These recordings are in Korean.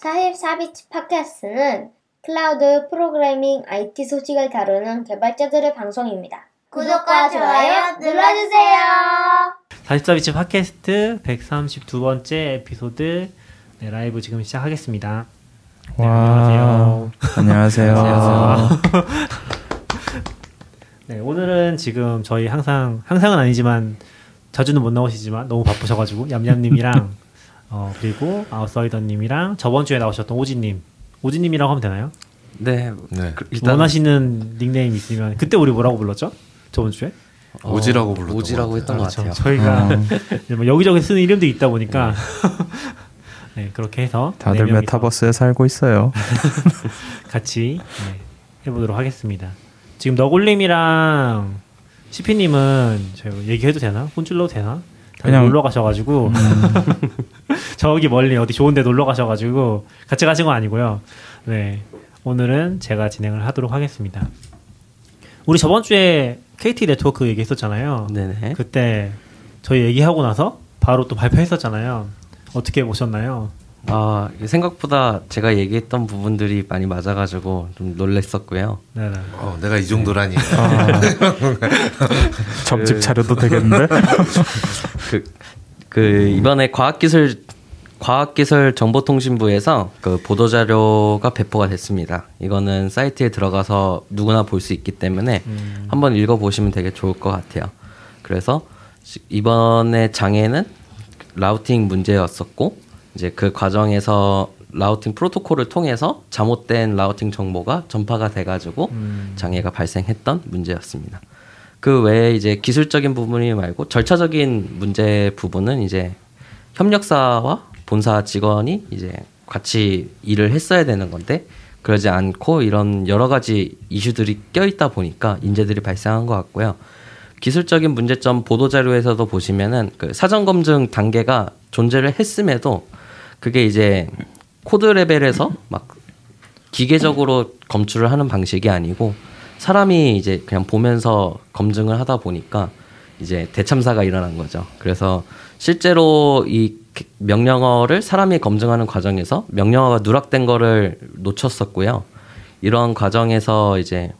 44bits 팟캐스트는 클라우드 프로그래밍 IT 소식을 다루는 개발자들의 방송입니다. 구독과 좋아요 눌러주세요. 44bits 팟캐스트 132번째 에피소드 네, 라이브 지금 시작하겠습니다. 네, 안녕하세요. 안녕하세요. 안녕하세요. 네, 오늘은 지금 저희 항상 항상은 아니지만 자주는 못 나오시지만 너무 바쁘셔가지고 얌얌님이랑 어, 그리고 아웃사이더님이랑 저번 주에 나오셨던 오지님 오지님이라고 하면 되나요? 네. 네. 그 일단 원하시는 닉네임 있으면 그때 우리 뭐라고 불렀죠? 저번 주에? 어, 오지라고 불렀던 오지라고 것 했던 것 그렇죠. 같아요. 저희가 음. 뭐 여기저기 쓰는 이름들이 있다 보니까 네, 그렇게 해서 다들 네 명이서 메타버스에 살고 있어요. 같이 네, 해보도록 하겠습니다. 지금 너굴님이랑 시피님은 제가 얘기해도 되나? 혼쭐러도 되나? 그냥 그냥- 놀러 가셔가지고 저기 멀리 어디 좋은데 놀러 가셔가지고 같이 가신 건 아니고요. 네 오늘은 제가 진행을 하도록 하겠습니다. 우리 저번 주에 KT 네트워크 얘기했었잖아요. 네네. 그때 저희 얘기하고 나서 바로 또 발표했었잖아요. 어떻게 보셨나요? 아 생각보다 제가 얘기했던 부분들이 많이 맞아가지고 좀 놀랬었고요. 네네. 어, 내가 이 정도라니. 점집 차려도 되겠는데? 그, 그 이번에 과학기술 과학기술정보통신부에서 그 보도자료가 배포가 됐습니다. 이거는 사이트에 들어가서 누구나 볼 수 있기 때문에 음. 한번 읽어보시면 되게 좋을 것 같아요. 그래서 시- 이번에 장애는 라우팅 문제였었고 이제 그 과정에서 라우팅 프로토콜을 통해서 잘못된 라우팅 정보가 전파가 돼가지고 음. 장애가 발생했던 문제였습니다. 그 외에 이제 기술적인 부분이 말고 절차적인 문제 부분은 이제 협력사와 본사 직원이 이제 같이 일을 했어야 되는 건데 그러지 않고 이런 여러 가지 이슈들이 껴있다 보니까 인재들이 발생한 것 같고요. 기술적인 문제점 보도 자료에서도 보시면은 그 사전 검증 단계가 존재를 했음에도 그게 이제 코드 레벨에서 막 기계적으로 검출을 하는 방식이 아니고 사람이 이제 그냥 보면서 검증을 하다 보니까 이제 대참사가 일어난 거죠. 그래서 실제로 이 명령어를 사람이 검증하는 과정에서 명령어가 누락된 거를 놓쳤었고요. 이런 과정에서 이제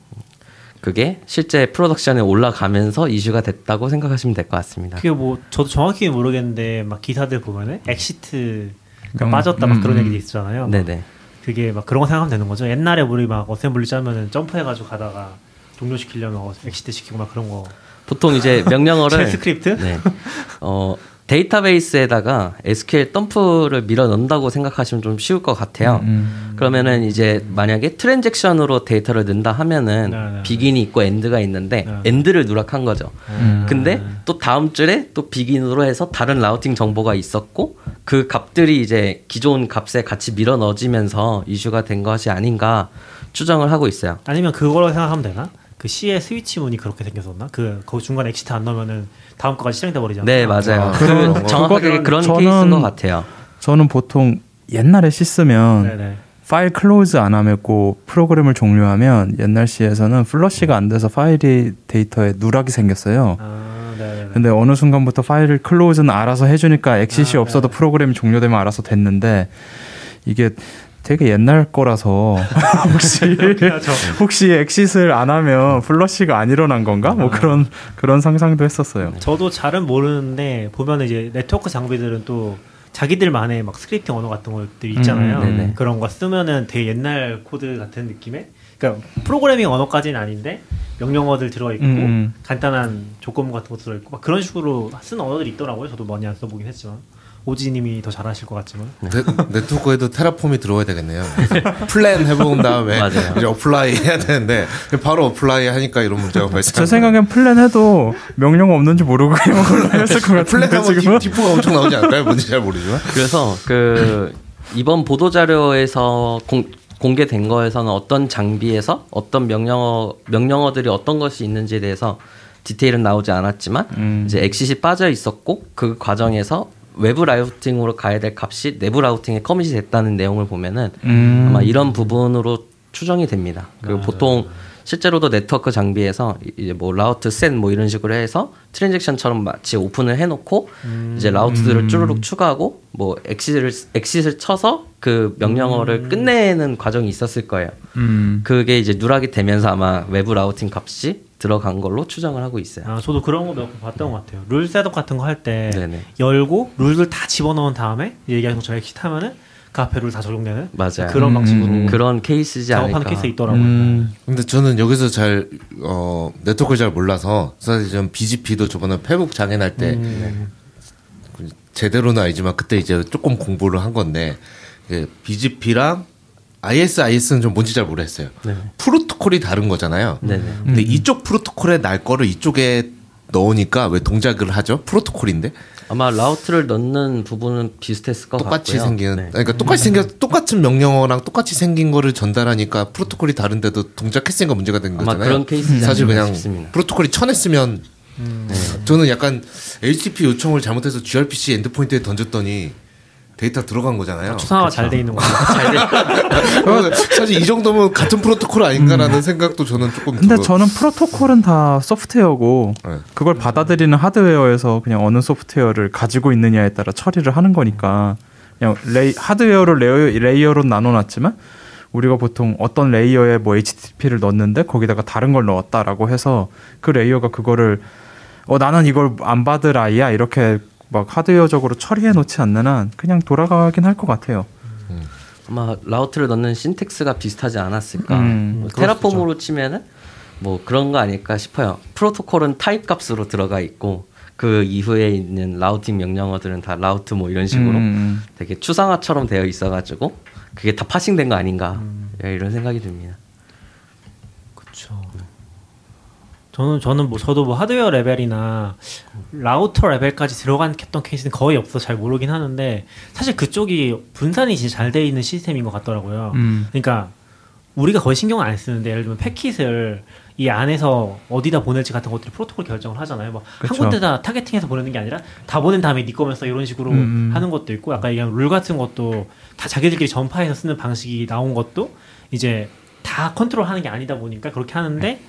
그게 실제 production에 올라가면서 이슈가 됐다고 생각하시면 될 것 같습니다. 그게 뭐 저도 정확히 모르겠는데 막 기사들 보면은 exit가 음, 빠졌다 막 음, 그런 음. 얘기도 있잖아요. 막 네네. 그게 막 그런 거 생각하면 되는 거죠. 옛날에 우리 막 어셈블리 짜면은 점프해가지고 가다가 종료시키려면 exit 시키고 막 그런 거. 보통 이제 명령어를 shell script? 네. 어, 데이터베이스에다가 SQL 덤프를 밀어 넣는다고 생각하시면 좀 쉬울 것 같아요. 음. 그러면은 이제 만약에 트랜잭션으로 데이터를 넣는다 하면은 네, 네. begin이 있고 end가 있는데 네. end를 누락한 거죠. 음. 근데 또 다음 줄에 또 begin으로 해서 다른 routing 정보가 있었고 그 값들이 이제 기존 값에 같이 밀어 넣어지면서 이슈가 된 것이 아닌가 추정을 하고 있어요. 아니면 그걸로 생각하면 되나? 그 C의 스위치 문이 그렇게 생겼었나? 그 거기 중간에 exit 안 넣으면은 다음 거까지 실행돼 버리잖아요. 네, 맞아요. 아, 그 정확하게 그런 저는- 케이스인 것 같아요. 저는 보통 옛날에 쓰면 네네. 파일 close 안 하고 프로그램을 종료하면 옛날 C에서는 flush가 안 돼서 파일이 데이터에 누락이 생겼어요. 아. 근데 어느 순간부터 파일을 close는 알아서 해주니까 엑시시 아, 없어도 네. 프로그램이 종료되면 알아서 됐는데 이게 되게 옛날 거라서 혹시. 혹시 엑시스를 안 하면 flush가 안 일어난 건가? 뭐 아. 그런 그런 상상도 했었어요. 저도 잘은 모르는데 보면 이제 네트워크 장비들은 또 자기들만의 막 scripting 언어 같은 것들이 있잖아요. 음. 그런 거 쓰면은 되게 옛날 코드 같은 느낌의 그러니까 프로그래밍 언어까지는 아닌데 명령어들 들어 있고 음, 음. 간단한 조건 같은 거 들어 있고 막 그런 식으로 쓴 언어들이 있더라고요. 저도 많이 안 써보긴 했지만 오지님이 더 잘하실 것 같지만 네, 네트워크에도 Terraform이 들어와야 되겠네요. 플랜 해본 다음에. 이제 apply 해야 되는데 바로 apply 하니까 이런 문제가 발생. 제 생각엔 플랜 해도 명령 없는지 모르고 그냥 올라했을 것 같은데. 디- diff가 엄청 나오지 않을까요? 뭔지 잘 모르지만. 그래서 그 이번 보도 자료에서 공, 공개된 거에서는 어떤 장비에서 어떤 명령어 명령어들이 어떤 것이 있는지에 대해서 디테일은 나오지 않았지만 음. 이제 엑시시 빠져 있었고 그 과정에서 외부 routing으로 가야 될 값이 내부 routing에 commit이 됐다는 내용을 보면은 음. 아마 이런 부분으로 추정이 됩니다. 그리고 보통 실제로도 네트워크 장비에서 이제 뭐 route set 뭐 이런 식으로 해서 트랜잭션처럼 마치 오픈을 해놓고 이제 route들을 쭈루룩 추가하고 뭐 exit를 exit를 쳐서 그 명령어를 끝내는 과정이 있었을 거예요. 음. 그게 이제 누락이 되면서 아마 외부 routing 값이 들어간 걸로 추정을 하고 있어요. 아, 저도 그런 거 몇 번 봤던 것 같아요. 룰 setup 같은 거 할 때. 열고 룰들 다 집어넣은 다음에 얘기하는 것처럼 exit 하면은 그 앞에 룰 다 적용되는 맞아요. 그런 음, 방식으로 음. 그런 케이스지 작업하는. 케이스 있더라고요. 음. 근데 저는 여기서 잘 어, 네트워크를 잘 몰라서 사실 좀 BGP도 저번에 페북 장애 날 때 음. 제대로는 아니지만 그때 이제 조금 공부를 한 건데 그 BGP랑 ISIS는 좀 뭔지 잘 모르겠어요. 네. 프로토콜이 다른 거잖아요. 네네. 근데 이쪽 프로토콜에 날 거를 이쪽에 넣으니까 왜 동작을 하죠? 프로토콜인데 아마 route를 넣는 부분은 비슷했을 것 똑같이 같고요. 생긴 네. 그러니까 똑같이 생겨 똑같은 명령어랑 똑같이 생긴 거를 전달하니까 프로토콜이 다른데도 동작했으니까 문제가 된 아마 거잖아요. 그런 케이스지 사실 그냥 싶습니다. 프로토콜이 쳐냈으면 음. 네. 저는 약간 HTTP 요청을 잘못해서 gRPC endpoint에 던졌더니 데이터 들어간 거잖아요. 추상화가 잘돼 있는 거죠. 그래서 사실 이 정도면 같은 프로토콜 아닌가라는 생각도 저는 조금 근데 들어. 저는 프로토콜은 다 소프트웨어고 네. 그걸 받아들이는 하드웨어에서 그냥 어느 소프트웨어를 가지고 있느냐에 따라 처리를 하는 거니까 그냥 레이, 하드웨어를 layer, layer로 나눠놨지만 우리가 보통 어떤 layer에 뭐 HTTP를 넣었는데 거기다가 다른 걸 넣었다라고 해서 그 layer가 그거를 어 나는 이걸 안 받을 아이야 이렇게 막 하드웨어적으로 처리해 놓지 않는 한 그냥 돌아가긴 할 것 같아요. 아마 route를 넣는 syntax가 비슷하지 않았을까. 음, 뭐 Terraform으로 치면은 뭐 그런 거 아닐까 싶어요. 프로토콜은 타입 값으로 들어가 있고 그 이후에 있는 라우팅 명령어들은 다 route 뭐 이런 식으로 음, 되게 추상화처럼 되어 있어가지고 그게 다 parsing된 거 아닌가 예, 이런 생각이 듭니다. 그렇죠. 저는 저는 뭐 저도 뭐 하드웨어 레벨이나 라우터 레벨까지 들어간 했던 케이스는 거의 없어 잘 모르긴 하는데 사실 그쪽이 분산이 진짜 잘돼 있는 시스템인 것 같더라고요. 음. 그러니까 우리가 거의 신경을 안 쓰는데 예를 들면 패킷을 이 안에서 어디다 보낼지 같은 것들을 프로토콜 결정을 하잖아요. 뭐 한. 군데다 targeting해서 보내는 게 아니라 다 보낸 다음에 네 거면서 이런 식으로 음. 하는 것도 있고 아까 얘기한 룰 같은 것도 다 자기들끼리 전파해서 쓰는 방식이 나온 것도 이제 다 컨트롤하는 게 아니다 보니까 그렇게 하는데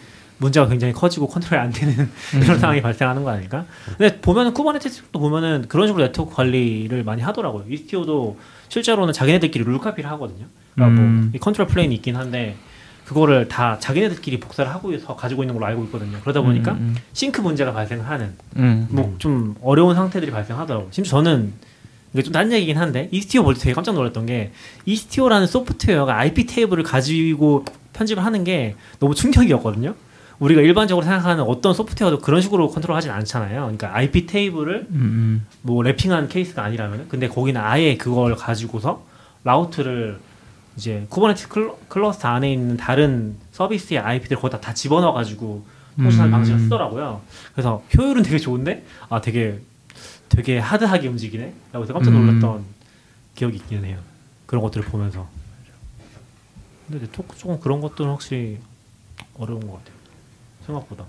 문제가 굉장히 커지고 컨트롤이 안 되는 이런 상황이 발생하는 거 아닐까? 근데 보면은 Kubernetes도 보면은 그런 식으로 네트워크 관리를 많이 하더라고요. Istio도 실제로는 자기네들끼리 룰 copy를 하거든요. 그러니까 음. 뭐이 control plane이 있긴 한데 그거를 다 자기네들끼리 복사를 하고 해서 가지고 있는 걸로 알고 있거든요. 그러다 보니까 음, 싱크 문제가 발생하는 음. 뭐좀 어려운 상태들이 발생하더라고요. 심지어 저는 이게 좀 다른 얘기긴 한데 Istio 볼 때 되게 깜짝 놀랐던 게 Istio라는 소프트웨어가 IP table을 가지고 편집을 하는 게 너무 충격이었거든요. 우리가 일반적으로 생각하는 어떤 소프트웨어도 그런 식으로 컨트롤하진 않잖아요. 그러니까 IP 테이블을 음, 뭐 랩핑한 케이스가 아니라면 근데 거기는 아예 그걸 가지고서 route를 이제 Kubernetes 클러, 클러스터 안에 있는 다른 서비스의 IP들 거기다 다 집어넣어 가지고 통신하는 음. 방식을 쓰더라고요. 그래서 효율은 되게 좋은데 아 되게 되게 hard하게 움직이네. 라고 해서 깜짝 음. 놀랐던 기억이 있기는 해요. 그런 것들을 보면서. 근데 네트워크 쪽은 그런 것들은 확실히 어려운 것 같아요. 생각보다.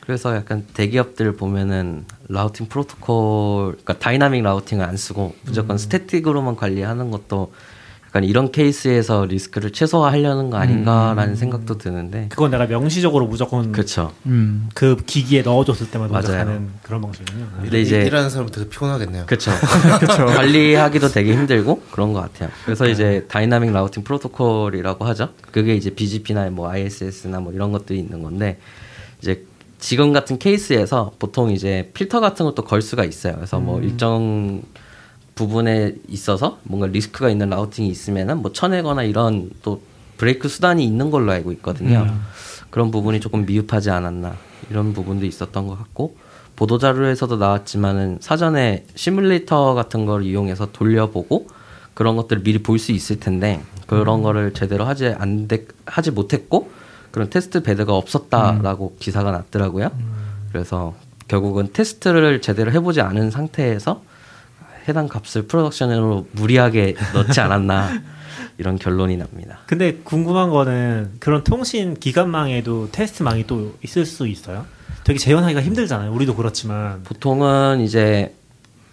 그래서 약간 대기업들 보면은 routing 프로토콜, 그러니까 dynamic routing을 안 쓰고 무조건 static으로만 관리하는 것도 약간 이런 케이스에서 리스크를 최소화하려는 거 아닌가라는 생각도 드는데 그건 내가 명시적으로 무조건 그, 그렇죠. 음. 기기에 넣어줬을 때만 맞아요. 가는 그런 방식이군요. 근데 이제 일하는 사람 되게 피곤하겠네요. 그렇죠. 관리하기도 되게 힘들고 그런 것 같아요. 그래서 이제 dynamic routing 프로토콜이라고 하죠. 그게 이제 BGP나 뭐 ISIS나 뭐 이런 것들이 있는 건데 이제 지금 같은 케이스에서 보통 이제 필터 같은 것도 걸 수가 있어요. 그래서 뭐 일정 부분에 있어서 뭔가 리스크가 있는 routing이 있으면은 뭐 쳐내거나 이런 또 브레이크 수단이 있는 걸로 알고 있거든요. 그런 부분이 조금 미흡하지 않았나 이런 부분도 있었던 것 같고 보도 자료에서도 나왔지만은 사전에 시뮬레이터 같은 걸 이용해서 돌려보고 그런 것들을 미리 볼 수 있을 텐데 그런 거를 제대로 하지 안 돼, 하지 못했고 그런 test bed가 없었다라고 기사가 났더라고요. 그래서 결국은 테스트를 제대로 해보지 않은 상태에서 해당 값을 production으로 무리하게 넣지 않았나 이런 결론이 납니다. 근데 궁금한 거는 그런 통신 기간망에도 테스트망이 또 있을 수 있어요? 되게 재현하기가 힘들잖아요. 우리도 그렇지만. 보통은 이제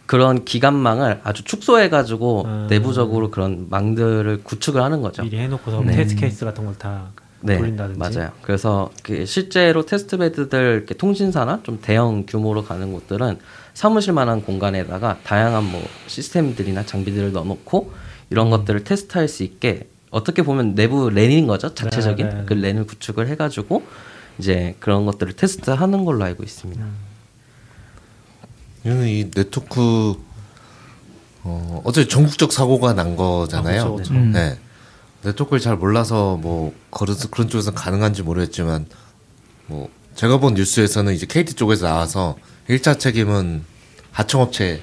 그런 기간망을 아주 축소해가지고 음. 내부적으로 그런 망들을 구축을 하는 거죠. 미리 해놓고서 네. 테스트 케이스 같은 걸다 네, 돌린다든지. 맞아요. 그래서 그 실제로 test bed들 이렇게 통신사나 좀 대형 규모로 가는 곳들은 사무실만한 공간에다가 다양한 뭐 시스템들이나 장비들을 넣어놓고 이런 음. 것들을 테스트할 수 있게 어떻게 보면 내부 랜인 거죠. 자체적인 네, 네. 그 랜을 구축을 해가지고 이제 그런 것들을 테스트하는 걸로 알고 있습니다. 음. 이거는 이 네트워크 어, 어제 전국적 사고가 난 거잖아요. 아, 그렇죠, 그렇죠. 음. 네. 네트워크를 잘 몰라서 뭐 그런 그런 쪽에서 가능한지 모르겠지만 뭐 제가 본 뉴스에서는 이제 KT 쪽에서 나와서 1차 책임은 하청업체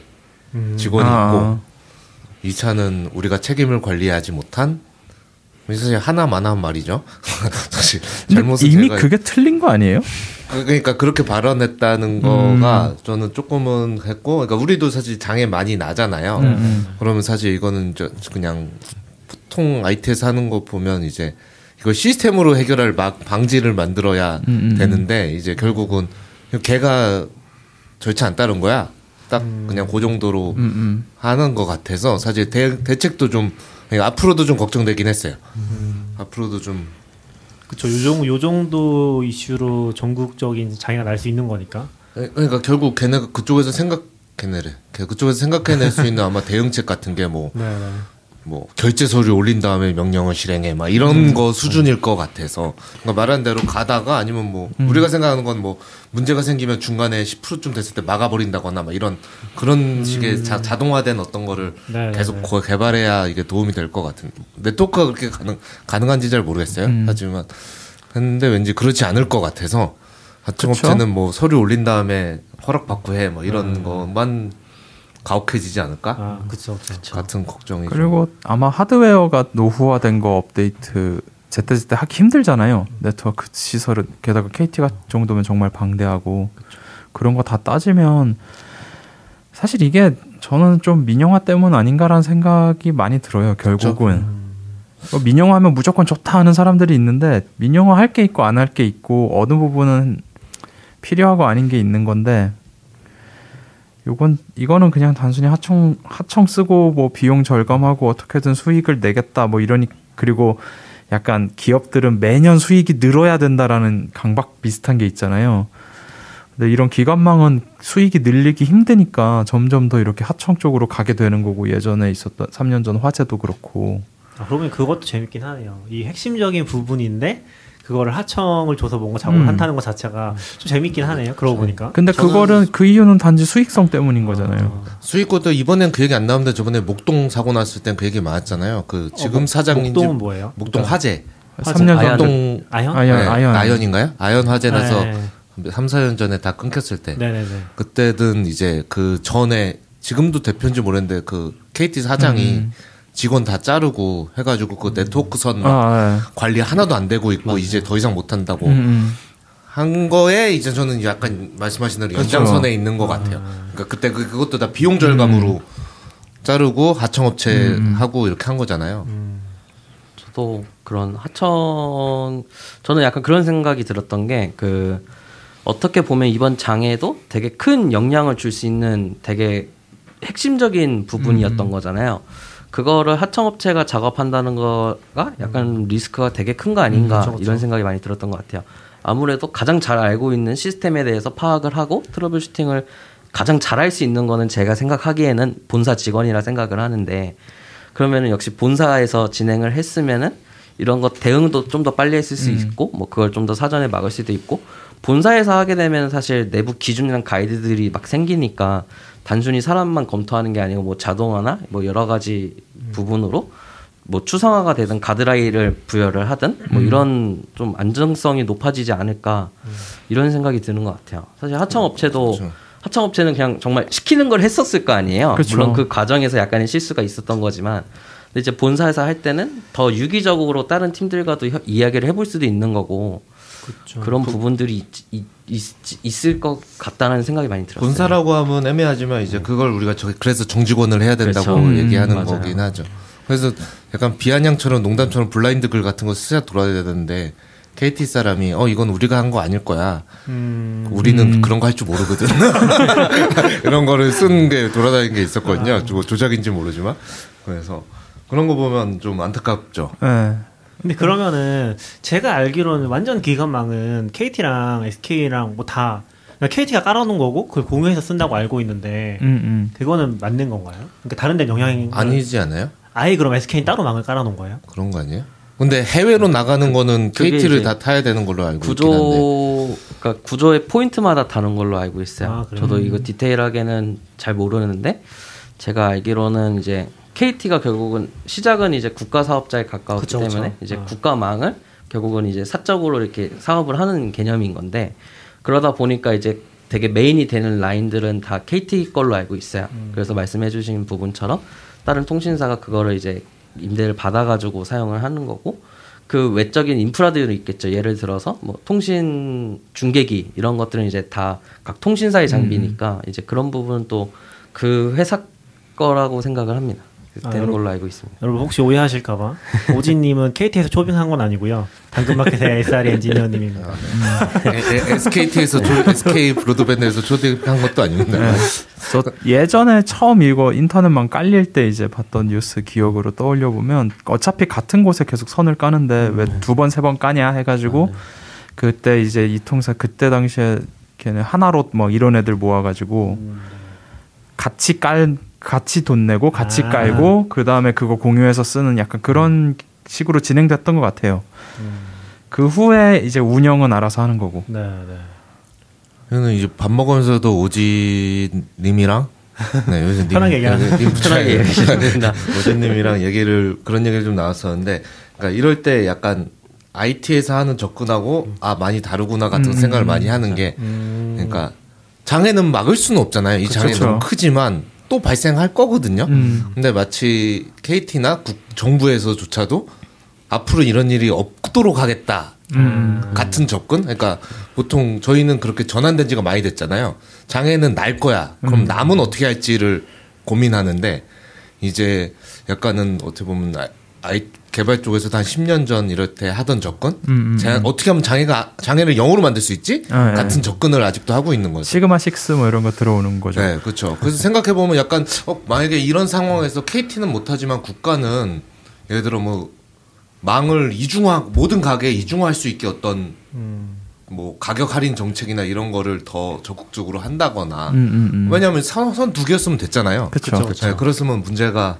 음. 직원이 아. 있고 2차는 우리가 책임을 관리하지 못한 사실 하나만한 말이죠. 사실 잘못은 이미 제가 그게 틀린 거 아니에요? 그- 그러니까 그렇게 발언했다는 거가 저는 조금은 했고, 그러니까 우리도 사실 장애 많이 나잖아요. 그러면 사실 이거는 저 그냥 보통 IT에서 하는 거 보면 이제 이걸 시스템으로 해결할 막 방지를 만들어야 음, 음. 되는데 이제 결국은 걔가 절차 안 따른 거야. 딱 그냥 그 정도로 음, 음. 하는 것 같아서 사실 대, 대책도 좀 그러니까 앞으로도 좀 걱정되긴 했어요. 앞으로도 좀 그쵸. 요, 정, 요 정도 이슈로 전국적인 장애가 날 수 있는 거니까. 그러니까 결국 걔네가 그쪽에서 생각해내래. 걔 그쪽에서 생각해낼 수 있는 아마 대응책 같은 게뭐뭐 네, 네. 결제 서류 올린 다음에 명령을 실행해 막 이런 거 수준일 것 같아서. 그러니까 말한 대로 가다가 아니면 뭐 우리가 생각하는 건 뭐 문제가 생기면 중간에 10%좀 됐을 때 막아버린다거나 막 이런 그런 식의 자, 자동화된 어떤 거를 네, 네, 계속 네. 거- 개발해야 이게 도움이 될 것 같은. 네트워크가 그렇게 가능 가능한지 잘 모르겠어요. 하지만. 했는데 왠지 그렇지 않을 것 같아서 하청업체는 뭐 서류 올린 다음에 허락 받고 해 뭐 이런 것만 가혹해지지 않을까 아, 그쵸, 그쵸. 같은 걱정이 좀- 그리고 아마 하드웨어가 노후화된 거 업데이트 제때제때 하기 힘들잖아요. 네트워크 시설은 게다가 KT 같 정도면 정말 방대하고 그런 거 다 따지면 사실 이게 저는 좀 민영화 때문 아닌가라는 생각이 많이 들어요. 결국은 어, 민영화하면 무조건 좋다 하는 사람들이 있는데 민영화 할 게 있고 안 할 게 있고 어느 부분은 필요하고 아닌 게 있는 건데 요건 이거는 그냥 단순히 하청 하청 쓰고 뭐 비용 절감하고 어떻게든 수익을 내겠다 뭐 이러니 그리고 약간 기업들은 매년 수익이 늘어야 된다라는 강박 비슷한 게 있잖아요. 근데 이런 기관망은 수익이 늘리기 힘드니까 점점 더 이렇게 하청 쪽으로 가게 되는 거고 예전에 있었던 3년 전 화재도 그렇고 아, 그러면 그것도 재밌긴 하네요. 이 핵심적인 부분인데 그거를 하청을 줘서 뭔가 작업을 음. 한다는 것 자체가 좀 재밌긴 하네요. 그러고 보니까. 근데 그거는 그 이유는 단지 수익성 때문인 거잖아요. 수익고도 이번엔 그 얘기 안 나오는데 저번에 목동 사고 났을 땐 그 얘기 많았잖아요. 그 지금 어, 사장인지 목동은 뭐예요? 목동 화재. 화재. 3년 아연. 전 목동 아현? 아연, 네, 아연. 아연인가요? 아연 화재 나서 네. 3, 4년 전에 다 끊겼을 때 네네네. 그때든 이제 그 전에 지금도 대표인지 모르겠는데 그 KT 사장이 직원 다 자르고 해가지고 그 네트워크 선막 아, 관리 하나도 안 되고 있고 이제 더 이상 못 한다고 음, 음. 한 거에 이제 저는 약간 말씀하신 대로 그렇죠. 연장선에 있는 것 같아요. 그러니까 그때 그, 그것도 다 비용 절감으로 자르고 하청업체 하고 이렇게 한 거잖아요. 저도 그런 하청 저는 약간 그런 생각이 들었던 게 그 어떻게 보면 이번 장애도 되게 큰 영향을 줄 수 있는 되게 핵심적인 부분이었던 거잖아요. 그거를 하청업체가 작업한다는 거가 약간 리스크가 되게 큰 거 아닌가 그쵸, 그쵸. 이런 생각이 많이 들었던 것 같아요. 아무래도 가장 잘 알고 있는 시스템에 대해서 파악을 하고 트러블 슈팅을 가장 잘할 수 있는 거는 제가 생각하기에는 본사 직원이라 생각을 하는데 그러면은 역시 본사에서 진행을 했으면은 이런 것 대응도 좀 더 빨리 했을 수 있고 뭐 그걸 좀 더 사전에 막을 수도 있고 본사에서 하게 되면 사실 내부 기준이랑 가이드들이 막 생기니까 단순히 사람만 검토하는 게 아니고 뭐 자동화나 뭐 여러 가지 부분으로 뭐 추상화가 되든 가드라인을 부여를 하든 뭐 이런 좀 안정성이 높아지지 않을까 이런 생각이 드는 것 같아요. 사실 하청업체도 그렇죠. 하청업체는 그냥 정말 시키는 걸 했었을 거 아니에요. 그렇죠. 물론 그 과정에서 약간의 실수가 있었던 거지만 근데 이제 본사에서 할 때는 더 유기적으로 다른 팀들과도 혀- 이야기를 해볼 수도 있는 거고 그쵸. 그런 부 분들이 있, 있, 을것 같다는 생각이 많이 들었어요. 본사라고 하면 애매하지만 이제 그걸 우리가 저, 그래서 정직원을 해야 된다고 그렇죠. 얘기하는 음. 거긴 하죠. 그래서 약간 비아냥처럼 농담처럼 블라인드 글 같은 거 쓰자 돌아야 되는데 KT 사람이 어 이건 우리가 한 거 아닐 거야. 음, 우리는 그런 거 할 줄 모르거든. 이런 거를 쓴 게 돌아다닌 게 있었거든요. 조, 조작인지 모르지만 그래서 그런 거 보면 좀 안타깝죠. 예. 근데 그러면은 제가 알기로는 완전 기관망은 KT랑 SK랑 뭐 다 KT가 깔아놓은 거고 그걸 공유해서 쓴다고 알고 있는데 음, 음. 그거는 맞는 건가요? 그러니까 다른 데는 영향이 아니지 않아요? 아예 그럼 SK는 따로 망을 깔아놓은 거예요? 그런 거 아니에요? 근데 해외로 나가는 거는 KT를 다 타야 되는 걸로 알고 있긴 한데. 구조 그러니까 구조의 포인트마다 다른 걸로 알고 있어요. 아? 저도 이거 디테일하게는 잘 모르는데 제가 알기로는 이제 KT가 결국은 시작은 이제 국가 사업자에 가까웠기 그쵸, 때문에 그쵸. 이제 아. 국가망을 결국은 이제 사적으로 이렇게 사업을 하는 개념인 건데 그러다 보니까 이제 되게 메인이 되는 라인들은 다 KT 걸로 알고 있어요. 음. 그래서 말씀해주신 부분처럼 다른 통신사가 그거를 이제 임대를 받아가지고 사용을 하는 거고 그 외적인 인프라들이 있겠죠. 예를 들어서 뭐 통신 중계기 이런 것들은 이제 다 각 통신사의 장비니까 이제 그런 부분은 또 그 회사 거라고 생각을 합니다. 아, 되는 여러분- 걸로 알고 있습니다. 여러분 혹시 오해하실까봐 오진님은 KT에서 초빙한 건 아니고요. 당근마켓의 SRE 엔지니어님입니다. SKT에서 SK 브로드밴드에서 초대한 것도 아닙니다. 저 예전에 처음 이거 인터넷만 깔릴 때 이제 봤던 뉴스 기억으로 떠올려 보면 어차피 같은 곳에 계속 선을 까는데 왜 두 번 세번 까냐 해가지고 그때 이제 이 통사 그때 당시에 걔네 하나로 뭐 이런 애들 모아가지고 같이 깔 같이 돈 내고 같이 아. 깔고 그 다음에 그거 공유해서 쓰는 약간 그런 식으로 진행됐던 것 같아요. 그 후에 이제 운영은 알아서 하는 거고. 네, 네. 저는 이제 밥 먹으면서도 오지님이랑 네, 요새 님, 편하게 얘기하는. 님, 편하게 됩니다. 오지님이랑 얘기를 그런 얘기를 좀 나왔었는데, 그러니까 이럴 때 약간 IT에서 하는 접근하고 아 많이 다르구나 같은 음, 생각을 음, 많이 하는 게, 음. 그러니까 장애는 막을 수는 없잖아요. 이 그쵸, 장애 그쵸. 너무 크지만 또 발생할 거거든요. 음. 근데 마치 KT나 국, 정부에서조차도 앞으로 이런 일이 없도록 하겠다. 음. 같은 접근? 그러니까 보통 저희는 그렇게 전환된 지가 많이 됐잖아요. 장애는 날 거야. 그럼 남은 어떻게 할지를 고민하는데 이제 약간은 어떻게 보면 아- 아이 개발 쪽에서 한 10년 전 이럴 때 하던 접근? 음, 음, 자- 어떻게 하면 장애가 장애를 영으로 만들 수 있지? 아, 예. 같은 접근을 아직도 하고 있는 거죠. 시그마 6뭐 이런 거 들어오는 거죠. 네, 그렇죠. 그래서 생각해 보면 약간 어, 만약에 이런 상황에서 KT는 못하지만 국가는 예를 들어 뭐 망을 이중화 모든 가게에 이중화할 수 있게 어떤 뭐 가격 할인 정책이나 이런 거를 더 적극적으로 한다거나 음, 음, 음. 왜냐하면 선두 개였으면 됐잖아요. 그쵸. 네, 그랬으면 문제가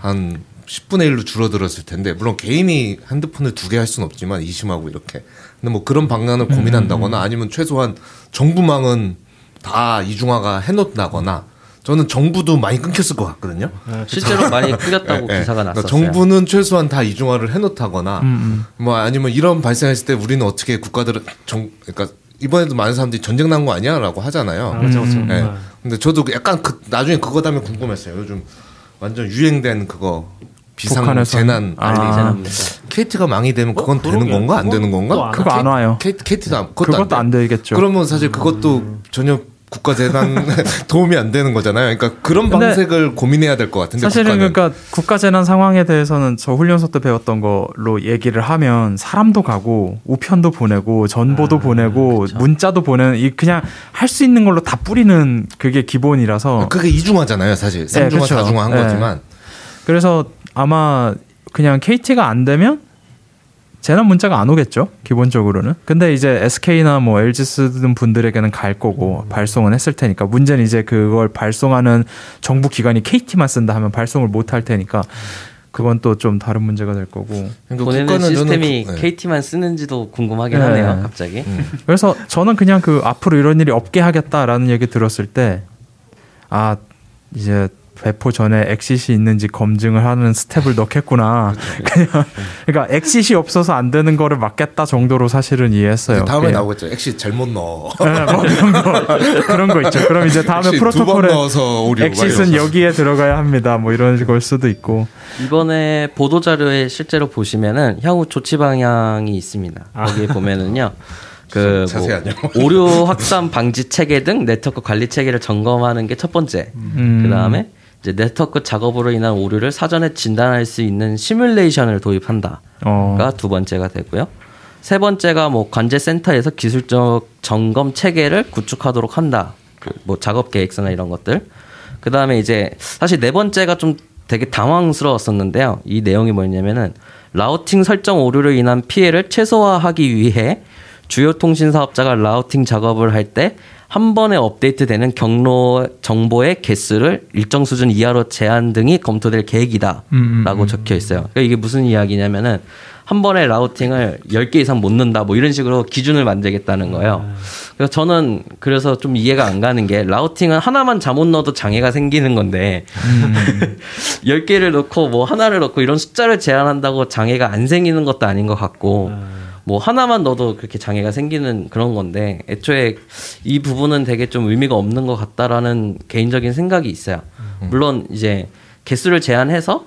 한 10분의 1로 줄어들었을 텐데 물론 개인이 핸드폰을 두 개 할 수는 없지만 이심하고 이렇게 근데 뭐 그런 방안을 고민한다거나 아니면 최소한 정부망은 다 이중화가 해놓는다거나 저는 정부도 많이 끊겼을 것 같거든요. 실제로 많이 예, 예. 기사가 그러니까 났었어요. 정부는 최소한 다 이중화를 해놓다거나 음, 뭐 아니면 이런 발생했을 때 우리는 어떻게 국가들은 정 그러니까 이번에도 많은 사람들이 전쟁 난 거 아니야라고 하잖아요. 아, 그렇죠. 음, 예. 아. 근데 저도 약간 그 나중에 그거 다음에 궁금했어요. 요즘 완전 유행된 그거 비상 북한에서 재난 아. 알리 알리 재난입니다. KT가 망이 되면 그건 어, 되는. 건가 안 되는 건가? 안 그거 안 와요. KT, KT도 안, 그것도, 그것도 안 돼. 되겠죠. 그러면 사실 그것도 전혀 국가 재난 도움이 안 되는 거잖아요. 그러니까 그런 방색을 고민해야 될 것 같은데 사실은 국가는. 그러니까 국가 재난 상황에 대해서는 저 훈련소 때 배웠던 걸로 얘기를 하면 사람도 가고 우편도 보내고 전보도 아, 보내고 그쵸. 문자도 보내는 이 그냥 할 수 있는 걸로 다 뿌리는 그게 기본이라서 그게 이중화잖아요, 사실. 삼중화, 그쵸. 사중화 한 네. 거지만. 그래서 아마 그냥 KT가 안 되면 재난 문자가 안 오겠죠 기본적으로는 근데 이제 SK나 뭐 LG 쓰는 분들에게는 갈 거고 발송은 했을 테니까 문제는 이제 그걸 발송하는 정부 기관이 KT만 쓴다 하면 발송을 못 할 테니까 그건 또 좀 다른 문제가 될 거고 그러니까 보내는 시스템이 저는 그- 네. KT만 쓰는지도 궁금하긴 네. 하네요. 갑자기. 그래서 저는 그냥 그 앞으로 이런 일이 없게 하겠다라는 얘기 들었을 때 아 이제 배포 전에 exit이 있는지 검증을 하는 스텝을 넣겠구나. 그냥 그러니까 exit이 없어서 안 되는 거를 막겠다 정도로 사실은 이해했어요. 다음에 그냥. 나오겠죠. 엑시 잘못 넣어. 네, 뭐 그런 거 그런 거 있죠. 그럼 이제 다음에 프로토콜에 넣어서 오류. 엑싯은 여기에 들어가야 합니다. 뭐 이런 걸 수도 있고. 이번에 보도 자료에 실제로 보시면은 향후 조치 방향이 있습니다. 거기에 보면은요. 그. 뭐 오류 확산 방지 체계 등 네트워크 관리 체계를 점검하는 게 첫 번째. 음. 그 다음에 이제 네트워크 작업으로 인한 오류를 사전에 진단할 수 있는 시뮬레이션을 도입한다가 어. 두 번째가 되고요. 세 번째가 뭐 관제 센터에서 기술적 점검 체계를 구축하도록 한다. 그 뭐 작업 계획서나 이런 것들. 그다음에 이제 사실 네 번째가 좀 되게 당황스러웠었는데요. 이 내용이 뭐냐면은 routing 설정 오류로 인한 피해를 최소화하기 위해 주요 통신 사업자가 routing 작업을 할 때 한 번에 업데이트되는 경로 정보의 개수를 일정 수준 이하로 제한 등이 검토될 계획이다라고 음, 음, 음. 적혀 있어요. 그러니까 이게 무슨 이야기냐면은 한 번에 라우팅을 10개 이상 못 넣는다 뭐 이런 식으로 기준을 만들겠다는 거예요. 그래서 저는 그래서 좀 이해가 안 가는 게 라우팅은 하나만 잘못 넣어도 장애가 생기는 건데 음. 10개를 넣고 뭐 하나를 넣고 이런 숫자를 제한한다고 장애가 안 생기는 것도 아닌 것 같고 아. 뭐 하나만 넣어도 그렇게 장애가 생기는 그런 건데 애초에 이 부분은 되게 좀 의미가 없는 것 같다라는 개인적인 생각이 있어요. 물론 이제 개수를 제한해서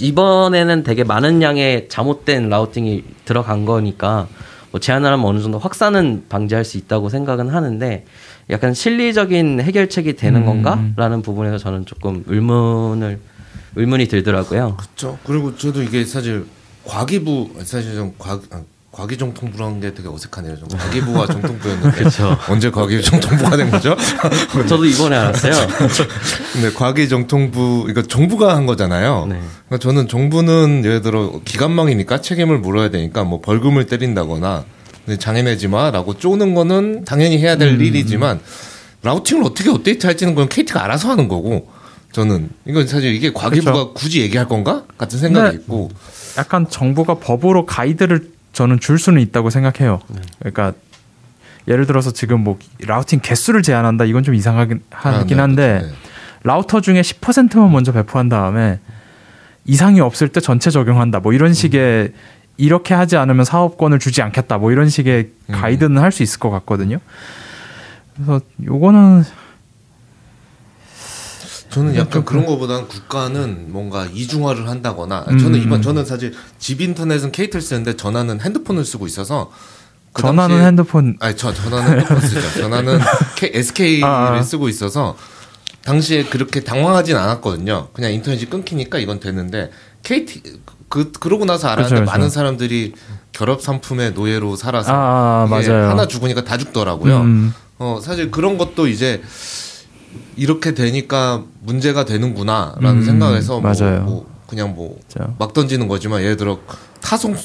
이번에는 되게 많은 양의 잘못된 라우팅이 들어간 거니까 뭐 제한을 하면 어느 정도 확산은 방지할 수 있다고 생각은 하는데 약간 실리적인 해결책이 되는 음. 건가라는 부분에서 저는 조금 의문을 의문이 들더라고요. 그렇죠. 그리고 저도 이게 사실 과기부 사실 좀 과, 아, 과기정통부라는 게 되게 어색하네요. 좀 과기부와 정통부였는데 언제 과기부 정통부가 된 거죠? 저도 이번에 알았어요. 근데 과기정통부 이거 정부가 한 거잖아요. 네. 그러니까 저는 정부는 예를 들어 기관망이니까 책임을 물어야 되니까 뭐 벌금을 때린다거나 장애내지 마라고 쪼는 거는 당연히 해야 될 일이지만 라우팅을 어떻게 업데이트 할지는 그건 KT가 알아서 하는 거고 저는 이건 사실 이게 과기부가 그렇죠. 굳이 얘기할 건가 같은 생각이 네. 있고 약간 정부가 법으로 가이드를 저는 줄 수는 있다고 생각해요. 그러니까 예를 들어서 지금 뭐 라우팅 개수를 제한한다 이건 좀 이상하긴 하긴 아, 네, 한데 그렇죠. 네. 라우터 중에 10%만 먼저 배포한 다음에 이상이 없을 때 전체 적용한다 뭐 이런 식의 이렇게 하지 않으면 사업권을 주지 않겠다 뭐 이런 식의 음. 가이드는 할 수 있을 것 같거든요. 그래서 요거는 저는 약간 그런 거보다는 국가는 뭔가 이중화를 한다거나 음. 저는 이번 저는 사실 집 인터넷은 케이트를 쓰는데 전화는 핸드폰을 쓰고 있어서 그 전화는 당시에- 핸드폰 아니 저 전화는 핸드폰 쓰죠. 전화는 K, SK를 아, 아. 쓰고 있어서 당시에 그렇게 당황하진 않았거든요. 그냥 인터넷이 끊기니까 이건 됐는데 KT 그 그러고 나서 알았는데 그렇죠, 그렇죠. 많은 사람들이 결합 상품의 노예로 살아서 아, 아, 맞아요. 하나 죽으니까 다 죽더라고요. 음. 어 사실 그런 것도 이제 이렇게 되니까 문제가 되는구나라는 음, 생각에서 뭐, 맞아요. 뭐 그냥 뭐. 막 던지는 거지만 예를 들어 타송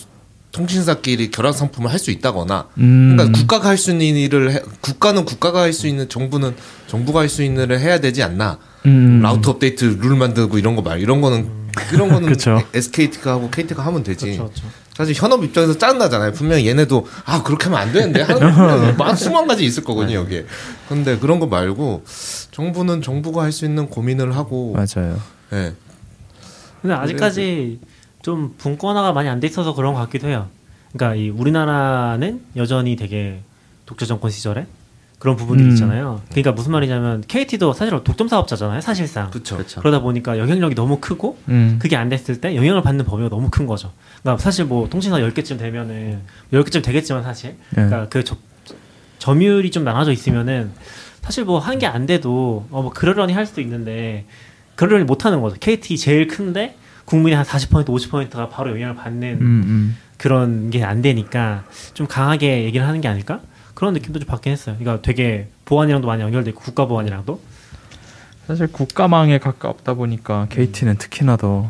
통신사끼리 결합 상품을 할 수 있다거나 음. 그러니까 국가가 할 수 있는 일을 해, 국가는 국가가 할 수 있는 정부는 정부가 할 수 있는 일을 해야 되지 않나 음. 라우터 업데이트 룰 만들고 이런 거 말 이런 거는 이런 거는 그쵸. SKT가 하고 KT가 하면 되지 그렇죠, 그렇죠. 사실 현업 입장에서 짜증나잖아요 분명히 얘네도 아 그렇게 하면 안 되는데 하는 거막 수만 가지 있을 거거든요 여기에 근데 그런 거 말고 정부는 정부가 할 수 있는 고민을 하고 맞아요. 예. 근데 아직까지 좀 분권화가 많이 안 돼 있어서 그런 것 같기도 해요. 그러니까 이 우리나라는 여전히 되게 독재 정권 시절에 그런 부분들이 음. 있잖아요. 그러니까 무슨 말이냐면 KT도 사실 독점 사업자잖아요, 사실상. 그렇죠 그렇죠. 그러다 보니까 영향력이 너무 크고 음. 그게 안 됐을 때 영향을 받는 범위가 너무 큰 거죠. 그러니까 사실 뭐 통신사 10개쯤 되면은 10개쯤 되겠지만 사실 예. 그러니까 그 저, 점유율이 좀 나눠져 있으면은 사실 뭐한개안 돼도 어 뭐 그러려니 할 수도 있는데 그러려니 못 하는 거죠. KT 제일 큰데 국민의 한 40% 50%가 바로 영향을 받는 음, 음. 그런 게 안 되니까 좀 강하게 얘기를 하는 게 아닐까? 그런 느낌도 좀 받긴 했어요. 그러니까 되게 보안이랑도 많이 연결돼 있고 국가 보안이랑도 사실 국가망에 가깝다 보니까 KT는 특히나 더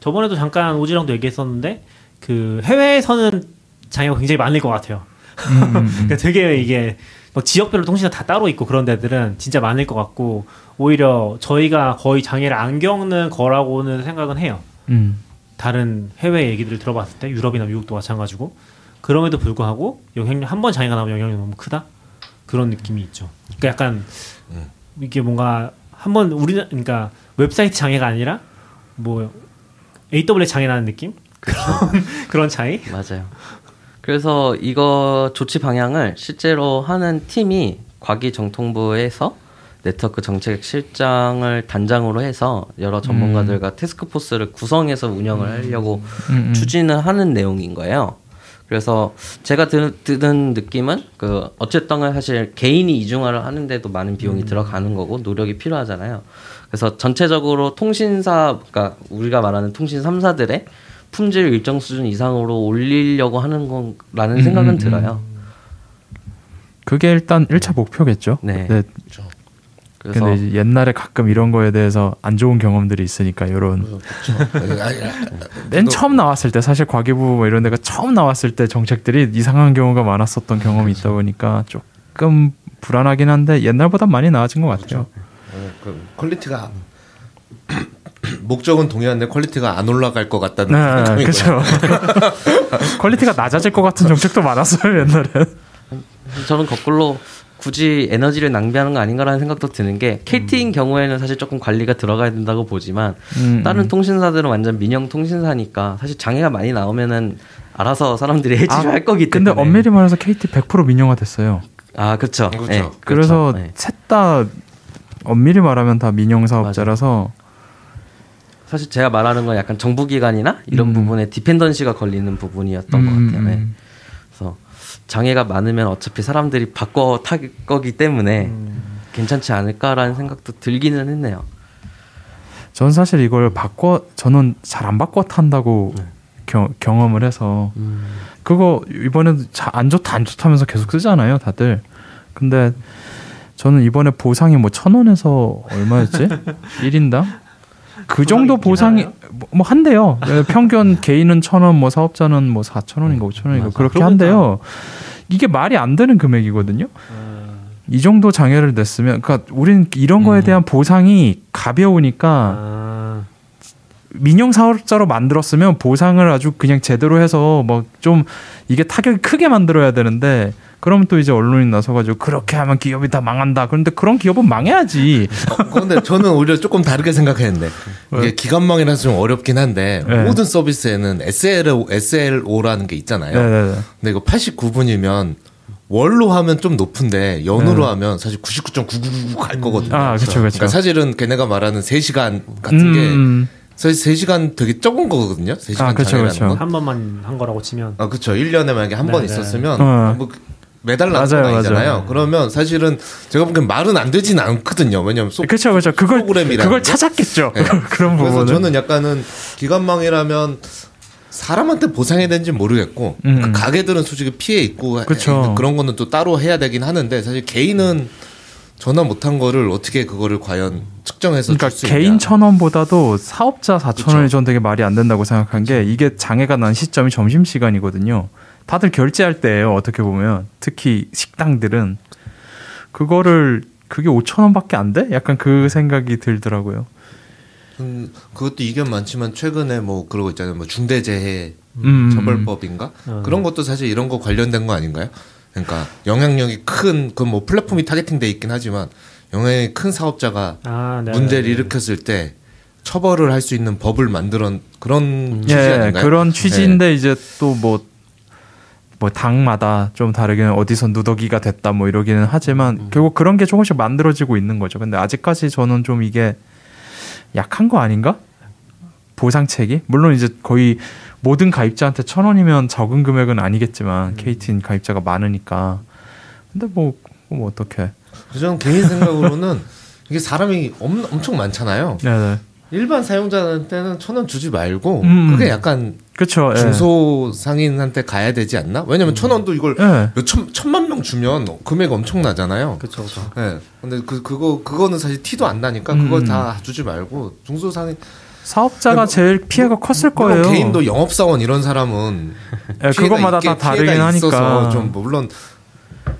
저번에도 잠깐 오지랑도 얘기했었는데 그 해외에서는 장애가 굉장히 많을 것 같아요. 음, 음, 음. 그러니까 되게 이게 뭐 지역별로 통신사 다 따로 있고 그런 데들은 진짜 많을 것 같고 오히려 저희가 거의 장애를 안 겪는 거라고는 생각은 해요. 음. 다른 해외 얘기들을 들어봤을 때 유럽이나 미국도 마찬가지고 그럼에도 불구하고 영향력 한 번 장애가 나면 영향력이 너무 크다 그런 느낌이 있죠. 그러니까 약간 이게 뭔가 한 번 우리 그러니까 웹사이트 장애가 아니라 뭐 AWS 장애 나는 느낌 그런 그런 차이. 맞아요. 그래서 이거 조치 방향을 실제로 하는 팀이 과기정통부에서 네트워크 정책 실장을 단장으로 해서 여러 전문가들과 테스크포스를 구성해서 운영을 하려고 음, 음. 추진을 하는 내용인 거예요. 그래서 제가 드, 드는 느낌은 그 어쨌든 사실 개인이 이중화를 하는데도 많은 비용이 들어가는 거고 노력이 필요하잖아요. 그래서 전체적으로 통신사 그러니까 우리가 말하는 통신 3사들의 품질 일정 수준 이상으로 올리려고 하는 거라는 음, 생각은 음, 들어요. 그게 일단 1차 목표겠죠. 네. 네. 그 래서 근데 이제 옛날에 가끔 이런 거에 대해서 안 좋은 경험들이 있으니까 이런 아니, 아니, 맨 처음 나왔을 때 사실 과기부 뭐 이런 데가 처음 나왔을 때 정책들이 이상한 경우가 많았었던 경험이 있다 보니까 조금 불안하긴 한데 옛날보다 많이 나아진 것 같아요. 어, 그 퀄리티가 목적은 동일한데 퀄리티가 안 올라갈 것 같다는 네, 생각이 그렇죠. 퀄리티가 낮아질 것 같은 정책도 많았어요 옛날에. 저는 거꾸로 굳이 에너지를 낭비하는 거 아닌가라는 생각도 드는 게 KT인 경우에는 사실 조금 관리가 들어가야 된다고 보지만 음, 다른 음. 통신사들은 완전 민영 통신사니까 사실 장애가 많이 나오면은 알아서 사람들이 해지를 아, 할 거기 때문에 근데 엄밀히 말해서 KT 100% 민영화 됐어요. 아 그렇죠. 그렇죠. 네, 그래서 그렇죠. 네. 셋다 엄밀히 말하면 다 민영 사업자라서 사실 제가 말하는 건 약간 정부기관이나 이런 음. 부분에 디펜던시가 걸리는 부분이었던 것 음, 같아요. 네. 장애가 많으면 어차피 사람들이 바꿔 탈 거기 때문에 음. 괜찮지 않을까라는 생각도 들기는 했네요. 전 사실 이걸 바꿔 저는 잘 안 바꿔 탄다고 네. 겨- 경험을 해서 음. 그거 이번에도 자- 안 좋다 안 좋다면서 계속 쓰잖아요 다들 근데 저는 이번에 보상이 뭐 천 원에서 얼마였지 1인당 그 정도 보상이 뭐, 뭐 한대요. 평균 개인은 천 원 뭐 사업자는 뭐 사천 원인가 오천 원인가. 그렇게 한대요. 이게 말이 안 되는 금액이거든요. 이 정도 장애를 냈으면 그러니까 우린 이런 거에 음. 대한 보상이 가벼우니까 아, 민영 사업자로 만들었으면 보상을 아주 그냥 제대로 해서 뭐 좀 이게 타격이 크게 만들어야 되는데 그러면 또 이제 언론이 나서가지고 그렇게 하면 기업이 다 망한다. 그런데 그런 기업은 망해야지. 어, 그런데 저는 오히려 조금 다르게 생각했는데 왜? 이게 기관망이라서 좀 어렵긴 한데 네. 모든 서비스에는 SLO, SLO라는 게 있잖아요. 네네네. 근데 이거 89분이면 월로 하면 좀 높은데 연으로 네. 하면 사실 99.999 갈 거거든요. 아 그렇죠 그렇죠. 그러니까 사실은 걔네가 말하는 3시간 같은 게 음, 사실 3시간 되게 적은 거거든요. 3시간 아, 그쵸. 건. 한 번만 한 거라고 치면 아, 그렇죠. 1년에 만약에 한번 네, 네. 있었으면 어. 뭐 매달 맞아요, 나는 건 아니잖아요. 맞아요. 그러면 사실은 제가 보기엔 말은 안 되진 않거든요. 왜냐면 소, 그렇죠 그렇죠. 그걸 프로그램이라는 그걸 게? 찾았겠죠. 네. 그런 그래서 부분은. 저는 약간은 기관망이라면 사람한테 보상해야 되는지 모르겠고 음. 그러니까 가게들은 솔직히 피해 있고 그쵸. 그런 거는 또 따로 해야 되긴 하는데 사실 개인은 전화 못한 거를 어떻게 그거를 과연 측정해서 그러니까 개인. 천 원보다도 사업자 사천. 원이 전 되게 말이 안 된다고 생각한 게 이게 장애가 난 시점이 점심 시간이거든요. 다들 결제할 때예요. 어떻게 보면 특히 식당들은 그거를 그게 5천 원밖에 안 돼? 약간 그 생각이 들더라고요. 음, 그것도 이견 많지만 최근에 뭐 그러고 있잖아요. 뭐 중대재해 음, 처벌법인가 음. 그런 것도 사실 이런 거 관련된 거 아닌가요? 그러니까 영향력이 큰 그 뭐 플랫폼이 타겟팅돼 있긴 하지만 영향이 큰 사업자가 아, 네. 문제를 일으켰을 때 처벌을 할 수 있는 법을 만들어 그런 취지 예, 아닌가요? 그런 취지인데 이제 또 뭐 뭐 당마다 좀 다르게는 어디서 누더기가 됐다 뭐 이러기는 하지만 결국 그런 게 조금씩 만들어지고 있는 거죠. 근데 아직까지 저는 좀 이게 약한 거 아닌가? 보상책이 물론 이제 거의 모든 가입자한테 천 원이면 적은 금액은 아니겠지만 KT인 가입자가 많으니까 근데 뭐, 뭐 어떻게? 저는 개인 생각으로는 이게 사람이 엄, 엄청 많잖아요. 네네. 일반 사용자한테는 천 원 주지 말고 음. 그게 약간 그렇죠. 예. 중소 상인한테 가야 되지 않나? 왜냐면 천 원도 이걸 예. 몇 천, 천만 명 주면 금액 엄청나잖아요. 그렇죠. 예. 근데 그 그거 그거는 사실 티도 안 나니까 음. 그걸 다 주지 말고 중소 상인 사업자가 뭐- 제일 피해가 컸을 물론 거예요. 개인도 영업 사원 이런 사람은 예, 그것마다 있게 다 다르긴 피해가 있어서 하니까. 좀 물론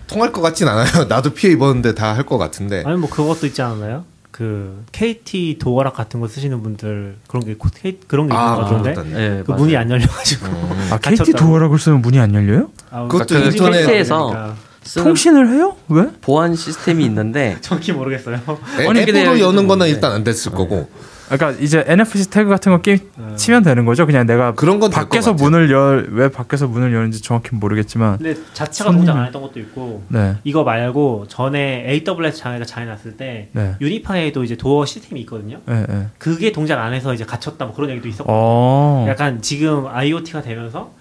통할 것 같진 않아요. 나도 피해 입었는데 다 할 것 같은데. 아니 뭐 그것도 있지 않나요? 그 KT 도어락 같은 거 쓰시는 분들 그런 게 코- K- 그런 게 있는 아, 것 같은데 맞다. 네, 그 맞아요. 문이 안 열려가지고 아, KT. 도어락을 쓰면 문이 안 열려요? 아, 그것도 그러니까 인터넷- KT에서 KT에서 쓰는 통신을 해요? 왜? 보안 시스템이 있는데 정확히 모르겠어요. 애- 아니, 앱으로 여는 거는 네. 일단 안 됐을 거고. 그러니까 이제 NFC 태그 같은 거 게임 음. 치면 되는 거죠. 그냥 내가 그런 건될것 밖에서. 문을 열 왜 밖에서 문을 여는지 정확히 모르겠지만 근데 자체가 손님. 동작 안 했던 것도 있고 네. 이거 말고 전에 AWS 장애가 장애 났을 때 네. 유니파이에도 이제 도어 시스템이 있거든요. 예, 예. 그게 동작 안 해서 이제 갇혔다 뭐 그런 얘기도 있었고 어. 약간 지금 IoT가 되면서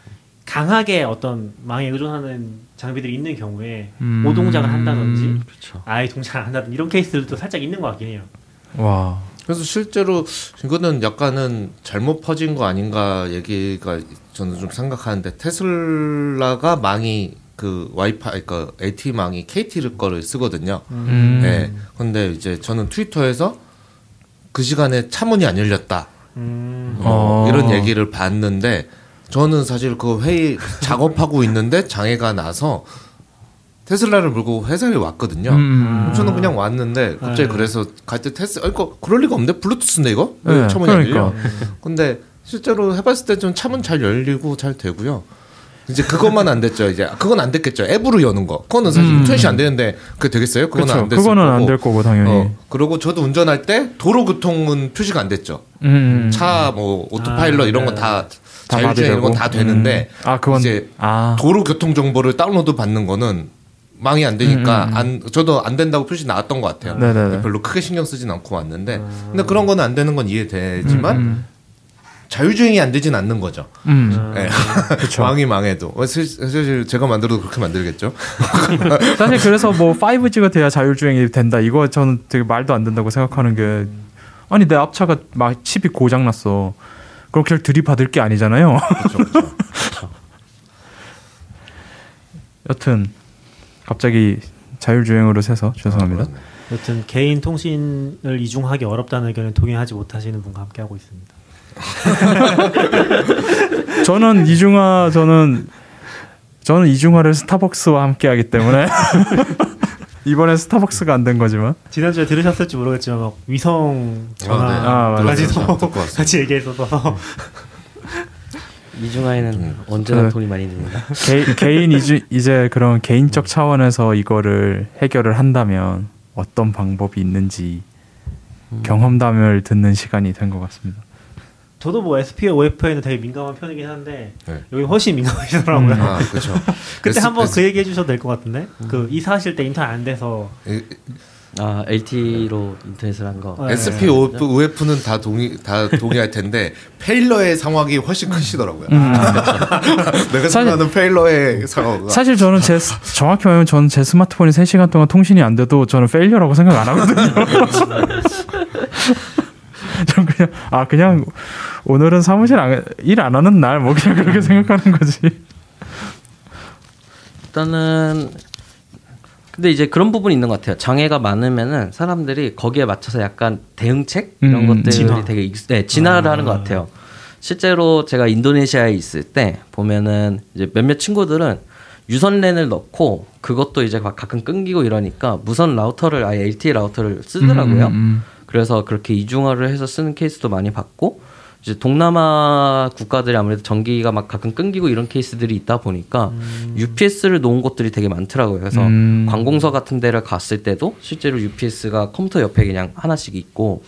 강하게 어떤 망에 의존하는 장비들이 있는 경우에 음. 오동작을 한다든지 그렇죠. 아예 동작을 안 한다든지 이런 케이스들도 살짝 있는 것 같긴 해요. 와. 그래서 실제로 이거는 약간은 잘못 퍼진 거 아닌가 얘기가 저는 좀 생각하는데 테슬라가 망이 그 와이파이 그 LTE망이 KT 거를 쓰거든요. 음. 네. 근데 이제 저는 트위터에서 그 시간에 차문이 안 열렸다. 음. 어, 어. 이런 얘기를 봤는데 저는 사실 그 회의 작업하고 있는데 장애가 나서 테슬라를 몰고 회사에 왔거든요. 음. 저는 그냥 왔는데 갑자기 네. 그래서 갈 때 테스 아니 그 그럴 리가 없는데 블루투스인데 이거 네, 왜 차문이 안 그러니까. 근데 실제로 해봤을 때 좀 차문 잘 열리고 잘 되고요. 이제 그것만 안 됐죠. 이제 그건 안 됐겠죠. 앱으로 여는 거. 그거는 사실 음. 인터넷이 안 되는데 그게 되겠어요? 그건 그렇죠. 안 됐을 그거는. 안 될 거고 당연히. 어, 그리고 저도 운전할 때 도로 교통은 표시가 안 됐죠. 음. 차뭐 오토파일럿 아, 이런 네. 거다다 자율주행 이런? 건 다 되는데 음. 아 그건 이제 아 도로 교통 정보를 다운로드 받는 거는 망이 안 되니까 음, 음, 음. 안 저도 안 된다고 표시 나왔던 것 같아요. 네네네. 별로 크게 신경 쓰진 않고 왔는데 근데 그런 거는 안 되는 건 이해되지만 음, 자율주행이 안 되진 않는 거죠. 음. 아. 네. 그쵸. 망이 망해도 어, 사실- 제가 만들어도 그렇게 만들겠죠. 사실 그래서 뭐 5G가 돼야 자율주행이 된다. 이거 저는 되게 말도 안 된다고 생각하는 게 아니 내 앞차가 막 칩이 고장 났어. 그럼 그걸 들이받을 게 아니잖아요. 그렇죠, 그렇죠. 여튼 갑자기 자율주행으로 새서 죄송합니다. 아, 여튼 개인 통신을 이중하기 어렵다는 의견에 동의하지 못하시는 분과 함께 하고 있습니다. 저는 이중화 저는 저는 이중화를 스타벅스와 함께 하기 때문에 이번에 스타벅스가 안 된 거지만 지난주에 들으셨을지 모르겠지만 막 위성 아, 네. 아. 같이 얘기했어서 이중화에는 음. 언제나 그- 돈이 많이 듭니다. 개, 개인 이주, 이제 그런 개인적 차원에서 이거를 해결을 한다면 어떤 방법이 있는지 경험담을 듣는 시간이 된 것 같습니다. 저도 뭐 SP와 OF에는 되게 민감한 편이긴 한데 네. 여기 훨씬 민감하시더라고요. 음. 아, 그렇죠. 그때 S- 한번 S- 그 얘기 해주셔도 될 것 같은데 그 이사하실 때 인터넷 안 돼서 이- 아 LTE로 인터넷을 한 거. 네. SP, OF는 다 동의 다 동의할 텐데 failure의 상황이 훨씬 크시더라고요. 음. 내가 생각하는 failure의 상황. 사실 저는 제 스- 정확히 말하면 저는 제 스마트폰이 3 시간 동안 통신이 안 돼도 저는 failure라고 생각 안 하거든요. 전 그냥 아 그냥 오늘은 사무실 일 안 하는 날 뭐 그냥 그렇게 생각하는 거지. 일단은 근데 이제 그런 부분이 있는 것 같아요. 장애가 많으면은 사람들이 거기에 맞춰서 약간 대응책 이런 음, 것들이 진화. 되게 익, 네, 진화를 아. 하는 것 같아요. 실제로 제가 인도네시아에 있을 때 보면은 이제 몇몇 친구들은 유선랜을 넣고 그것도 이제 막 가끔 끊기고 이러니까 무선 라우터를 아예 LTE 라우터를 쓰더라고요. 음, 음, 그래서 그렇게 이중화를 해서 쓰는 케이스도 많이 봤고 이제 동남아 국가들이 아무래도 전기가 막 가끔 끊기고 이런 케이스들이 있다 보니까 UPS를 놓은 곳들이 되게 많더라고요. 그래서 음. 관공서 같은 데를 갔을 때도 실제로 UPS가 컴퓨터 옆에 그냥 하나씩 있고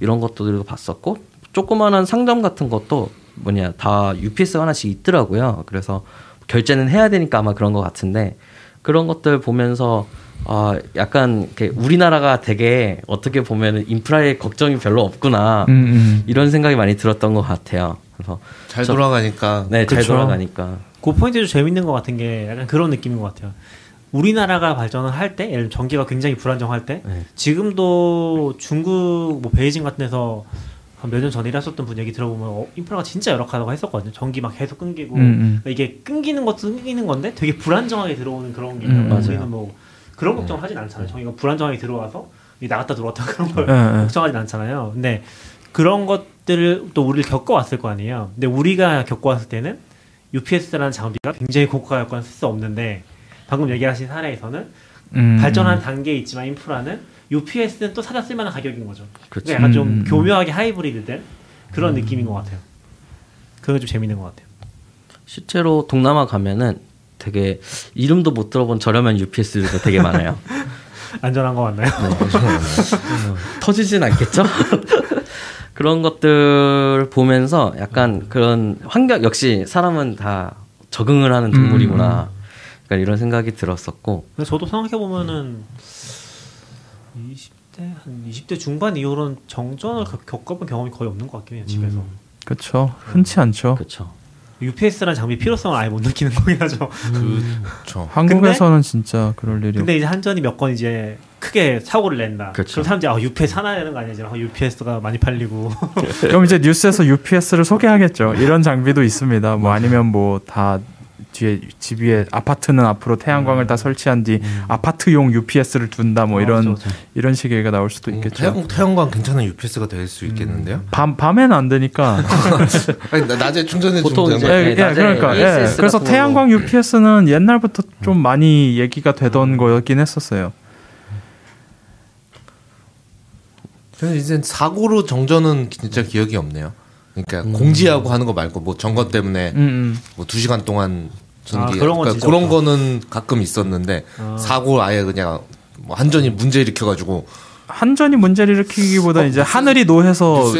이런 것들도 봤었고 조그마한 상점 같은 것도 뭐냐 다 UPS 가 하나씩 있더라고요. 그래서 결제는 해야 되니까 아마 그런 것 같은데 그런 것들 보면서 아 약간 우리나라가 되게 어떻게 보면 인프라에 걱정이 별로 없구나 음, 음. 이런 생각이 많이 들었던 것 같아요. 그래서 잘 저- 돌아가니까 네잘 그쵸. 돌아가니까 그 포인트도 재밌는 것 같은 게 약간 그런 느낌인 것 같아요. 우리나라가 발전을 할 때, 예를 들면 전기가 굉장히 불안정할 때, 네. 지금도 중국 뭐 베이징 같은 데서 한몇년 전에 일하셨던 분 얘기 들어보면 어, 인프라가 진짜 열악하다고 했었거든요. 전기 막 계속 끊기고 음, 음. 그러니까 이게 끊기는 것도 끊기는 건데 되게 불안정하게 들어오는 그런 게 음, 있는 거예요. 맞아요. 우리는 뭐 그런 걱정을 하진 않잖아요. 전기가 불안정하게 들어와서 이 나갔다 들어왔다 그런 걸 예, 예. 걱정하진 않잖아요. 근데 그런 것들을 또 우리를 겪어왔을 거 아니에요. 근데 우리가 겪어왔을 때는 UPS라는 장비가 굉장히 고가였거나 쓸 수 없는데 방금 얘기하신 사례에서는 음. 발전한 단계에 있지만 인프라는 UPS는 또 사다 쓸만한 가격인 거죠. 그렇죠. 그러니까 약간 좀 음. 교묘하게 하이브리드 된 그런 느낌인 것 같아요. 그게 좀 재밌는 것 같아요. 실제로 동남아 가면은 되게 이름도 못 들어본 저렴한 UPS들도 되게 많아요. 안전한 거 맞나요? 터지진 않겠죠? 그런 것들 보면서 약간 그런 환경 역시 사람은 다 적응을 하는 동물이구나. 약간 이런 생각이 들었었고 근데 저도 생각해 보면은 20대 한 20대 중반 이후로는 정전을 겪- 겪어본 경험이 거의 없는 것 같긴 해요 집에서. 그렇죠. 흔치 않죠. 그렇죠. UPS라는 장비 필요성을 아예 못 느끼는 거긴 하죠. 그렇죠. 한국에서는 진짜 그럴 일이 근데 이제 한전이 몇 건 이제 크게 사고를 낸다. 그쵸. 그럼 사람들이 아 UPS 하나 되는 거 아니지? 아, UPS가 많이 팔리고. 그럼 이제 뉴스에서 UPS를 소개하겠죠. 이런 장비도 있습니다. 뭐 아니면 뭐 다 뒤에 집 위에 아파트는 앞으로 태양광을 다 설치한 뒤 아파트용 UPS를 둔다 뭐 아, 이런 그렇죠, 그렇죠. 이런 식의 얘기가 나올 수도 있겠죠. 태양, 태양광 괜찮은 UPS가 될 수 있겠는데요? 밤 밤에는 안 되니까. 아니, 나- 낮에 충전해 보통 주면 이제 예, 네, 예, 낮에 그러니까 예. 그래서 태양광 UPS는 옛날부터 좀 많이 얘기가 되던 거였긴 했었어요. 저는 이제 사고로 정전은 진짜 기억이 없네요. 그러니까 공지하고 하는 거 말고 뭐 점거 때문에 음, 음. 뭐두 시간 동안 전기 아, 그런 건 그러니까 그런. 거는 가끔 있었는데 아. 사고 아예 그냥 뭐 한전이 문제 일으켜가지고 한전이 문제를 일으키기보다 어, 이제 뉴스- 하늘이 노해서.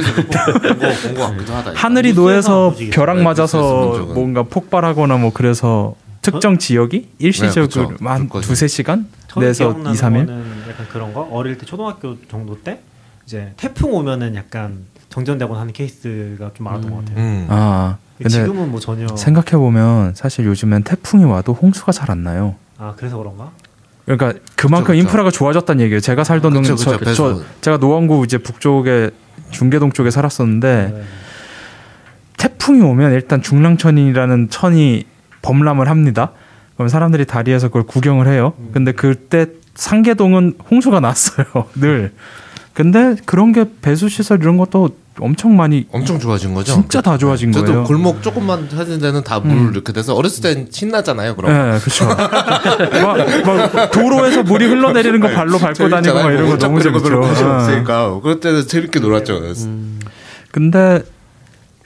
하늘이 노해서. 벼락 네, 맞아서. 뭔가 폭발하거나 뭐 그래서 특정 지역이 일시적으로 그쵸. 한 그럴 두세 시간 내서 기억나는 2, 3일 거는 약간 그런 거 어릴 때 초등학교 정도 때 이제 태풍 오면은 약간 정전되곤 하는 케이스가 좀 많았던 것 같아요. 음. 아 근데 지금은 뭐 전혀 생각해 보면 사실 요즘엔 태풍이 와도 홍수가 잘 안 나요. 아 그래서 그런가? 그러니까 그만큼 그쵸, 그쵸. 인프라가 좋아졌다는 얘기예요. 제가 살던 그쵸, 동 그쵸, 저. 저 제가 노원구 이제 북쪽에 중계동 쪽에 살았었는데 네. 태풍이 오면 일단 중랑천이라는 천이 범람을 합니다. 그럼 사람들이 다리에서 그걸 구경을 해요. 음. 근데 그때 상계동은 홍수가 났어요. 늘. 근데 그런 게 배수 시설 이런 것도 엄청 많이 엄청 좋아진 거죠. 진짜 다 좋아진 저도 거예요. 골목 조금만 하는 데는 다물 음. 이렇게 돼서 어렸을 땐 신나잖아요. 그럼. 네, 그렇죠. 막, 막 도로에서 물이 흘러내리는 거 발로 밟고 다니고 막 이런 거 너무 재밌죠. 없으니까 그럴 때는 재밌게 놀았죠. 근데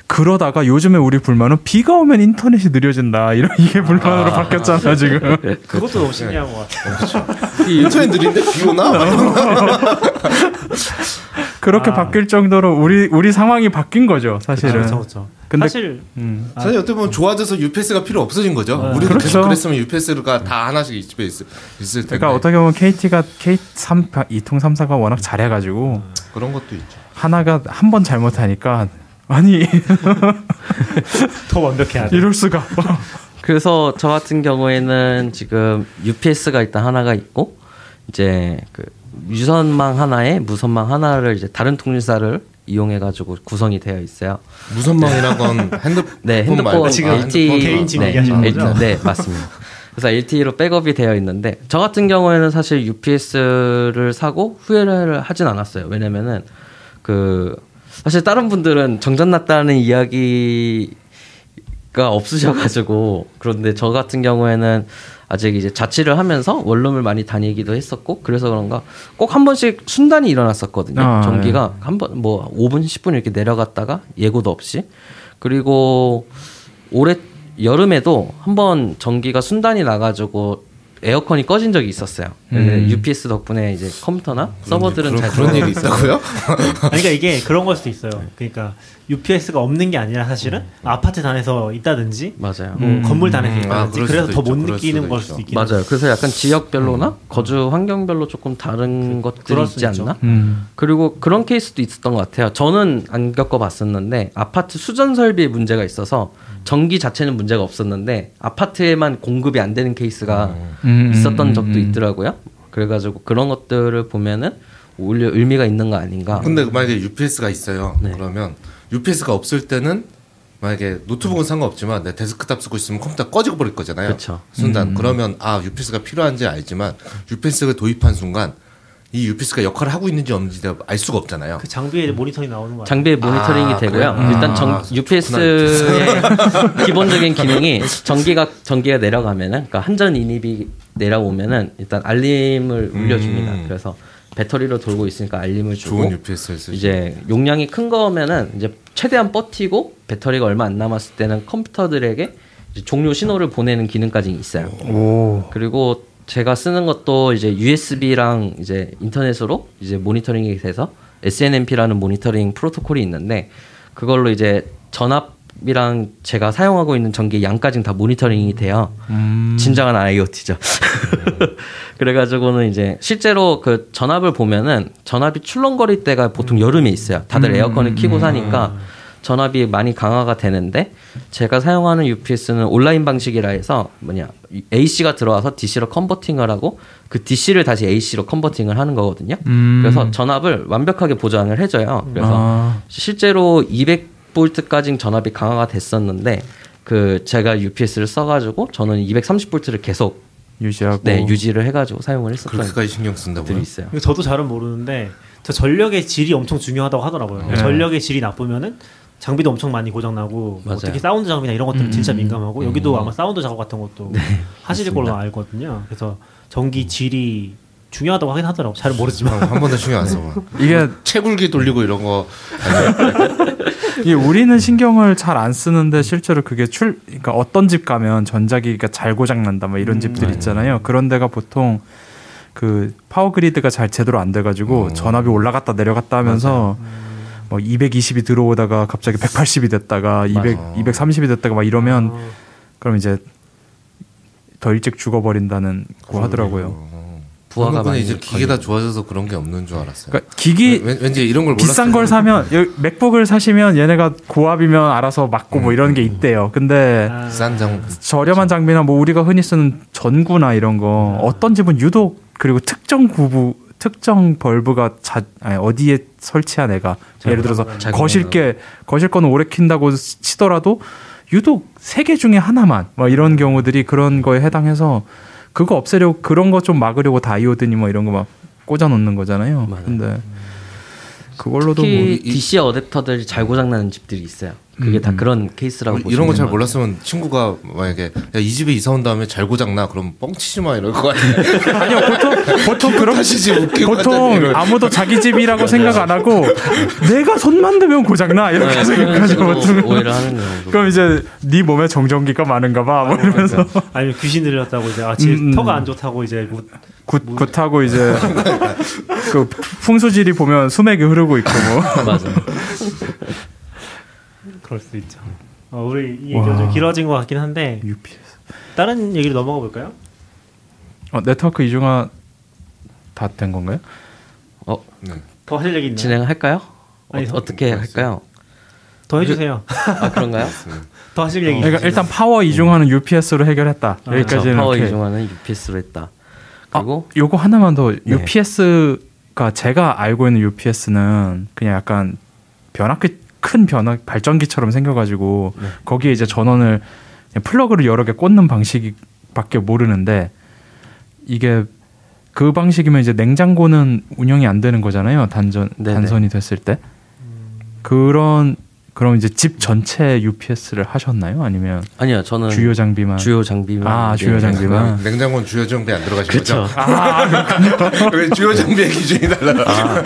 그러다가 요즘에 우리 불만은 비가 오면 인터넷이 느려진다. 이런 이게 불만으로 바뀌었잖아 지금. 그것도 너무 신기한 것 같아요. 인터넷 느린데 비 오나? 그렇게 아. 바뀔 정도로 우리 우리 상황이 바뀐 거죠, 사실은. 그렇죠, 그렇죠. 근데- 사실 음. 사실 어떻게 보면 좋아져서 UPS가 필요 없어진 거죠. 네. 우리도 그렇죠. 계속 그랬으면 UPS가 다 하나씩 이 집에 있, 있을 텐데. 그러니까 어떻게 보면 KT가 K3 이통 3사가 워낙 잘해가지고 그런 것도 있죠. 하나가 한 번 잘못하니까 아니 더 완벽해야 돼. 이럴 수가. 그래서 저 같은 경우에는 지금 UPS가 일단 하나가 있고 이제 그 유선망 하나에 무선망 하나를 이제 다른 통신사를 이용해 가지고 구성이 되어 있어요. 무선망이란 건 핸드폰 네, 핸드폰 말고 지금 아, LTE 핸드폰. 개인 지금 네, 얘기하시는 거죠? 네, 맞습니다. 그래서 LTE로 백업이 되어 있는데 저 같은 경우에는 사실 UPS를 사고 후회를 하진 않았어요. 왜냐면은 그 사실 다른 분들은 정전 났다는 이야기가 없으셔가지고 그런데 저 같은 경우에는 아직 이제 자취를 하면서 원룸을 많이 다니기도 했었고 그래서 그런가 꼭 한 번씩 순단이 일어났었거든요. 아, 전기가 한번 뭐 5분 10분 이렇게 내려갔다가 예고도 없이 그리고 올해 여름에도 한번 전기가 순단이 나가지고 에어컨이 꺼진 적이 있었어요. 음. UPS 덕분에 이제 컴퓨터나 서버들은 그런, 잘 그런 일이 있다고요? 그러니까 이게 그런 걸 수도 있어요. 그러니까 UPS가 없는 게 아니라 사실은 아파트 단에서 있다든지 맞아요. 뭐 음. 건물 단에서 음, 아, 있다든지 그럴 그래서 더 못 느끼는 수도 걸. 수도 있긴 맞아요. 그래서 약간 지역별로나 거주 환경별로 조금 다른 것들이 그럴 수 있지 있죠. 않나? 음. 그리고 그런 케이스도 있었던 것 같아요. 저는 안 겪어봤었는데 아파트 수전 설비에 문제가 있어서 전기 자체는 문제가 없었는데 아파트에만 공급이 안 되는 케이스가 음, 있었던 음, 적도 음. 있더라고요. 그래가지고 그런 것들을 보면은 오히려 의미가 있는 거 아닌가. 근데 만약에 UPS가 있어요. 네. 그러면 UPS가 없을 때는 만약에 노트북은 상관없지만 내 데스크탑 쓰고 있으면 컴퓨터 꺼지고 버릴 거잖아요. 그쵸. 순간 그러면 아 UPS가 필요한지 알지만 UPS를 도입한 순간 이 UPS가 역할을 하고 있는지 없는지 알 수가 없잖아요. 그 장비에 모니터링 나오는 거 같아요. 장비에 모니터링이 아, 되고요. 그래요? 일단 아, 정, UPS의 기본적인 기능이 전기가 전기가 내려가면은 그러니까 한전 인입이 내려오면은 일단 알림을 울려줍니다. 음. 그래서 배터리로 돌고 있으니까 알림을 주고 좋은 UPS를 쓰 이제 용량이 큰 거면은 이제 최대한 버티고 배터리가 얼마 안 남았을 때는 컴퓨터들에게 이제 종료 신호를 보내는 기능까지 있어요. 오. 그리고 제가 쓰는 것도 이제 USB랑 이제 인터넷으로 이제 모니터링이 돼서 SNMP라는 모니터링 프로토콜이 있는데 그걸로 이제 전압이랑 제가 사용하고 있는 전기 양까지는 다 모니터링이 돼요. 음. 진정한 IoT죠. 그래가지고는 이제 실제로 그 전압을 보면은 전압이 출렁거릴 때가 보통 여름에 있어요. 다들 음. 에어컨을 켜고 사니까 전압이 많이 강화가 되는데 제가 사용하는 UPS는 온라인 방식이라 해서 뭐냐 AC가 들어와서 DC로 컨버팅을 하고 그 DC를 다시 AC로 converting을 하는 거거든요. 음. 그래서 전압을 완벽하게 보장을 해줘요. 그래서 아. 실제로 200볼트까지 전압이 강하가 됐었는데 그 제가 UPS를 써가지고 저는 230볼트를 계속 유지하고 네 유지를 해가지고 사용을 했었던 그렇게까지 신경 쓴다고요? 있어요. 저도 잘은 모르는데 저 전력의 질이 엄청 중요하다고 하더라고요. 네. 전력의 질이 나쁘면은 장비도 엄청 많이 고장 나고 맞아요. 특히 사운드 장비나 이런 것들은 진짜 음. 민감하고 여기도 아마 사운드 작업 같은 것도 하실 걸로 알거든요. 그래서 전기 질이 중요하다고 하긴 하더라고. 잘 모르지만 한 번도 신경 안 써봐. 이게 채굴기 돌리고 이런 거 이게 우리는 신경을 잘 안 쓰는데 실제로 그게 출 그러니까 어떤 집 가면 전자기가 잘 고장 난다 뭐 이런 음, 집들 네. 있잖아요. 그런 데가 보통 그 파워 그리드가 잘 제대로 안 돼가지고 어. 전압이 올라갔다 내려갔다 하면서 뭐 220이 들어오다가 갑자기 180이 됐다가 200 맞아. 230이 됐다가 막 이러면 어, 그럼 이제 더 일찍 죽어버린다는 거 하더라고요. 어. 부하가 많이 이제 기계가 좋아져서 그런 게 없는 줄 알았어요. 그러니까 기기 왠, 왠지 이런 걸 비싼 몰랐어요. 걸 사면 맥북을 사시면 얘네가 고압이면 알아서 맞고 뭐 이런 게 있대요. 근데 아, 싼 장. 저렴한 장비나 뭐 우리가 흔히 쓰는 전구나 이런 거 어떤 집은 유독 그리고 특정 구부 특정 벌브가 자, 아니, 어디에 설치한 애가 예를 들어서 잘 거실게 거실 거는 오래 킨다고 치더라도 유독 세 개 중에 하나만 뭐 이런 경우들이 그런 거에 해당해서 그거 없애려고 그런 거 좀 막으려고 다이오드니 뭐 이런 거 막 꽂아 놓는 거잖아요. 맞아요. 근데 그걸로도 특히 뭐 이- DC 어댑터들이 잘 고장 나는 집들이 있어요. 그게 다 음. 그런 케이스라고 뭐 이런 거 잘 몰랐으면 친구가 만약에 야, 이 집에 이사 온 다음에 잘 고장 나 그럼 뻥치지 마 이럴 것 같아. 아니요 보통 보통 그런 보통. 아무도 자기 집이라고 생각 안 하고 내가 손만 대면 고장 나 이렇게 네, 생각하죠 보통. 오해를 하는 경우도 그럼 이제 네 몸에 정전기가 많은가 봐. 뭐 이러면서 아니면 귀신 들렸다고 이제 아, 집 음, 음. 터가 안 좋다고 이제 뭐, 굿 굿하고 이제 그 풍수지리 보면 수맥이 흐르고 있고 뭐. 맞아요. 그럴 수 있죠. 어, 우리 이 와. 얘기가 좀 길어진 것 같긴 한데 UPS. 다른 얘기로 넘어가 볼까요? 어, 네트워크 이중화 다 된 건가요? 어, 네. 더 하실 얘기 있나요? 진행할까요? 아니, 어, 더- 어떻게 할까요? 더 해주세요. 아 그런가요? 더 하실 얘기. 그러니까 일단 파워 이중화는 UPS로 해결했다. 아, 여기까지는 파워 오케이. 이중화는 UPS로 했다. 아, 그리고 요거 하나만 더 네. UPS가 제가 알고 있는 UPS는 그냥 약간 변압기 큰 변압 발전기처럼 생겨가지고 네. 거기에 이제 전원을 플러그를 여러 개 꽂는 방식밖에 모르는데 이게 그 방식이면 이제 냉장고는 운영이 안 되는 거잖아요 단전 네네. 단선이 됐을 때 그런 그럼 이제 집 전체 UPS를 하셨나요 아니면 아니요 저는 주요 장비만 주요 장비만 아, 주요 장비만. 냉장고는 주요 장비 안 들어가신 그렇죠. 거죠? 아왜 주요 장비의 기준이 달라?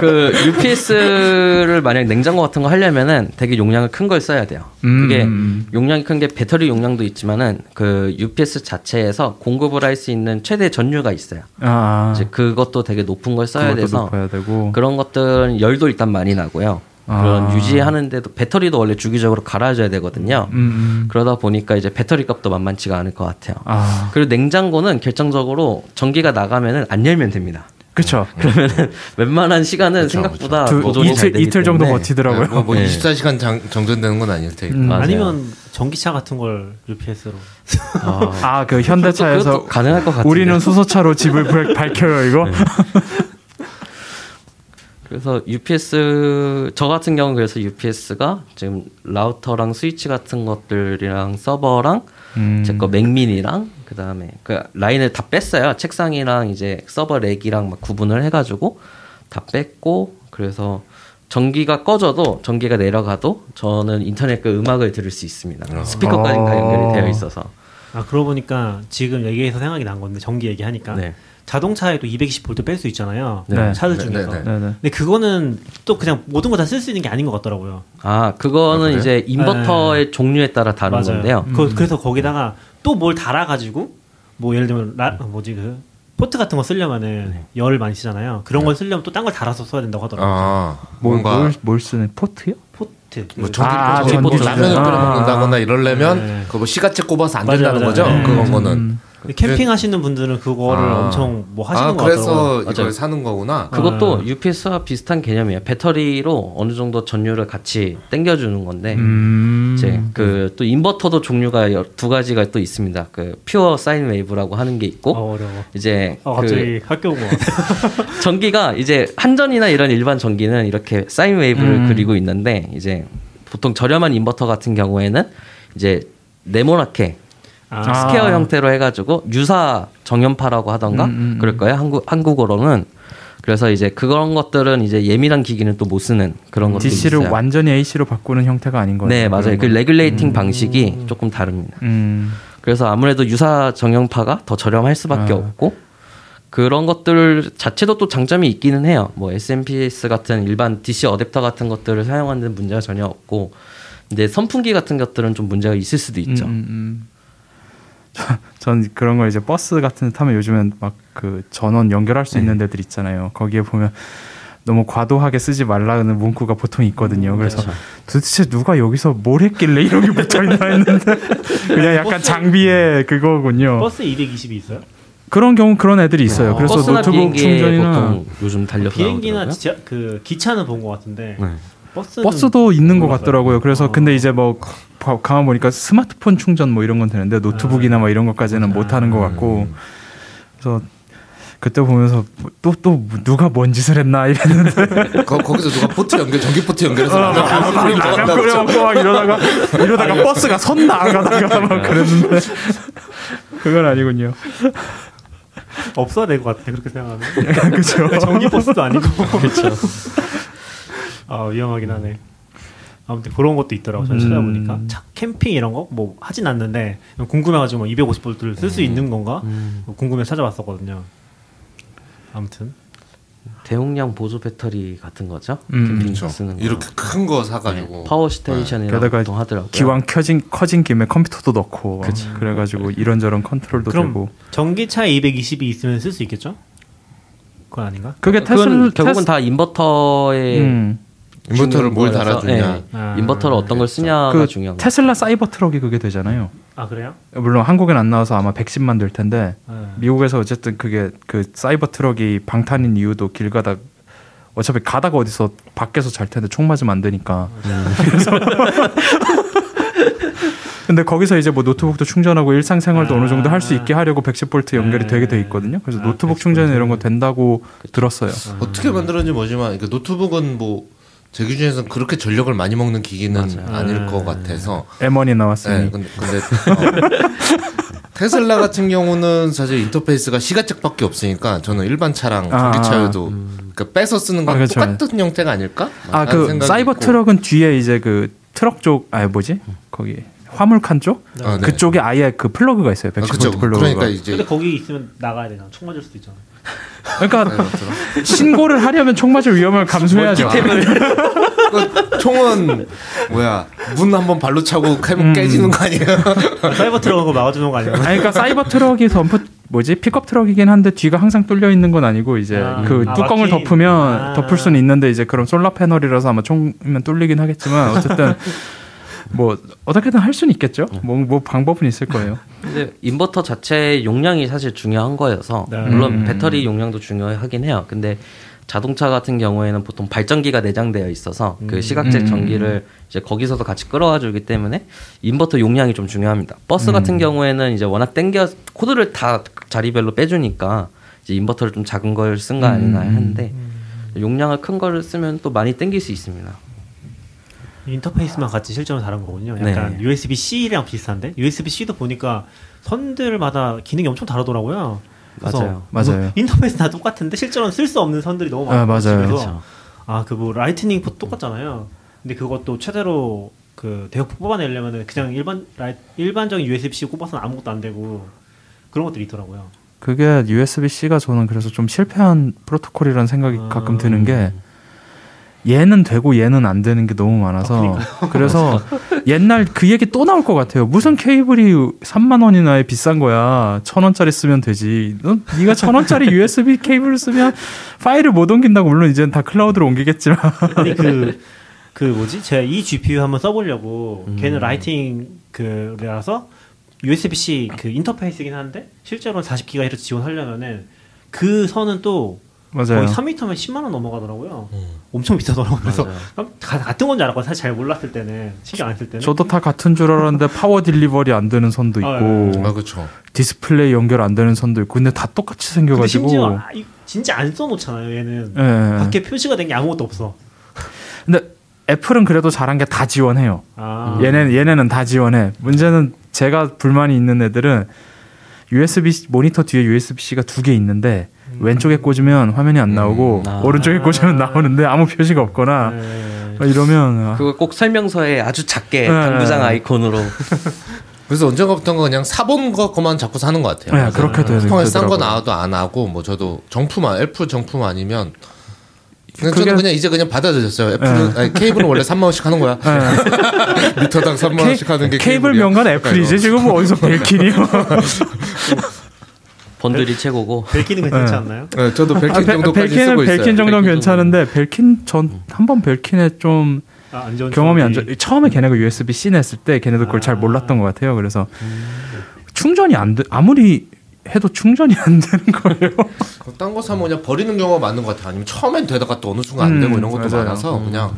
그 UPS를 만약 냉장고 같은 거 하려면은 되게 용량을 큰 걸 써야 돼요. 음, 그게 음. 용량이 큰 게 배터리 용량도 있지만은 그 UPS 자체에서 공급을 할 수 있는 최대 전류가 있어요. 아, 이제 그것도 되게 높은 걸 써야 그것도 돼서 높아야 되고 그런 것들은 열도 일단 많이 나고요. 그런 아. 유지하는데도 배터리도 원래 주기적으로 갈아줘야 되거든요. 음, 음. 그러다 보니까 이제 배터리 값도 만만치가 않을 것 같아요. 아, 그리고 냉장고는 결정적으로 전기가 나가면은 안 열면 됩니다. 그렇죠. 그러면은 웬만한 시간은 그쵸, 생각보다 두, 보존이 잘 이틀 이틀 정도 버티더라고요. 뭐, 뭐 네. 24시간 장, 정전되는 건 아닐 테니까. 음. 아니면 전기차 같은 걸 UPS로. 아, 아, 그 현대차에서 그것도 가능할 것 같은데. 우리는 수소차로 집을 밝- 밝혀요 이거. 네. 그래서 UPS 저 같은 경우 는 그래서 UPS가 지금 라우터랑 스위치 같은 것들이랑 서버랑 음. 제거 맥민이랑 그 다음에 그 라인을 다 뺐어요. 책상이랑 이제 서버 렉이랑 막 구분을 해 가지고 다 뺐고 그래서 전기가 꺼져도 전기가 내려가도 저는 인터넷 그 음악을 들을 수 있습니다. 스피커까지 다 연결이 되어 있어서. 아 그러고 보니까 지금 얘기해서 생각이 난 건데 전기 얘기하니까 네. 자동차에도 220V 뺄수 있잖아요. 네. 차들 네, 중에서. 네, 네. 네네. 근데 그거는 또 그냥 모든 거 다 쓸 수 있는 게 아닌 것 같더라고요. 아 그거는 아? 이제 인버터의 종류에 따라 다른 건데요. 그, 래서 거기다가 또 뭘 달아가지고 뭐 예를 들면 라, 뭐지 그 포트 같은 거 쓰려면은 네. 열을 많이 쓰잖아요. 그런 걸 쓰려면 또 딴 걸 달아서 써야 된다고 하더라고요. 아, 뭘, 뭔가 뭘, 뭘 쓰는 포트요? 포트. 뭐 그- 전기 아, 전기 뭐 라면을 전기. 끓여 먹는다거나 이러려면 네. 그뭐 시가잭 꼽아서 안 된다는 맞아요. 거죠. 네. 그건 거는. 음. 근데 캠핑 하시는 분들은 그거를 아. 엄청 뭐 하시는 아, 것 같더라고요. 그래서 이걸 맞아요. 사는 거구나. 그것도 아. UPS와 비슷한 개념이에요. 배터리로 어느 정도 전류를 같이 땡겨주는 건데 음. 이제 그 또 인버터도 종류가 여- 두 가지가 또 있습니다. 그 pure sine wave라고 하는 게 있고 어, 어려워. 이제 어, 그 갑자기 학교 온것 같아. 전기가 이제 한전이나 이런 일반 전기는 이렇게 sine wave를 음. 그리고 있는데 이제 보통 저렴한 인버터 같은 경우에는 이제 네모나게 아, square 형태로 해가지고 유사 정현파라고 하던가 음, 음, 음. 그럴 거예요. 한국 한국어로는 그래서 이제 그런 것들은 이제 예민한 기기는 또 못 쓰는 그런 것들이 DC를 있어요. 완전히 AC로 바꾸는 형태가 아닌 거예요. 네 맞아요. 그 regulating 방식이 조금 다릅니다. 음. 그래서 아무래도 유사 정현파가 더 저렴할 수밖에 아. 없고 그런 것들 자체도 또 장점이 있기는 해요. 뭐 SMPS 같은 일반 DC 어댑터 같은 것들을 사용하는 문제가 전혀 없고 근데 선풍기 같은 것들은 좀 문제가 있을 수도 있죠. 음, 음, 음. 저- 전 그런 거 이제 버스 같은 데 타면 요즘엔 막 그 전원 연결할 수 네. 있는 데들 있잖아요. 거기에 보면 너무 과도하게 쓰지 말라는 문구가 보통 있거든요. 그래서 그렇죠. 도대체 누가 여기서 뭘 했길래 이런 게 붙어 있나 했는데 그냥 약간 버스- 장비의 그거군요. 버스 220이 있어요? 그런 경우 그런 애들이 있어요. 그래서 버스나 노트북 충전이나 보통 요즘 달려서 비행기나. 지하, 그 기차는 본 것 같은데 네. 버스는 버스도 있는 것. 같더라고요. 그래서 어. 근데 이제 뭐 가- 가만 보니까 스마트폰 충전 뭐 이런 건 되는데 노트북이나 뭐 이런 것까지는 못 하는 것 같고 그래서 그때 보면서 또또 누가 뭔 짓을 했나 이랬는데 거, 거기서 누가 포트 연결 전기 포트 연결해서 어, 라면 막 끓이고 라면 먹었다고 끓여 먹고 막 이러다가 이러다가 버스가 선 나가다가 막 그랬는데 그건 아니군요. 없어야 될 것 같아 그렇게 생각하면 그렇죠. 전기 버스도 아니고 그렇죠. 아 위험하긴 하네. 아무튼 그런 것도 있더라고 저 음. 찾아보니까 차, 캠핑 이런 거 뭐 하진 않는데 궁금해가지고 뭐 250볼트를 쓸 수 있는 건가 음. 뭐 궁금해 서 찾아봤었거든요. 아무튼 대용량 보조 배터리 같은 거죠. 음, 캠핑 그렇죠. 쓰는 거. 이렇게 큰거 네, 사가지고 power station이라고 게다가 보통 하더라고요. 기왕 켜진 커진 김에 컴퓨터도 넣고 막 그치. 그래가지고 이런저런 컨트롤도 그럼 되고 전기차 220이 있으면 쓸 수 있겠죠? 그건 아닌가? 그게 테슬 결국은 테스- 다 인버터에 음. 인버터를 뭘 달아주냐. 예. 아, 인버터를 어떤 걸 쓰냐가 그 중요한 거. 테슬라 사이버 트럭이 그게 되잖아요. 아 그래요? 물론 한국엔 안 나와서 아마 110만 될 텐데 네. 미국에서 어쨌든 그게 그 사이버 트럭이 방탄인 이유도 길 가다 어차피 가다가 어디서 밖에서 잘 텐데 총 맞으면 안 되니까. 그래서 근데 거기서 이제 뭐 노트북도 충전하고 일상생활도 아. 어느 정도 할 수 있게 하려고 110V 연결이 네. 되게 돼 있거든요. 그래서 아, 노트북 110V. 충전 이런 거 된다고 들었어요. 어떻게 만들었는지 모르지만 그 노트북은 뭐 제 기준에서는 그렇게 전력을 많이 먹는 기기는 맞아요. 아닐 네. 것 같아서. M1이 나왔으니 네, 근데, 근데 어, 테슬라 같은 경우는 사실 인터페이스가 시가잭밖에 없으니까 저는 일반 차랑 아, 전기차여도 그러니까 빼서 쓰는 건 아, 그렇죠. 똑같은 형태가 아닐까? 아그 생각이 사이버 있고. 트럭은 뒤에 이제 그 트럭 쪽 아니 뭐지 거기 화물칸 쪽 아, 네. 그쪽에 아예 그 플러그가 있어요. 아, 110V 그쵸. 플러그가. 그러니까 이제 근데 거기 있으면 나가야 되잖아. 총 맞을 수도 있잖아. 그러니까 신고를 하려면 총 맞을 위험을 감수해야죠. 그 총은 뭐야 문 한번 발로 차고 음. 깨지는 거 아니에요? 사이버 트럭은 거 막아주는 거 아니야? 아니 그러니까 사이버 트럭이 덤프 뭐지 픽업 트럭이긴 한데 뒤가 항상 뚫려 있는 건 아니고 이제 아, 그 아, 뚜껑을 막힌. 덮으면 아. 덮을 수는 있는데 이제 그럼 solar panel이라서 아마 총이면 뚫리긴 하겠지만 어쨌든 뭐 어떻게든 할 수는 있겠죠. 뭐, 뭐 방법은 있을 거예요. 근데 인버터 자체의 용량이 사실 중요한 거여서 네. 물론 음. 배터리 용량도 중요하긴 해요. 근데 자동차 같은 경우에는 보통 발전기가 내장되어 있어서 그 시각적 음. 전기를 이제 거기서도 같이 끌어와 주기 때문에 인버터 용량이 좀 중요합니다. 버스 음. 같은 경우에는 이제 워낙 땡겨 코드를 다 자리별로 빼주니까 이제 인버터를 좀 작은 걸 쓴 거 아닌가 음. 하는데 용량을 큰 거를 쓰면 또 많이 땡길 수 있습니다. 인터페이스만 같이 실제로 다른 거군요. 약간 네. USB-C랑 비슷한데 USB-C도 보니까 선들마다 기능이 엄청 다르더라고요. 맞아요. 맞아요. 뭐 인터페이스 다 똑같은데 실제로는 쓸 수 없는 선들이 너무 아, 많아요. 맞아요. 집에서. 그렇죠. 아, 그 뭐 라이트닝 포트 똑같잖아요. 근데 그것도 최대로 그 대역폭 뽑아내려면은 그냥 일반 라이, 일반적인 USB-C 꼽아서는 아무것도 안 되고 그런 것들이 있더라고요. 그게 USB-C가 저는 그래서 좀 실패한 프로토콜이라는 생각이 아. 가끔 드는 게 얘는 되고 얘는 안 되는 게 너무 많아서 그래서 옛날 그 얘기 또 나올 것 같아요. 무슨 케이블이 3만 원이나 비싼 거야. 천 원짜리 쓰면 되지. 너 네가 천 원짜리 USB 케이블을 쓰면 파일을 못 옮긴다고 물론 이제는 다 클라우드로 옮기겠지만 아니 그, 그 뭐지? 제가 이 GPU 한번 써보려고 음. 걔는 라이팅 그라서 USB-C 그 인터페이스긴 한데 실제로는 40GHz 지원하려면은 그 선은 또 맞아요. 거의 3m면 10만 원 넘어가더라고요. 엄청 비싸더라고요. 그래서 가- 같은 건 줄 알았고 사실 잘 몰랐을 때는 신경 안 쓸 때는 저도 다 같은 줄 알았는데 power delivery 안 되는 선도 있고 아, 예, 아 그렇죠. 디스플레이 연결 안 되는 선도 있고 근데 다 똑같이 생겨가지고 심지어 아, 이- 진짜 안 써놓잖아요. 얘는 예, 예. 밖에 표시가 된 게 아무것도 없어. 근데 애플은 그래도 잘한 게 다 지원해요. 아. 얘네 얘네는 다 지원해. 문제는 제가 불만이 있는 애들은 USB 모니터 뒤에 USB-C가 두 개 있는데 왼쪽에 꽂으면 화면이 안 나오고 음, 아. 오른쪽에 꽂으면 나오는데 아무 표시가 없거나 네. 막 이러면 아, 그거 꼭 설명서에 아주 작게 네. 당구장 아이콘으로 그래서 언젠가부터는 그냥 사본 거만 자꾸 사는 것 같아요. 네, 그렇게 되- 쿠팡에 싼거 되더라고요. 나와도 안 하고 뭐 저도 정품 아- 애플 정품 아니면 그냥 그게- 저는 그냥 이제 그냥 받아들였어요. 애플은 아니, 케이블은 원래 3만 원씩 하는 거야. 미터당 3만 원씩 하는 게 네. 케이블. 명간 애플이지 그러니까 지금 뭐 어디서 벨킨이요? 번들이 최고고 벨키는 괜찮지 않나요? 이거. 네, 저도 벨킨 아, 벨- 정도까지 벨킨은 쓰고 있어요. 벨킨 정도는 벨킨 괜찮은데 벨킨 전 한 번 벨킨에 좀 아, 안 경험이 안. 좋. 처음에 걔네가 USB C 냈을 때 걔네도 그걸 잘 아. 몰랐던 것 같아요. 그래서 충전이 안 돼. 아무리 해도 충전이 안 되는 거예요. 딴거 사면 그냥 버리는 경우가 많은 것 같아요. 아니면 처음엔 되다가 또 어느 순간 안 되고 음, 이런 것도 맞아요. 많아서 그냥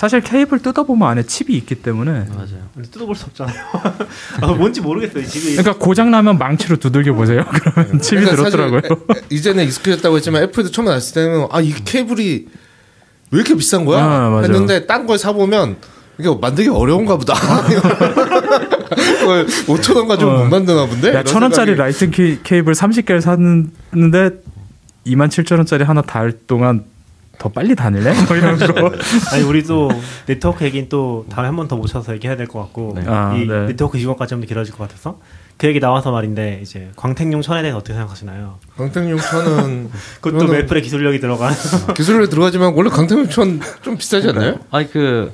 사실 케이블 뜯어보면 안에 칩이 있기 때문에 맞아요. 근데 뜯어볼 수 없잖아요. 아, 뭔지 모르겠어요. 지금 그러니까 고장 나면 망치로 두들겨 보세요. 그러면 칩이 그러니까 들었더라고요. 에- 에- 이제는 익숙해졌다고 했지만 애플도 처음에 나왔을 때는 아 이 케이블이 왜 이렇게 비싼 거야? 아. 했는데 딴 걸 사보면 이게 만들기 어려운가 보다. 그걸 5천 원 가지고 못 만드나 본데? 야, 천 원짜리 케, 케이블 30개를 샀는데 2만 7천 원짜리 하나 달 동안 더 빨리 다닐래? 뭐 이런 거. 아니 우리도 네트워크 얘기는 또 다음에 한 번 더 모셔서 얘기해야 될 것 같고 네. 아, 이 네. 네트워크 지원까지 좀더 길어질 것 같아서 그 얘기 나와서 말인데 이제 광택용 천에 대해서 어떻게 생각하시나요? 강택용 천은 그것도 애플의 기술력이 들어간 기술에 들어가지만 원래 강택용 천 좀 비싸지 않나요? 아니 그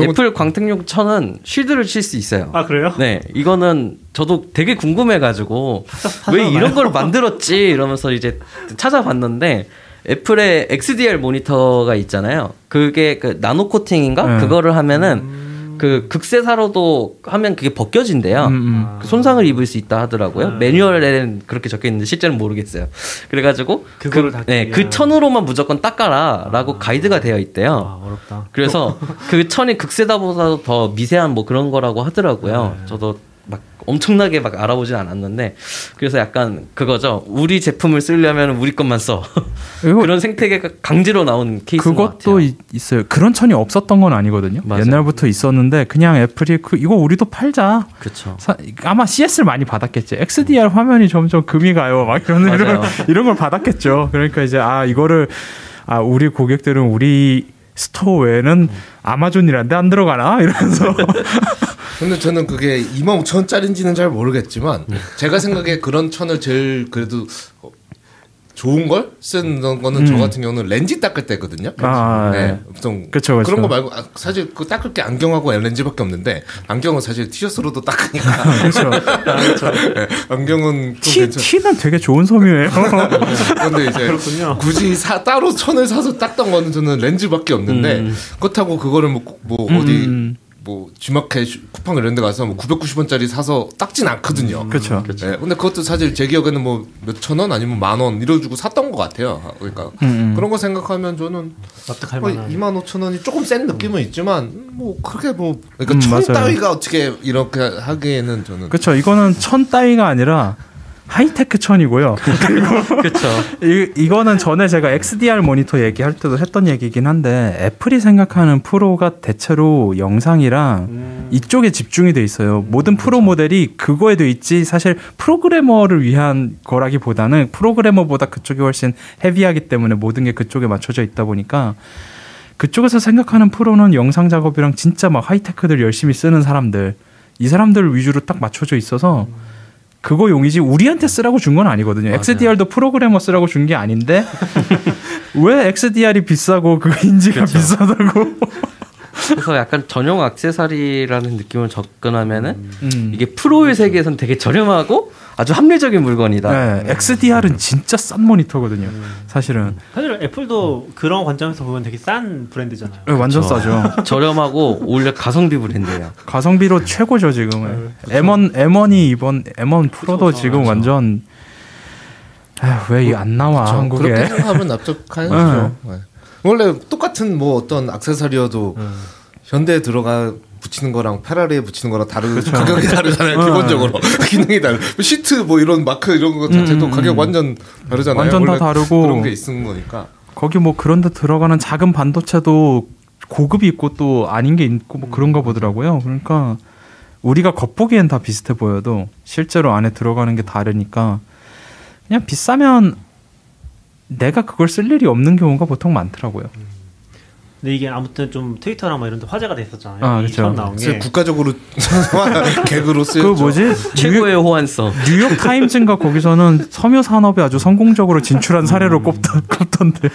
애플 광택용 천은 쉴드를 칠 수 있어요. 아 그래요? 네, 이거는 저도 되게 궁금해가지고 왜 이런 걸 만들었지 이러면서 이제 찾아봤는데 애플의 XDR 모니터가 있잖아요. 그게 그 나노 코팅인가 네. 그거를 하면은 그 극세사로도 하면 그게 벗겨진대요. 음, 음. 그 손상을 입을 수 있다 하더라고요. 아. 매뉴얼에는 그렇게 적혀 있는데 실제는 모르겠어요. 그래가지고 그거를 그, 네, 그. 천으로만 무조건 닦아라라고 가이드가 되어 있대요. 아 어렵다. 그래서 그 천이 극세다보다 더 미세한 뭐 그런 거라고 하더라고요. 네. 저도 막 엄청나게 막 알아보진 않았는데 그래서 약간 그거죠. 우리 제품을 쓰려면 우리 것만 써. 그런 생태계가 강제로 나온 케이스인 것 그것도. 이- 있어요. 그런 천이 없었던 건 아니거든요. 맞아요. 옛날부터 있었는데 그냥 애플이 그 이거 우리도 팔자. 그렇죠. 사- 아마 CS를 많이 받았겠지. XDR 화면이 점점 금이 가요. 막 이런 이런, 맞아요. 이런 걸 받았겠죠. 그러니까 이제 아 이거를 아 우리 고객들은 우리 스토어 외에는 아마존 이런 데 안 들어가나 이러면서 근데 저는 그게 2만 5천 원짜리인지는 잘 모르겠지만 제가 생각에 그런 천을 제일 그래도 어, 좋은 걸 쓰는 거는 저 음. 같은 경우는 렌즈 닦을 때거든요. 아, 네. 네. 보통 그쵸, 그쵸. 그런 거 말고 아, 사실 그 닦을 게 안경하고 렌즈밖에 없는데 안경은 사실 티셔츠로도 닦으니까 그렇죠. 네, 안경은 좀티 괜찮. 티는 되게 좋은 섬유예요. 근데 이제 그렇군요. 굳이 사, 따로 천을 사서 닦던 거는 저는 렌즈밖에 없는데 그렇다고 그거를 뭐, 꼭- 뭐 어디 음. 뭐 G마켓 슈- 쿠팡 이런 데 가서 뭐 990원짜리 사서 닦진 않거든요. 그렇죠. 네, 근데 그것도 사실 제 기억에는 뭐 몇천 원 아니면 만 원 이러 주고 샀던 것 같아요. 그러니까 음, 음. 그런 거 생각하면 저는 납득할 뭐 만한. 2만 5천 원이 조금 센 느낌은 있지만 뭐 그렇게 뭐 그러니까 음, 천 맞아요. 따위가 어떻게 이렇게 하기에는 저는 그렇죠. 이거는 천 따위가 아니라 하이테크 천이고요. 그렇죠. 이, 이거는 전에 제가 XDR 모니터 얘기할 때도 했던 얘기긴 한데 애플이 생각하는 프로가 대체로 영상이랑 음, 이쪽에 집중이 돼 있어요. 모든 프로 모델이 그거에 돼 있지 사실 프로그래머를 위한 거라기보다는 프로그래머보다 그쪽이 훨씬 헤비하기 때문에 모든 게 그쪽에 맞춰져 있다 보니까 그쪽에서 생각하는 프로는 영상 작업이랑 진짜 막 하이테크들 열심히 쓰는 사람들 이 사람들 위주로 딱 맞춰져 있어서 그거 용이지 우리한테 쓰라고 준 건 아니거든요. 맞아요. XDR도 프로그래머 쓰라고 준 게 아닌데 왜 XDR이 비싸고 그 인지가 비싸다고? 그래서 약간 전용 액세서리라는 느낌을 접근하면은 음. 이게 프로의 세계에선 되게 저렴하고 아주 합리적인 물건이다. 네, XDR은 진짜 싼 모니터거든요. 사실은 사실 애플도 그런 관점에서 보면 되게 싼 브랜드잖아요. 네, 완전 그쵸. 싸죠. 저렴하고 오히려 가성비 브랜드예요. 가성비로 최고죠 지금은. M1 M1이 이번 M1 프로도 그쵸, 지금 맞아. 완전 왜 이게 안 나와 그렇죠. 한국에? 그렇게 생각하면 납득하죠. 네. 원래 똑같은 뭐 어떤 액세서리여도 현대에 들어가 붙이는 거랑 페라리에 붙이는 거랑 다른 가격이 다르잖아요. 기본적으로 기능이 다르. 시트 뭐 이런 마크 이런 거 자체도 음, 가격 음. 완전 다르잖아요. 완전 다 다르고. 그런 게 있는 거니까. 거기 뭐 그런 데 들어가는 작은 반도체도 고급이 있고 또 아닌 게 있고 뭐 그런가 보더라고요. 그러니까 우리가 겉보기엔 다 비슷해 보여도 실제로 안에 들어가는 게 다르니까 그냥 비싸면 내가 그걸 쓸 일이 없는 경우가 보통 많더라고요. 근데 이게 아무튼 좀 트위터랑 막 이런 데 화제가 됐었잖아요. 아, 이 그쵸. 처음 나온 게. 국가적으로 개그로 그 쓰였죠. 뭐지? 뉴욕, 최고의 호환성. 뉴욕 타임즈인가 거기서는 섬유 산업에 아주 성공적으로 진출한 사례로 꼽던, 꼽던데.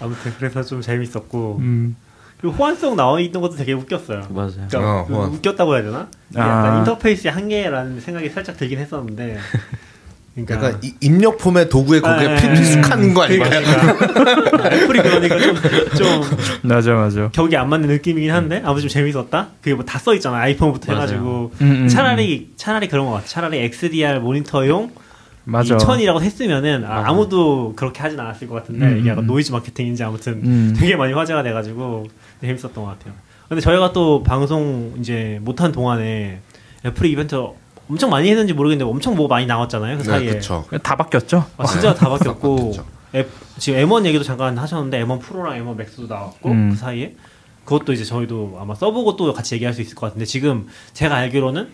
아무튼 그래서 좀 재밌었고 음. 그리고 호환성 나와 있는 것도 되게 웃겼어요. 맞아요. 그러니까 어, 그. 웃겼다고 해야 되나? 아. 약간 인터페이스의 한계라는 생각이 살짝 들긴 했었는데. 그러니까 약간 이- 입력 폼의 도구에 거기에 아, 피- 예, 피숙한 거 아닌가요? 그러니까 애플이 그러니까 좀, 좀 맞아, 맞아. 격이 안 맞는 느낌이긴 한데 아무튼 좀 재밌었다. 그게 뭐 다 써 있잖아 아이폰부터 맞아요. 해가지고 음, 음, 차라리 차라리 그런 것 같아. 차라리 XDR 모니터용 맞아. 2000이라고 했으면은 아, 아무도 그렇게 하진 않았을 것 같은데 음, 이게 약간 음. 노이즈 마케팅인지 아무튼 음. 되게 많이 화제가 돼가지고 재밌었던 것 같아요. 근데 저희가 또 방송 이제 못한 동안에 애플 이벤트 엄청 많이 했는지 모르겠는데 엄청 뭐 많이 나왔잖아요 그 네, 사이에. 그렇죠. 다 바뀌었죠? 아, 진짜 다 바뀌었고 바뀌었죠. 앱, 지금 M1 얘기도 잠깐 하셨는데 M1 프로랑 M1 맥스도 나왔고 음. 그 사이에 그것도 이제 저희도 아마 써보고 또 같이 얘기할 수 있을 것 같은데 지금 제가 알기로는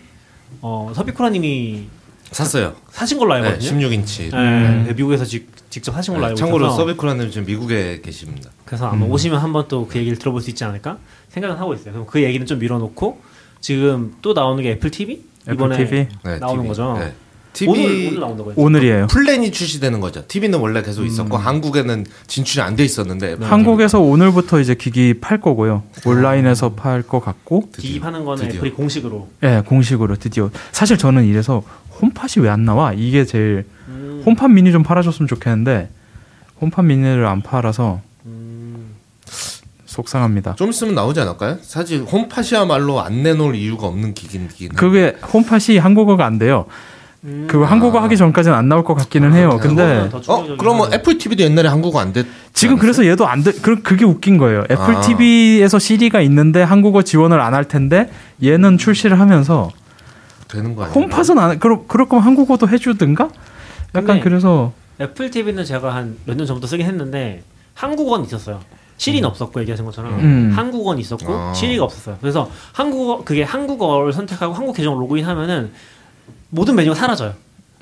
어, 서비쿠라님이 샀어요. 사신 걸로 알고 네, 있거든요. 16인치. 네, 미국에서 직, 직접 하신 걸로 네, 알고 참고로 있어서 서비쿠라님 지금 미국에 계십니다. 그래서 아마 오시면 한번 또 그 얘기를 들어볼 수 있지 않을까 생각은 하고 있어요. 그럼 그 얘기는 좀 밀어놓고 지금 또 나오는 게 애플 TV 이번에 TV? 네, 나오는 TV. 거죠. 네. 오늘 TV 오늘 나온다고 했죠. 오늘이에요. 플랜이 출시되는 거죠. TV는 원래 계속 음. 있었고 한국에는 진출이 안 돼 있었는데 네. 한국에서 오늘부터 이제 기기 팔 거고요. 온라인에서 팔 것 같고, 드디어. 기입하는 거는. 애플이 공식으로 예, 공식으로 드디어. 사실 저는 이래서 홈팟이 왜 안 나와? 이게 제일 음, 홈팟 미니 좀 팔아줬으면 좋겠는데 홈팟 미니를 안 팔아서 음, 속상합니다. 좀 있으면 나오지 않을까요? 사실 홈팟이야말로 안 내놓을 이유가 없는 기기긴 그게 홈팟이 한국어가 안 돼요. 음. 그거 한국어 하기 전까지는 안 나올 것 같기는 해요. 그렇구나. 근데 어? 그러면. 애플 TV도 옛날에 한국어 안 됐. 지금 그래서 얘도 안 돼. 그 그게 웃긴 거예요. 애플 아. TV에서 시리가 있는데 한국어 지원을 안 할 텐데 얘는 출시를 하면서 되는 거 아니에요? 홈팟은 안 그럴 그럴 거면 한국어도 해주든가. 약간 그래서 애플 TV는 제가 한 몇 년 전부터 쓰긴 했는데 한국어는 있었어요. 시리는 없었고 얘기하신 것처럼 음. 한국어는 있었고 아. 시리가 없었어요. 그래서 한국어 그게 한국어를 선택하고 한국 계정 로그인하면은 모든 메뉴가 사라져요.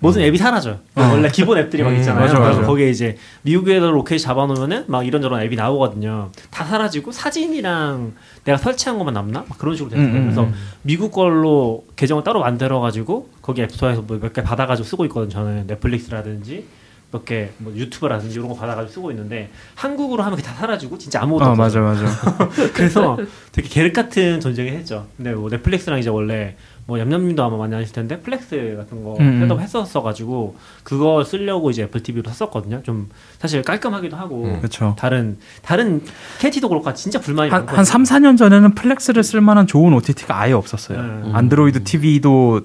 모든 앱이 사라져요. 원래 기본 앱들이 막 음, 있잖아요. 맞아, 맞아. 그래서 거기에 이제 미국에서 로켓 잡아놓으면은 막 이런저런 앱이 나오거든요. 다 사라지고 사진이랑 내가 설치한 것만 남나? 막 그런 식으로 됐어요. 음, 음, 그래서 음. 미국 걸로 계정을 따로 만들어가지고 거기 앱스토어에서 뭐 몇 개 받아가지고 쓰고 있거든. 저는 넷플릭스라든지 몇 개 뭐 유튜브라든지 이런 거 받아가지고 쓰고 있는데 한국으로 하면 그게 다 사라지고 진짜 아무것도 아 없어요. 맞아 맞아. 그래서 되게 계륵 같은 존재긴 했죠. 근데 뭐 넷플릭스랑 이제 원래 뭐 얌얌님도 아마 많이 아실 텐데 Plex 같은 거 음, 음. setup 했었어 가지고 그거 쓰려고 이제 애플 TV로 샀었거든요. 좀 사실 깔끔하기도 하고 음. 그렇죠. 다른 다른 KT도 그렇고 진짜 불만이 한, 많거든요. 한 3, 4년 전에는 Plex를 쓸 만한 좋은 OTT가 아예 없었어요. 네. 안드로이드 TV도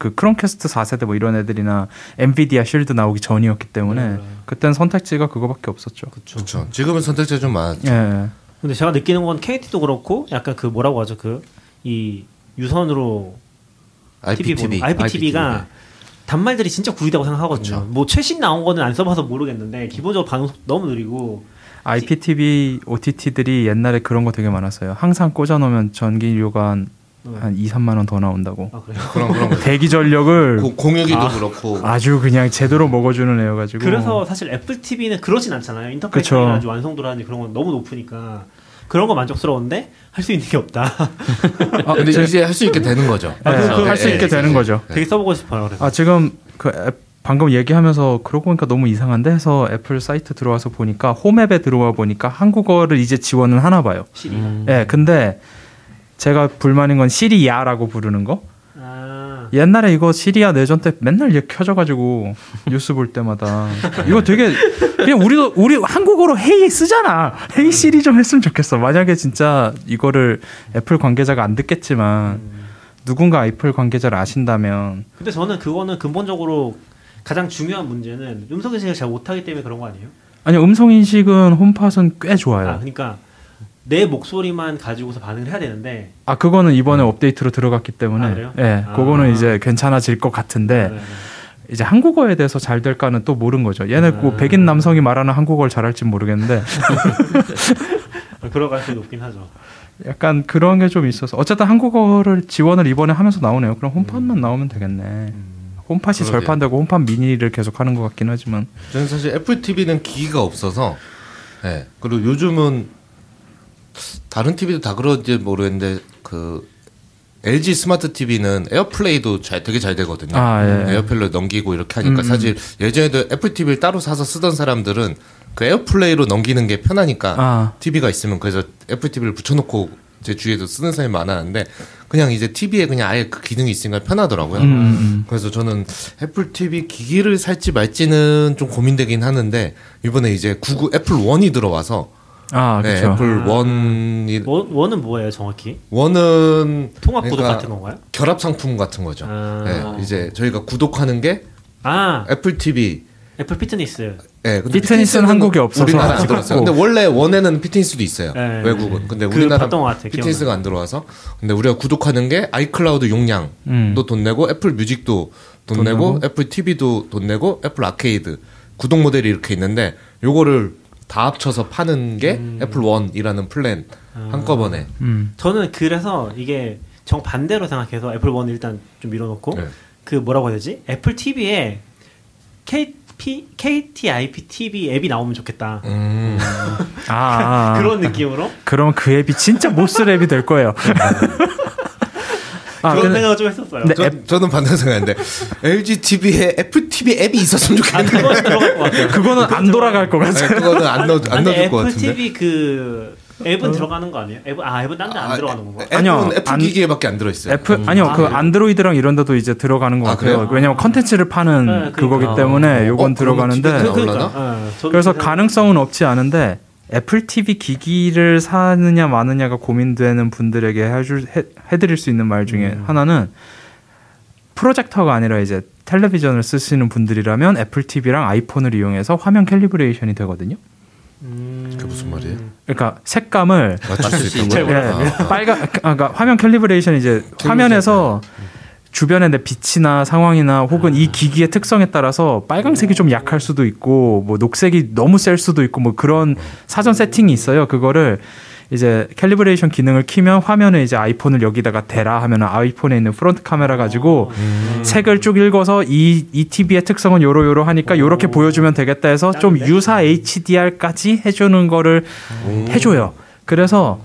그 크롬캐스트 4세대 뭐 이런 애들이나 엔비디아 쉴드 나오기 전이었기 때문에 네, 네. 그땐 선택지가 그거밖에 없었죠. 그렇죠. 지금은 선택지가 좀 많았죠. 예. 근데 제가 느끼는 건 KT도 그렇고 약간 그 뭐라고 하죠 그 이 유선으로 TV 보는 IPTV. IPTV가 단말들이 진짜 구리다고 생각하거든요. 그쵸. 뭐 최신 나온 거는 안 써봐서 모르겠는데 기본적으로 반응 속도 너무 느리고 IPTV OTT들이 옛날에 그런 거 되게 많았어요. 항상 꽂아놓으면 전기료가 한, 한 2, 3만 원 더 나온다고. 아 그런 거. 대기 전력을 고- 공유기도 그렇고 아주 그냥 제대로 먹어주는 애여 가지고. 그래서 사실 애플 TV는 그러진 않잖아요. 인터페이스라든지 완성도라든지 그런 건 너무 높으니까 그런 거 만족스러운데 할 수 있는 게 없다. 아, 근데 제- 이제 할 수 있게 되는 거죠. 예, 그거 할수 예, 있게 예, 되는 예. 거죠. 되게 써보고 싶어요. 그래서 아 지금 그 앱, 방금 얘기하면서 그러고 보니까 너무 이상한데 해서 애플 사이트 들어와서 보니까 홈앱에 들어와 보니까 한국어를 이제 지원을 하나 봐요. 예, 근데 제가 불만인 건 시리야라고 부르는 거. 아 옛날에 이거 시리아 내전 때 맨날 얘 켜져가지고 뉴스 볼 때마다 이거 되게 그냥 우리도 우리 한국어로 hey 쓰잖아. hey 시리 좀 했으면 좋겠어. 만약에 진짜 이거를 애플 관계자가 안 듣겠지만 누군가 애플 관계자를 아신다면 근데 저는 그거는 근본적으로 가장 중요한 문제는 음성 인식을 잘 못하기 때문에 그런 거 아니에요? 아니 음성 인식은 홈팟은 꽤 좋아요. 아 그러니까 내 목소리만 가지고서 반응을 해야 되는데 아 그거는 이번에 업데이트로 들어갔기 때문에 아? 예 아. 그거는 이제 괜찮아질 것 같은데 네, 네. 이제 한국어에 대해서 잘 될까는 또 모르는 거죠 얘네 뭐 아. 백인 남성이 말하는 한국어를 잘할지 모르겠는데 그럴 가능성이 높긴 하죠. 약간 그런 게 좀 있어서 어쨌든 한국어를 지원을 이번에 하면서 나오네요. 그럼 홈팟만 나오면 되겠네. 홈팟이 그러게요. 절판되고 홈팟 미니를 계속 하는 것 같긴 하지만 저는 사실 애플 TV는 기기가 없어서, 예. 그리고 요즘은 다른 TV도 다 그런지 모르겠는데 그 LG 스마트 TV는 에어플레이도 잘 되게 잘 되거든요. 아, 예. 에어플레이 넘기고 이렇게 하니까 음, 사실 예전에도 애플 TV를 따로 사서 쓰던 사람들은 그 에어플레이로 넘기는 게 편하니까 아. TV가 있으면 그래서 애플 TV를 붙여놓고 제 주위에도 쓰는 사람이 많았는데 그냥 이제 TV에 그냥 아예 그 기능이 있으니까 편하더라고요. 음, 음. 그래서 저는 애플 TV 기기를 살지 말지는 좀 고민되긴 하는데 이번에 이제 구글 애플 원이 들어와서 아 네, 그렇죠. 애플 원이 원, 원은 뭐예요, 정확히? 원은 통합 구독 그러니까 같은 건가요? 결합 상품 같은 거죠. 아. 네, 이제 저희가 구독하는 게 아, 애플 TV. 애플 피트니스. 네, 근데 피트니스는 한국에 없어서 우리나라 안 들어왔어요. 근데 원래 원에는 피트니스도 있어요. 네, 외국은. 네. 근데 그 우리나라 봤던 것 같아, 피트니스가 기억나. 안 들어와서. 근데 우리가 구독하는 게 아이클라우드 용량도 음. 돈 내고 애플 뮤직도 돈, 돈 내고, 내고. 애플 TV도 돈 내고 애플 아케이드 구독 모델이 이렇게 있는데 요거를 다 합쳐서 파는 게 음. 애플 원이라는 플랜 한꺼번에. 음. 저는 그래서 이게 정 반대로 생각해서 애플 원 일단 좀 밀어놓고 네. 그 뭐라고 해야 되지? 애플 TV에 KP, KT IPTV 앱이 나오면 좋겠다. 음. 아, 아, 아. 그런 느낌으로 그러면 그 앱이 진짜 못 쓸 앱이 될 거예요. 아, 그런 근데- 생각을 좀 했었어요. 네. 저, 저는 반대 생각인데 LG TV에 애플 TV 앱이 있었으면 아, 좋겠는데. 그건 들어갈 것 같아요. 그거는 안 돌아갈 것 아니, 같아요. 그거는 안 넣어 안 넣어줄 것 애플 같은데. TV 그 앱은 들어가는 거 아니에요? 앱, 아 앱은 딴 데안 아, 들어가는 건가? 애플은 아니요, 애플 안- 기기에밖에 안 들어 있어요. 애플 아니요 아, 그 그래요? 안드로이드랑 이런 데도 이제 들어가는 것 아, 같아요. 그래요? 왜냐면 컨텐츠를 파는 네, 그러니까. 그거기 때문에 요건 어, 그러면 들어가는데 TV도 그? 어, 저도 그래서 그래서- 가능성은 없지 않은데 애플 TV 기기를 사느냐 마느냐가 고민되는 분들에게 해줄 해, 해드릴 수 있는 말 중에 음. 하나는 프로젝터가 아니라 이제 텔레비전을 쓰시는 분들이라면 애플 TV랑 아이폰을 이용해서 화면 calibration이 되거든요. 음, 그게 무슨 말이에요? 그러니까 색감을 맞출 수 있는 잘 거예요. 예, 아, 아. 빨간 아, 그러니까 화면 calibration 이제 화면에서 주변에 내 빛이나 상황이나 혹은 이 기기의 특성에 따라서 빨강색이 좀 약할 수도 있고 뭐 녹색이 너무 셀 수도 있고 뭐 그런 사전 세팅이 있어요. 그거를 이제 calibration 기능을 키면 화면에 이제 아이폰을 여기다가 대라 하면 아이폰에 있는 front 카메라 가지고 색을 쭉 읽어서 이, 이 TV의 특성은 요로 요로 하니까 요렇게 보여주면 되겠다 해서 좀? 유사 HDR까지 해주는 거를 해줘요. 그래서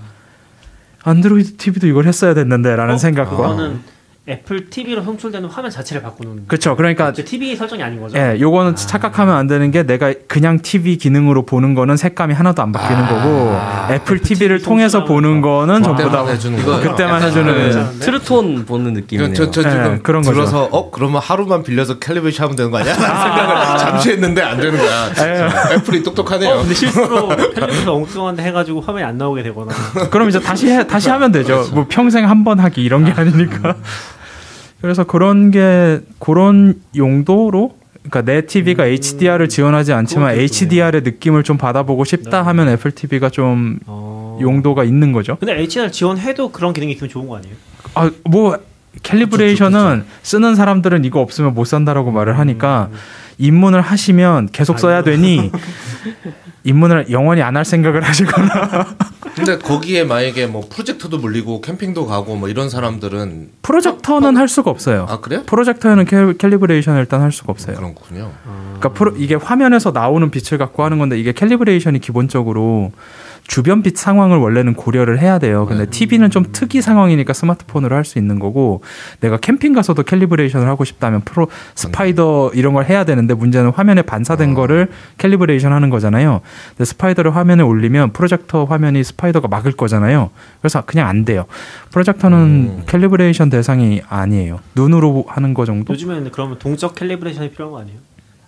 안드로이드 TV도 이걸 했어야 됐는데라는 어? 생각과 그거는 애플 TV로 송출되는 화면 자체를 바꾸는 그렇죠. 그러니까 그 TV 설정이 아닌 거죠? 예, 요거는 착각하면 안 되는 게 내가 그냥 TV 기능으로 보는 거는 색감이 하나도 안 바뀌는 아, 거고 애플 TV를 TV 통해서 보는 거는 전부 다 그때만 해주는 이거. 그때만 해주는 그 트루톤 보는 느낌이네요. 저, 저 지금 네, 그런 거죠. 들어서 어 그러면 하루만 빌려서 calibration 하면 되는 거 아니야? 생각을 잠시 했는데 안 되는 거야. 진짜. 애플이 똑똑하네요. 어, 근데 실수로 텔레비전 엉뚱한데 해가지고 화면이 안 나오게 되거나 그럼 이제 다시 해, 다시 하면 되죠. 뭐 평생 한 번 하기 이런 게 아니니까. 그래서 그런 게 그런 용도로 그러니까 내 TV가 HDR을 지원하지 않지만 HDR의 느낌을 좀 받아보고 싶다 네. 하면 애플 TV가 좀 어... 용도가 있는 거죠. 근데 HDR 지원해도 그런 기능이 있으면 좋은 거 아니에요? 아, 뭐 캘리브레이션은 쓰는 사람들은 이거 없으면 못 산다라고 말을 하니까 입문을 하시면 계속 써야 되니 입문을 영원히 안 할 생각을 하시거나 근데 거기에 만약에 뭐 프로젝터도 물리고 캠핑도 가고 뭐 이런 사람들은 프로젝터는 할 수가 없어요. 아 그래요? 프로젝터에는 cal, calibration을 일단 할 수가 없어요. 그렇군요. 그러니까 프로, 이게 화면에서 나오는 빛을 갖고 하는 건데 이게 calibration이 기본적으로 주변 빛 상황을 원래는 고려를 해야 돼요. 근데 TV는 좀 특이 상황이니까 스마트폰으로 할 수 있는 거고 내가 캠핑 가서도 calibration을 하고 싶다면 프로 스파이더 이런 걸 해야 되는데 문제는 화면에 반사된 거를 calibration 하는 거잖아요. 근데 스파이더를 화면에 올리면 프로젝터 화면이 스파이더가 막을 거잖아요. 그래서 그냥 안 돼요. 프로젝터는 calibration 대상이 아니에요. 눈으로 하는 거 정도? 요즘에는 그러면 동적 calibration이 필요한 거 아니에요?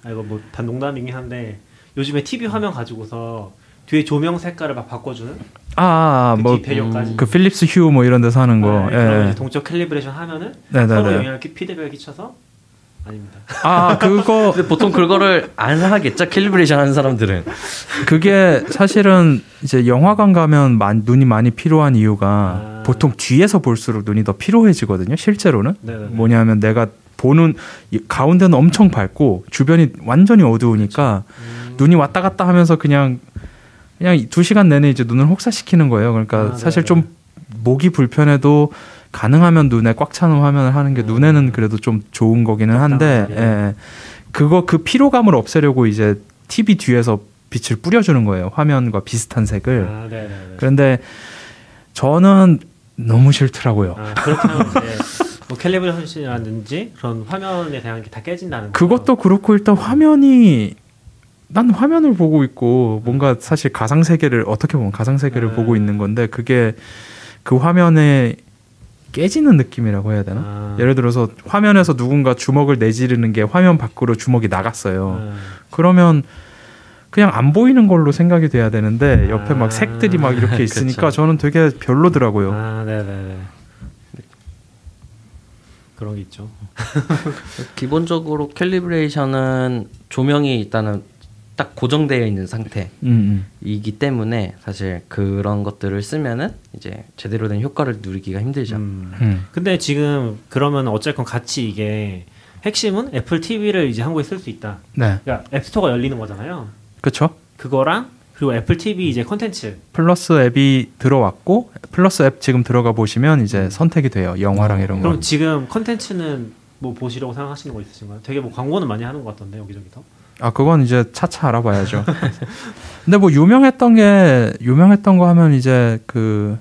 아 이거 뭐 단 농담이긴 한데 요즘에 TV 화면 가지고서 뒤에 조명 색깔을 막 바꿔주는 아, 그뭐뒤 배경까지 그 필립스 휴 뭐 이런 데서 하는 거. 네, 예. 이제 동적 calibration 하면은 네네네. 서로 영향을 끼 피드백을 끼쳐서 아닙니다. 아, 그거 근데 보통 그거를 안 하겠죠 calibration 하는 사람들은 그게 사실은 이제 영화관 가면 많이, 눈이 많이 필요한 이유가 아. 보통 뒤에서 볼수록 눈이 더 피로해지거든요. 실제로는 네네네. 뭐냐면 내가 보는 이 가운데는 엄청 밝고 주변이 완전히 어두우니까 음. 눈이 왔다 갔다 하면서 그냥 그냥 두 시간 내내 이제 눈을 혹사시키는 거예요. 그러니까 아, 사실 네네. 좀 목이 불편해도 가능하면 눈에 꽉 차는 화면을 하는 게 음. 눈에는 그래도 좀 좋은 거기는 한데 적당하게. 예. 그거 그 피로감을 없애려고 이제 TV 뒤에서 빛을 뿌려주는 거예요. 화면과 비슷한 색을. 아, 네네네. 그런데 저는 너무 싫더라고요. 아, 하면 이제 뭐 calibration이라든지 그런 화면에 대한 게 다 깨진다는 거. 그것도 그렇고 일단 화면이 난 화면을 보고 있고 뭔가 사실 가상 세계를 어떻게 보면 가상 세계를 네. 보고 있는 건데 그게 그 화면에 깨지는 느낌이라고 해야 되나? 아. 예를 들어서 화면에서 누군가 주먹을 내지르는 게 화면 밖으로 주먹이 나갔어요. 아, 그러면 그냥 안 보이는 걸로 생각이 돼야 되는데 옆에 아. 막 색들이 막 이렇게 있으니까 그쵸. 저는 되게 별로더라고요. 아, 네네네. 그런 게 있죠. 기본적으로 캘리브레이션은 조명이 일단은 딱 고정되어 있는 상태이기 음, 때문에 사실 그런 것들을 쓰면은 이제 제대로 된 효과를 누리기가 힘들죠. 음. 음. 음. 근데 지금 그러면 어쨌건 같이 이게 핵심은 애플 TV를 이제 한국에 쓸 수 있다. 네, 그러니까 앱스토어가 열리는 거잖아요. 그렇죠. 그거랑 그리고 애플 TV 이제 콘텐츠. 플러스 앱이 들어왔고 플러스 앱 지금 들어가 보시면 이제 선택이 돼요. 영화랑 이런 거. 그럼 지금 콘텐츠는 뭐 보시려고 생각하시는 거 있으신가요? 되게 뭐 광고는 많이 하는 것 같던데 여기저기서. 아 그건 이제 차차 알아봐야죠. 근데 뭐 유명했던 게 유명했던 거 하면 이제 그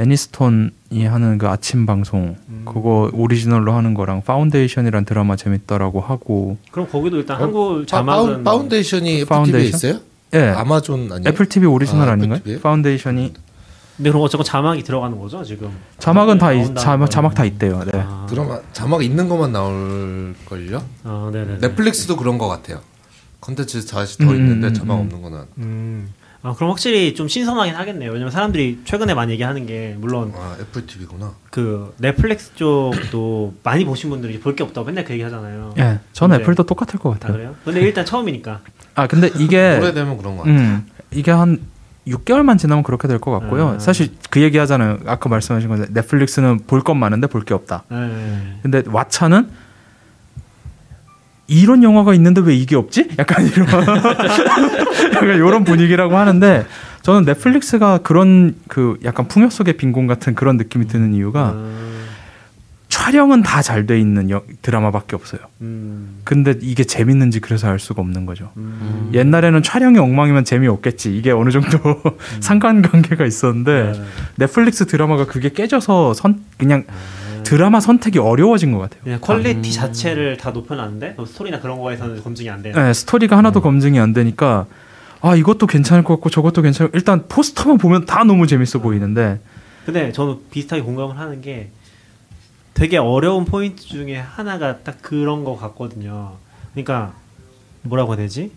애니스톤이 하는 그 아침 방송 음. 그거 오리지널로 하는 거랑 파운데이션이란 드라마 재밌더라고 하고 그럼 거기도 일단 어? 한국 파, 자막은 파운, 파운데이션이 애플 TV에 파운데이션? 있어요? 예 아마존 아니에요? 애플 TV 오리지널 아, 아, 닌가요 애플 TV? 파운데이션이 근데 그럼 어쨌건 자막이 들어가는 거죠 지금. 자막은 다 이- 나온다는 자막. 자막 다 있대요. 네. 아, 드라마 자막 있는 것만 나올 걸요? 아, 네네. 넷플릭스도 그런 것 같아요. 컨텐츠 다시 더 음, 있는데 음, 자막 음. 없는 거는 음. 아 그럼 확실히 좀 신선하긴 하겠네요. 왜냐면 사람들이 최근에 많이 얘기하는 게 물론 아 애플 TV구나. 그 넷플릭스 쪽도 많이 보신 분들이 볼 게 없다고 맨날 그 얘기 하잖아요. 예, 저는 네. 애플도 똑같을 것아 같아요. 그래요? 근데 일단 처음이니까. 아 근데 이게 오래되면 그런 거 같아요. 음, 이게 한 6개월만 지나면 그렇게 될 것 같고요. 아. 사실 그 얘기 하잖아요. 아까 말씀하신 건데 넷플릭스는 볼 것 많은데 볼 게 없다. 네. 근데 왓챠는 이런 영화가 있는데 왜 이게 없지? 약간 이런 약간 이런 분위기라고 하는데 저는 넷플릭스가 그런 그 약간 풍요 속의 빈곤 같은 그런 느낌이 드는 이유가 음, 촬영은 다 잘 돼 있는 여- 드라마밖에 없어요. 음, 근데 이게 재밌는지 그래서 알 수가 없는 거죠. 음. 옛날에는 촬영이 엉망이면 재미없겠지. 이게 어느 정도 상관관계가 있었는데 네. 넷플릭스 드라마가 그게 깨져서 선 그냥 드라마 선택이 어려워진 것 같아요. 그냥 quality 자체를 다 높여놨는데 뭐 스토리나 그런 거에서는 검증이 안 되는. 네, 스토리가 하나도 검증이 안 되니까 아 이것도 괜찮을 것 같고 저것도 괜찮을 일단 포스터만 보면 다 너무 재밌어 보이는데 근데 저는 비슷하게 공감을 하는 게 되게 어려운 포인트 중에 하나가 딱 그런 거 같거든요. 그러니까 뭐라고 해야 되지?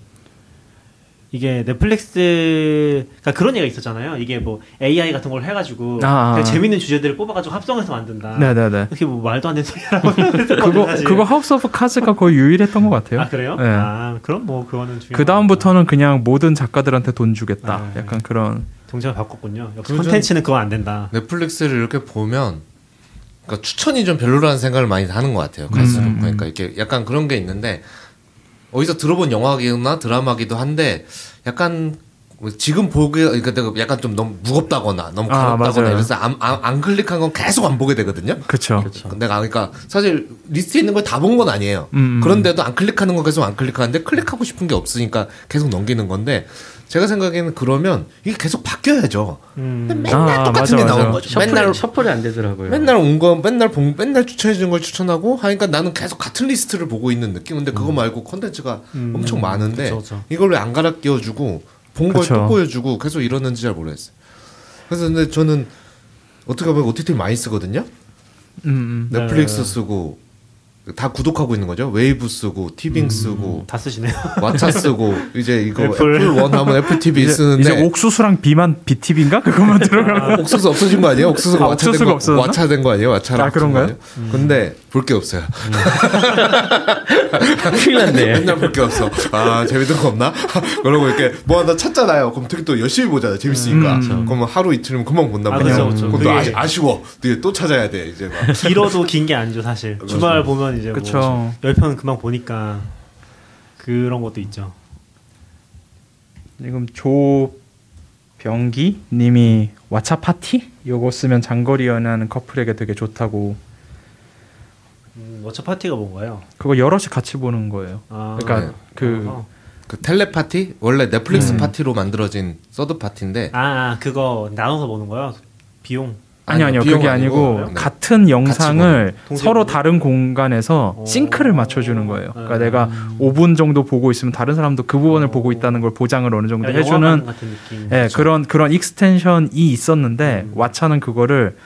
이게 넷플릭스 그러니까 그런 얘기가 있었잖아요. 이게 뭐 AI 같은 걸 해가지고 아, 아, 되게 아. 재밌는 주제들을 뽑아가지고 합성해서 만든다. 네네네 그게 뭐 말도 안 되는 소리라고 그거 그거 House of Cards가 거의 유일했던 것 같아요. 아 그래요? 네. 아 그럼 뭐 그거는 중요한 그 다음부터는 그냥 모든 작가들한테 돈 주겠다. 아, 네. 약간 그런 정책을 바꿨군요. 역시 콘텐츠는 그거 안 된다. 넷플릭스를 이렇게 보면 그러니까 추천이 좀 별로라는 생각을 많이 하는 것 같아요. 갈수록 음, 음. 그러니까 이렇게 약간 그런 게 있는데 어디서 들어본 영화기나 드라마기도 한데 약간 뭐 지금 보기 그러니까 내가 약간 좀 너무 무겁다거나 너무 아, 가볍다거나 맞아요. 이래서 안, 안, 안 클릭한 건 계속 안 보게 되거든요. 그쵸. 내가 그러니까 사실 리스트에 있는 걸 다 본 건 아니에요. 음, 음. 그런데도 안 클릭하는 거 계속 안 클릭하는데 클릭하고 싶은 게 없으니까 계속 넘기는 건데 제가 생각에는 그러면 이게 계속 바뀌어야죠. 음. 맨날 아, 똑같은 맞아, 게. 나오는 거죠. shuffle이, 맨날 shuffle이 안 되더라고요. 맨날 온 거 맨날 본 맨날 추천해 주는 걸 추천하고 하니까 나는 계속 같은 리스트를 보고 있는 느낌. 근데 그거 말고 컨텐츠가 음. 엄청 많은데 그쵸, 그쵸. 이걸 왜 안 갈아 끼워주고 본 걸. 또 보여주고 계속 이러는지 잘 모르겠어요. 그래서 근데 저는 어떻게 보면 OTT 많이 쓰거든요. 음, 음. 넷플릭스 네. 쓰고 다 구독하고 있는 거죠. 웨이브 쓰고 티빙 쓰고 다 쓰시네요. 왓챠 쓰고 이제 이거 애플. 애플, 원 하면 애플 TV 이제, 쓰는데 이제 옥수수랑 비만 비티비인가 그것만 들어가고 옥수수 없어진 거 아니에요? 옥수수가 아, 왓챠 옥수수가 된 거, 없어졌나? 왓챠 된거 아니에요? 왓챠랑 아, 그런가요? 근데 볼 게 없어요. 큰일 났네. 맨날 볼 게 없어. 아 재밌는 거 없나? 그러고 이렇게 뭐 하나 찾잖아요. 그럼 되게 또 열심히 보잖아요. 재밌으니까. 음. 그러면 하루 이틀이면 금방 본단 아, 말이에요. 그럼 또 아, 아쉬워. 또 찾아야 돼. 이제 막. 길어도 긴 게 아니죠 사실. 주말 보면 이제 그쵸. 뭐 10편 금방 보니까 그런 것도 있죠. 지금 조병기 님이 왓챠 파티 요거 쓰면 장거리 연애하는 커플에게 되게 좋다고 음, 워처 파티가 뭔가요? 그거 여럿이 같이 보는 거예요. 아, 그러니까 네. 그 어. 그 텔레파티 원래 넷플릭스 음. 파티로 만들어진 third party인데 아, 아, 그거 나눠서 보는 거요? 비용. 아니 아니요 그게 아니고 네. 같은 영상을 서로 보는? 다른 공간에서 오. sync를 맞춰주는 거예요. 그러니까 음. 내가 5분 정도 보고 있으면 다른 사람도 그 부분을 보고 있다는 걸 보장을 어느 정도 약간 해주는. 예, 그런 그런 extension이 있었는데 음. 왓챠는 그거를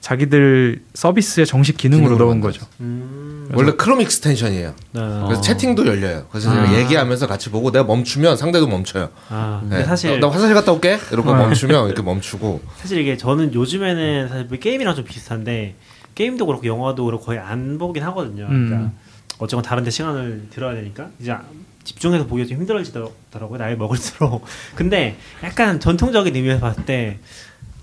자기들 서비스의 정식 기능으로 넣은. 거죠. 음. 원래 크롬 extension이에요. 네. 그래서 채팅도 열려요. 그래서 제가 아. 얘기하면서 같이 보고 내가 멈추면 상대도 멈춰요. 아, 네. 사실 나, 나 화장실 갔다 올게. 이러고 네. 멈추면 이렇게 멈추고. 사실 이게 저는 요즘에는 사실 뭐 게임이랑 좀 비슷한데 게임도 그렇고 영화도 그렇고 거의 안 보긴 하거든요. 그러니까 음. 어쨌건 다른데 시간을 들여야 되니까 이제 집중해서 보기가 좀 힘들어지더라고요. 나이 먹을수록. 근데 약간 전통적인 의미에서 봤을 때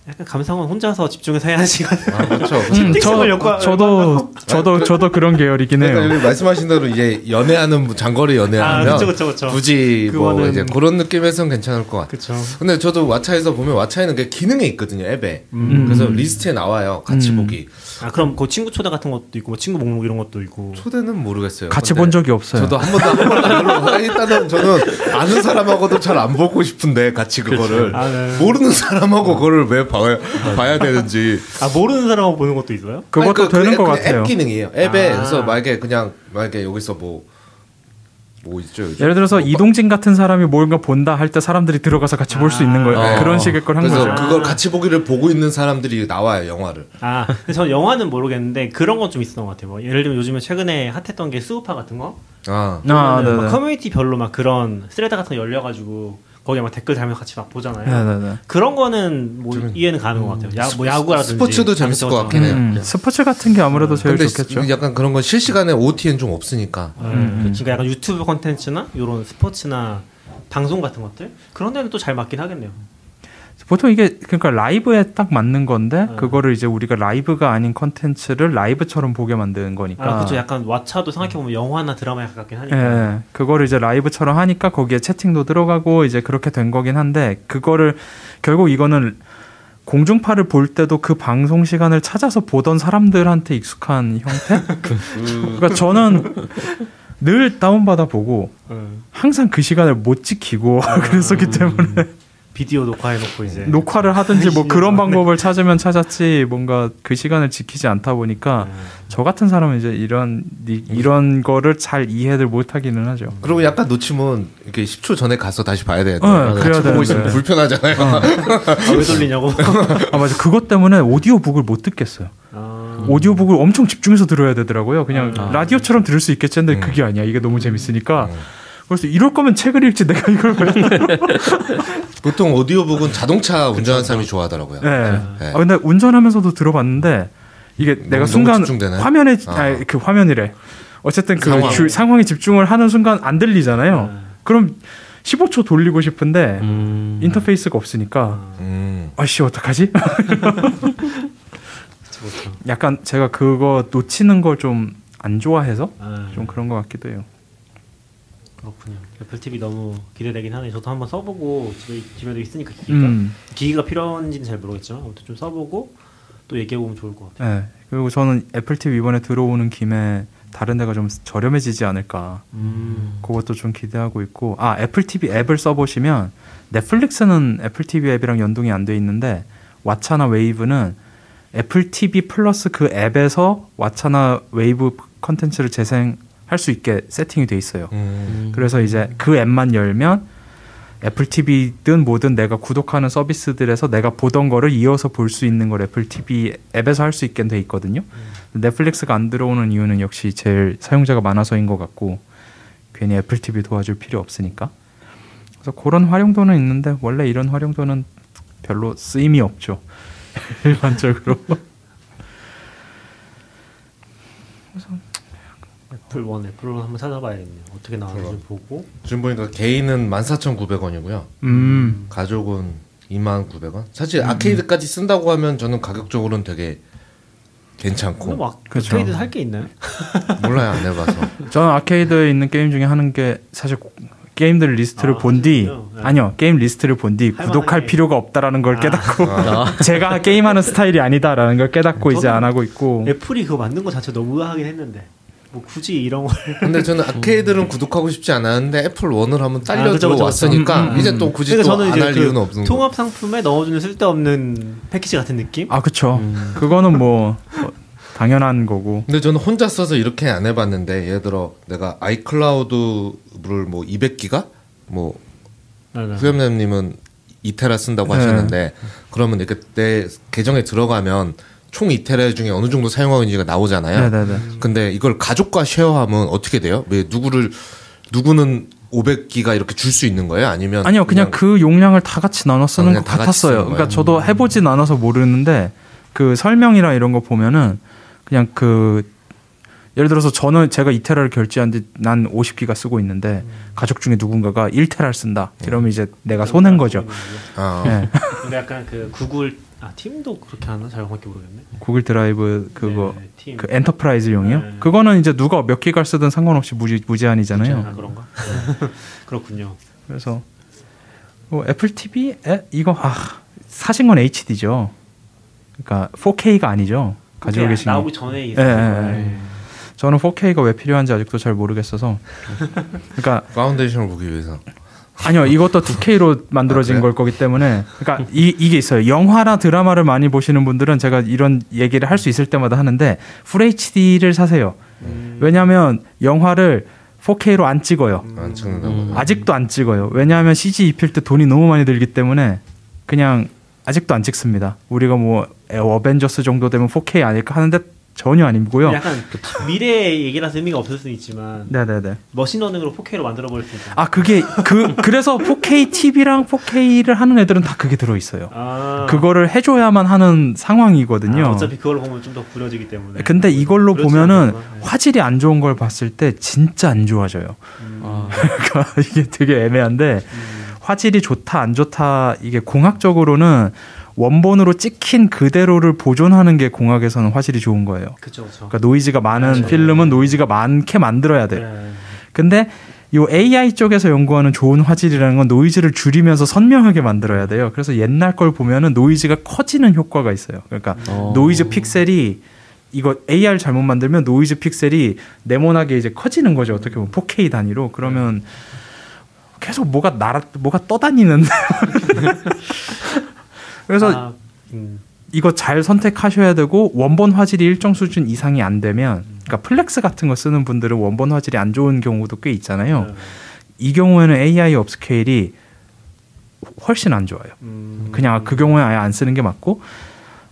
약간 감상은 혼자서 집중해서 해야 하는 시간. 아, 그렇죠. 음, 채팅창을 엮어- 저도 저도 저도 그런 계열이긴 그러니까 해요. 여기 말씀하신 대로 이제 연애하는 분, 장거리 연애하면 아, 그쵸, 그쵸, 그쵸. 굳이 뭐 그거는- 이제 그런 느낌에서는 괜찮을 것 같아요. 그쵸. 근데 저도 왓챠에서 보면 왓챠에는 그 기능이 있거든요 앱에. 음. 그래서 리스트에 나와요. 같이 음. 보기. 아 그럼 그 친구 초대 같은 것도 있고 뭐 친구 목록 이런 것도 있고. 초대는 모르겠어요. 같이 본 적이 없어요. 저도 한 번도 한 번도. 일단은 저는 아는 사람하고도 잘 안 보고 싶은데 같이 그거를 아, 네. 모르는 사람하고 그거를 왜 봐야, 봐야 되는지. 아 모르는 사람하고 보는 것도 있어요? 그것도 아니, 그- 되는 그것 앱- 같아요. 앱 기능이에요. 앱에 아. 그래서 만약에 그냥 만약에 여기서 뭐 뭐 있죠? 요즘? 예를 들어서 이동진 같은 사람이 뭔가 본다 할 때 사람들이 들어가서 같이 볼 수 있는 거예요. 어. 그런 식의 걸한 그래서 거죠. 그걸 같이 보기를 보고 있는 사람들이 나와요 영화를. 아, 근데 저는 영화는 모르겠는데 그런 건 좀 있었던 것 같아요. 뭐 예를 들면 요즘에 최근에 핫했던 게 스우파 같은 거. 아 아, 커뮤니티별로 막 그런 thread 같은 거 열려가지고 거기에 막 댓글 달면서 같이 막 보잖아요. 네네네. 그런 거는 뭐 이해는 가는 것 같아요. 야, 뭐 야구라든지 스포츠도 재밌을 것 같긴 해요. 음, 스포츠 같은 게 아무래도 제일 근데 좋겠죠. 약간 그런 건 실시간에 OTT 좀 없으니까. 음, 그러니까 약간 유튜브 콘텐츠나 이런 스포츠나 방송 같은 것들 그런 데는 또 잘 맞긴 하겠네요. 보통 이게 그러니까 라이브에 딱 맞는 건데 네. 그거를 이제 우리가 라이브가 아닌 컨텐츠를 라이브처럼 보게 만드는 거니까. 아, 그렇죠. 약간 왓챠도 생각해 보면 영화나 드라마에 가깝긴 하니까. 예, 그거를 이제 라이브처럼 하니까 거기에 채팅도 들어가고 이제 그렇게 된 거긴 한데 그거를 결국 이거는 공중파를 볼 때도 그 방송 시간을 찾아서 보던 사람들한테 익숙한 형태? 그러니까 저는 늘 다운받아 보고 음. 항상 그 시간을 못 지키고 그랬었기 때문에 비디오 녹화해놓고 이제 녹화를 하든지 뭐 시간 그런. 방법을 찾으면 찾았지 뭔가 그 시간을 지키지 않다 보니까 음. 저 같은 사람은 이제 이런 이- 이런 거를 잘 이해를 못 하기는 하죠. 그리고 약간 놓치면 이렇게 10초 전에 가서 다시 봐야 되는데 어, 그래야 보고 있으면. 불편하잖아요. 아, 왜 돌리냐고. 아 맞아 그것 때문에 오디오북을 못 듣겠어요. 아, 오디오북을 엄청 집중해서 들어야 되더라고요. 그냥 아. 라디오처럼 들을 수 있겠지 했는데 음. 그게 아니야. 이게 너무 재밌으니까. 음. 그래서 이럴 거면 책을 읽지 내가 이걸 왜? 보통 오디오북은 자동차 운전하는 사람이 좋아하더라고요. 네. 네. 아 근데 운전하면서 들어봤는데 이게 내가 순간 집중되나요? 화면에 아. 아. 그 화면이래. 어쨌든 그 상황. 주- 상황에 집중을 하는 순간 안 들리잖아요. 네. 그럼 15초 돌리고 싶은데 음. 인터페이스가 없으니까 음. 아씨 어떡하지? 그렇죠. 약간 제가 그거 놓치는 걸 좀 안 좋아해서 아, 좀 그런 것 같기도 해요. 그렇군요. 애플 TV 너무 기대되긴 하네. 저도 한번 써보고 집에 집에도 있으니까 기기가 음. 기기가 필요한지는 잘 모르겠지만 아무튼 좀 써보고 또 얘기해 보면 좋을 것 같아요. 네. 그리고 저는 애플 TV 이번에 들어오는 김에 다른 데가 좀 저렴해지지 않을까. 음. 그것도 좀 기대하고 있고 아 애플 TV 앱을 써보시면 넷플릭스는 애플 TV 앱이랑 연동이 안 돼 있는데 왓챠나 웨이브는 애플 TV 플러스 그 앱에서 왓챠나 웨이브 컨텐츠를 재생 할 수 있게 세팅이 돼 있어요. 음. 그래서 이제 그 앱만 열면 애플 TV든 뭐든 내가 구독하는 서비스들에서 내가 보던 거를 이어서 볼 수 있는 걸 애플 TV 앱에서 할 수 있게 돼 있거든요. 넷플릭스가 안 들어오는 이유는 역시 제일 사용자가 많아서인 것 같고 괜히 애플 TV 도와줄 필요 없으니까. 그래서 그런 활용도는 있는데 원래 이런 활용도는 별로 쓰임이 없죠. 일반적으로. 애플 원, 애플 원 한번 찾아봐야겠네요. 어떻게 나오는지 좀 보고. 지금 보니까 개인은 14,900원이고요. 음. 가족은 29,900원. 사실 아케이드까지 쓴다고 하면 저는 가격적으로는 되게 괜찮고 막 그쵸. 아케이드 할 게 있나요? 몰라요 안 해봐서. 저는 아케이드에 있는 게임 중에 하는 게 사실 게임들 리스트를 아, 본 뒤. 네. 아니요 게임 리스트를 본뒤할 구독할 만하게. 필요가 없다라는 걸 깨닫고 아, 제가 게임하는 스타일이 아니다라는 걸 깨닫고 이제 안 하고 있고 애플이 그거 만든 거 자체 너무 의아하긴 했는데 뭐 굳이 이런 걸 근데 저는 아케이드는 구독하고 싶지 않았는데 애플 원을 한번 딸려 아, 그쵸, 그쵸, 들어왔으니까 그쵸. 음, 음, 이제 또 굳이 그러니까 또 저는 안 이제 할그 이유는 없는 거. 통합 상품에 넣어주는 쓸데없는 패키지 같은 느낌? 아 그쵸 그거는 뭐 어, 당연한 거고 근데 저는 혼자 써서 이렇게 안 해봤는데 예를 들어 내가 아이클라우드를 뭐 200기가 뭐. 후염님은 2테라 쓴다고 네. 하셨는데 그러면 이렇게 내 계정에 들어가면 총 2테라 중에 어느 정도 사용하고 있는지가 나오잖아요. 네네네 근데 이걸 가족과 쉐어하면 어떻게 돼요? 왜 누구를 누구는 500기가 이렇게 줄 수 있는 거예요? 아니면 아니요 그냥, 그 용량을 다 같이 나눠 쓰는 아, 그냥 것 같았어요 쓰는 그러니까 거예요? 저도 해보진 않아서 모르는데 그 설명이랑 이런 거 보면은 그냥 그 예를 들어서 저는 제가 2테라를 결제한데 난 50기가 쓰고 있는데 가족 중에 누군가가 1테라를 쓴다 이러면 이제 내가 손해인 거죠 아, 예. 근데 약간 그 구글 아 팀도 그렇게 하나 잘 정확히 모르겠네. 구글 드라이브 그거 네, 팀. 그 enterprise용이요? 네. 그거는 이제 누가 몇 기가를 쓰든 상관없이 무제, 무제한이잖아요. 아, 그런가? 그렇군요. 그래서 뭐 애플 TV 에? 이거 아 사신 건 HD죠. 그러니까 4K가 아니죠. 가지고 그게 계신 게. 나오기 전에 예, 예. 예. 네. 저는 4K가 왜 필요한지 아직도 잘 모르겠어서. 그러니까 파운데이션을 보기 위해서. 아니요, 이것도 2K로 만들어진 아? 걸 거기 때문에, 그러니까 이, 이게 있어요. 영화나 드라마를 많이 보시는 분들은 제가 이런 얘기를 할 수 있을 때마다 하는데 full HD를 사세요. 음. 왜냐하면 영화를 4K로 안 찍어요. 안 찍는다 음. 아직도 안 찍어요. 왜냐하면 CG 입힐 때 돈이 너무 많이 들기 때문에 그냥 아직도 안 찍습니다. 우리가 뭐 어벤져스 정도 되면 4K 아닐까 하는데 전혀 아니고요. 약간 미래 얘기라서 의미가 없을 수는 있지만 네네네. machine learning으로 4K로 만들어 버릴 수 있잖아. 아 그게 그 그래서 4K TV랑 4K를 하는 애들은 다 그게 들어 있어요. 아. 그거를 해줘야만 하는 상황이거든요. 아, 어차피 그걸로 보면 좀 더 구려지기 때문에. 근데 이걸로 그렇지 보면은 않구나. 네. 화질이 안 좋은 걸 봤을 때 진짜 안 좋아져요. 아, 그러니까 이게 되게 애매한데 음. 화질이 좋다 안 좋다 이게 공학적으로는 원본으로 찍힌 그대로를 보존하는 게 공학에서는 화질이 좋은 거예요. 그쵸 그쵸. 그러니까 노이즈가 많은 맞아요. 필름은 노이즈가 많게 만들어야 돼. 네. 근데 이 AI 쪽에서 연구하는 좋은 화질이라는 건 노이즈를 줄이면서 선명하게 만들어야 돼요. 그래서 옛날 걸 보면은 노이즈가 커지는 효과가 있어요. 그러니까 어. 노이즈 픽셀이 이거 AI 잘못 만들면 노이즈 픽셀이 네모나게 이제 커지는 거죠. 어떻게 보면 4K 단위로 그러면 계속 뭐가 날아 뭐가 떠다니는데. 그래서 아, 음. 이거 잘 선택하셔야 되고 원본 화질이 일정 수준 이상이 안 되면 그러니까 Plex 같은 거 쓰는 분들은 원본 화질이 안 좋은 경우도 꽤 있잖아요. 네. 이 경우에는 AI upscale이 훨씬 안 좋아요. 음. 그냥 그 경우에 아예 안 쓰는 게 맞고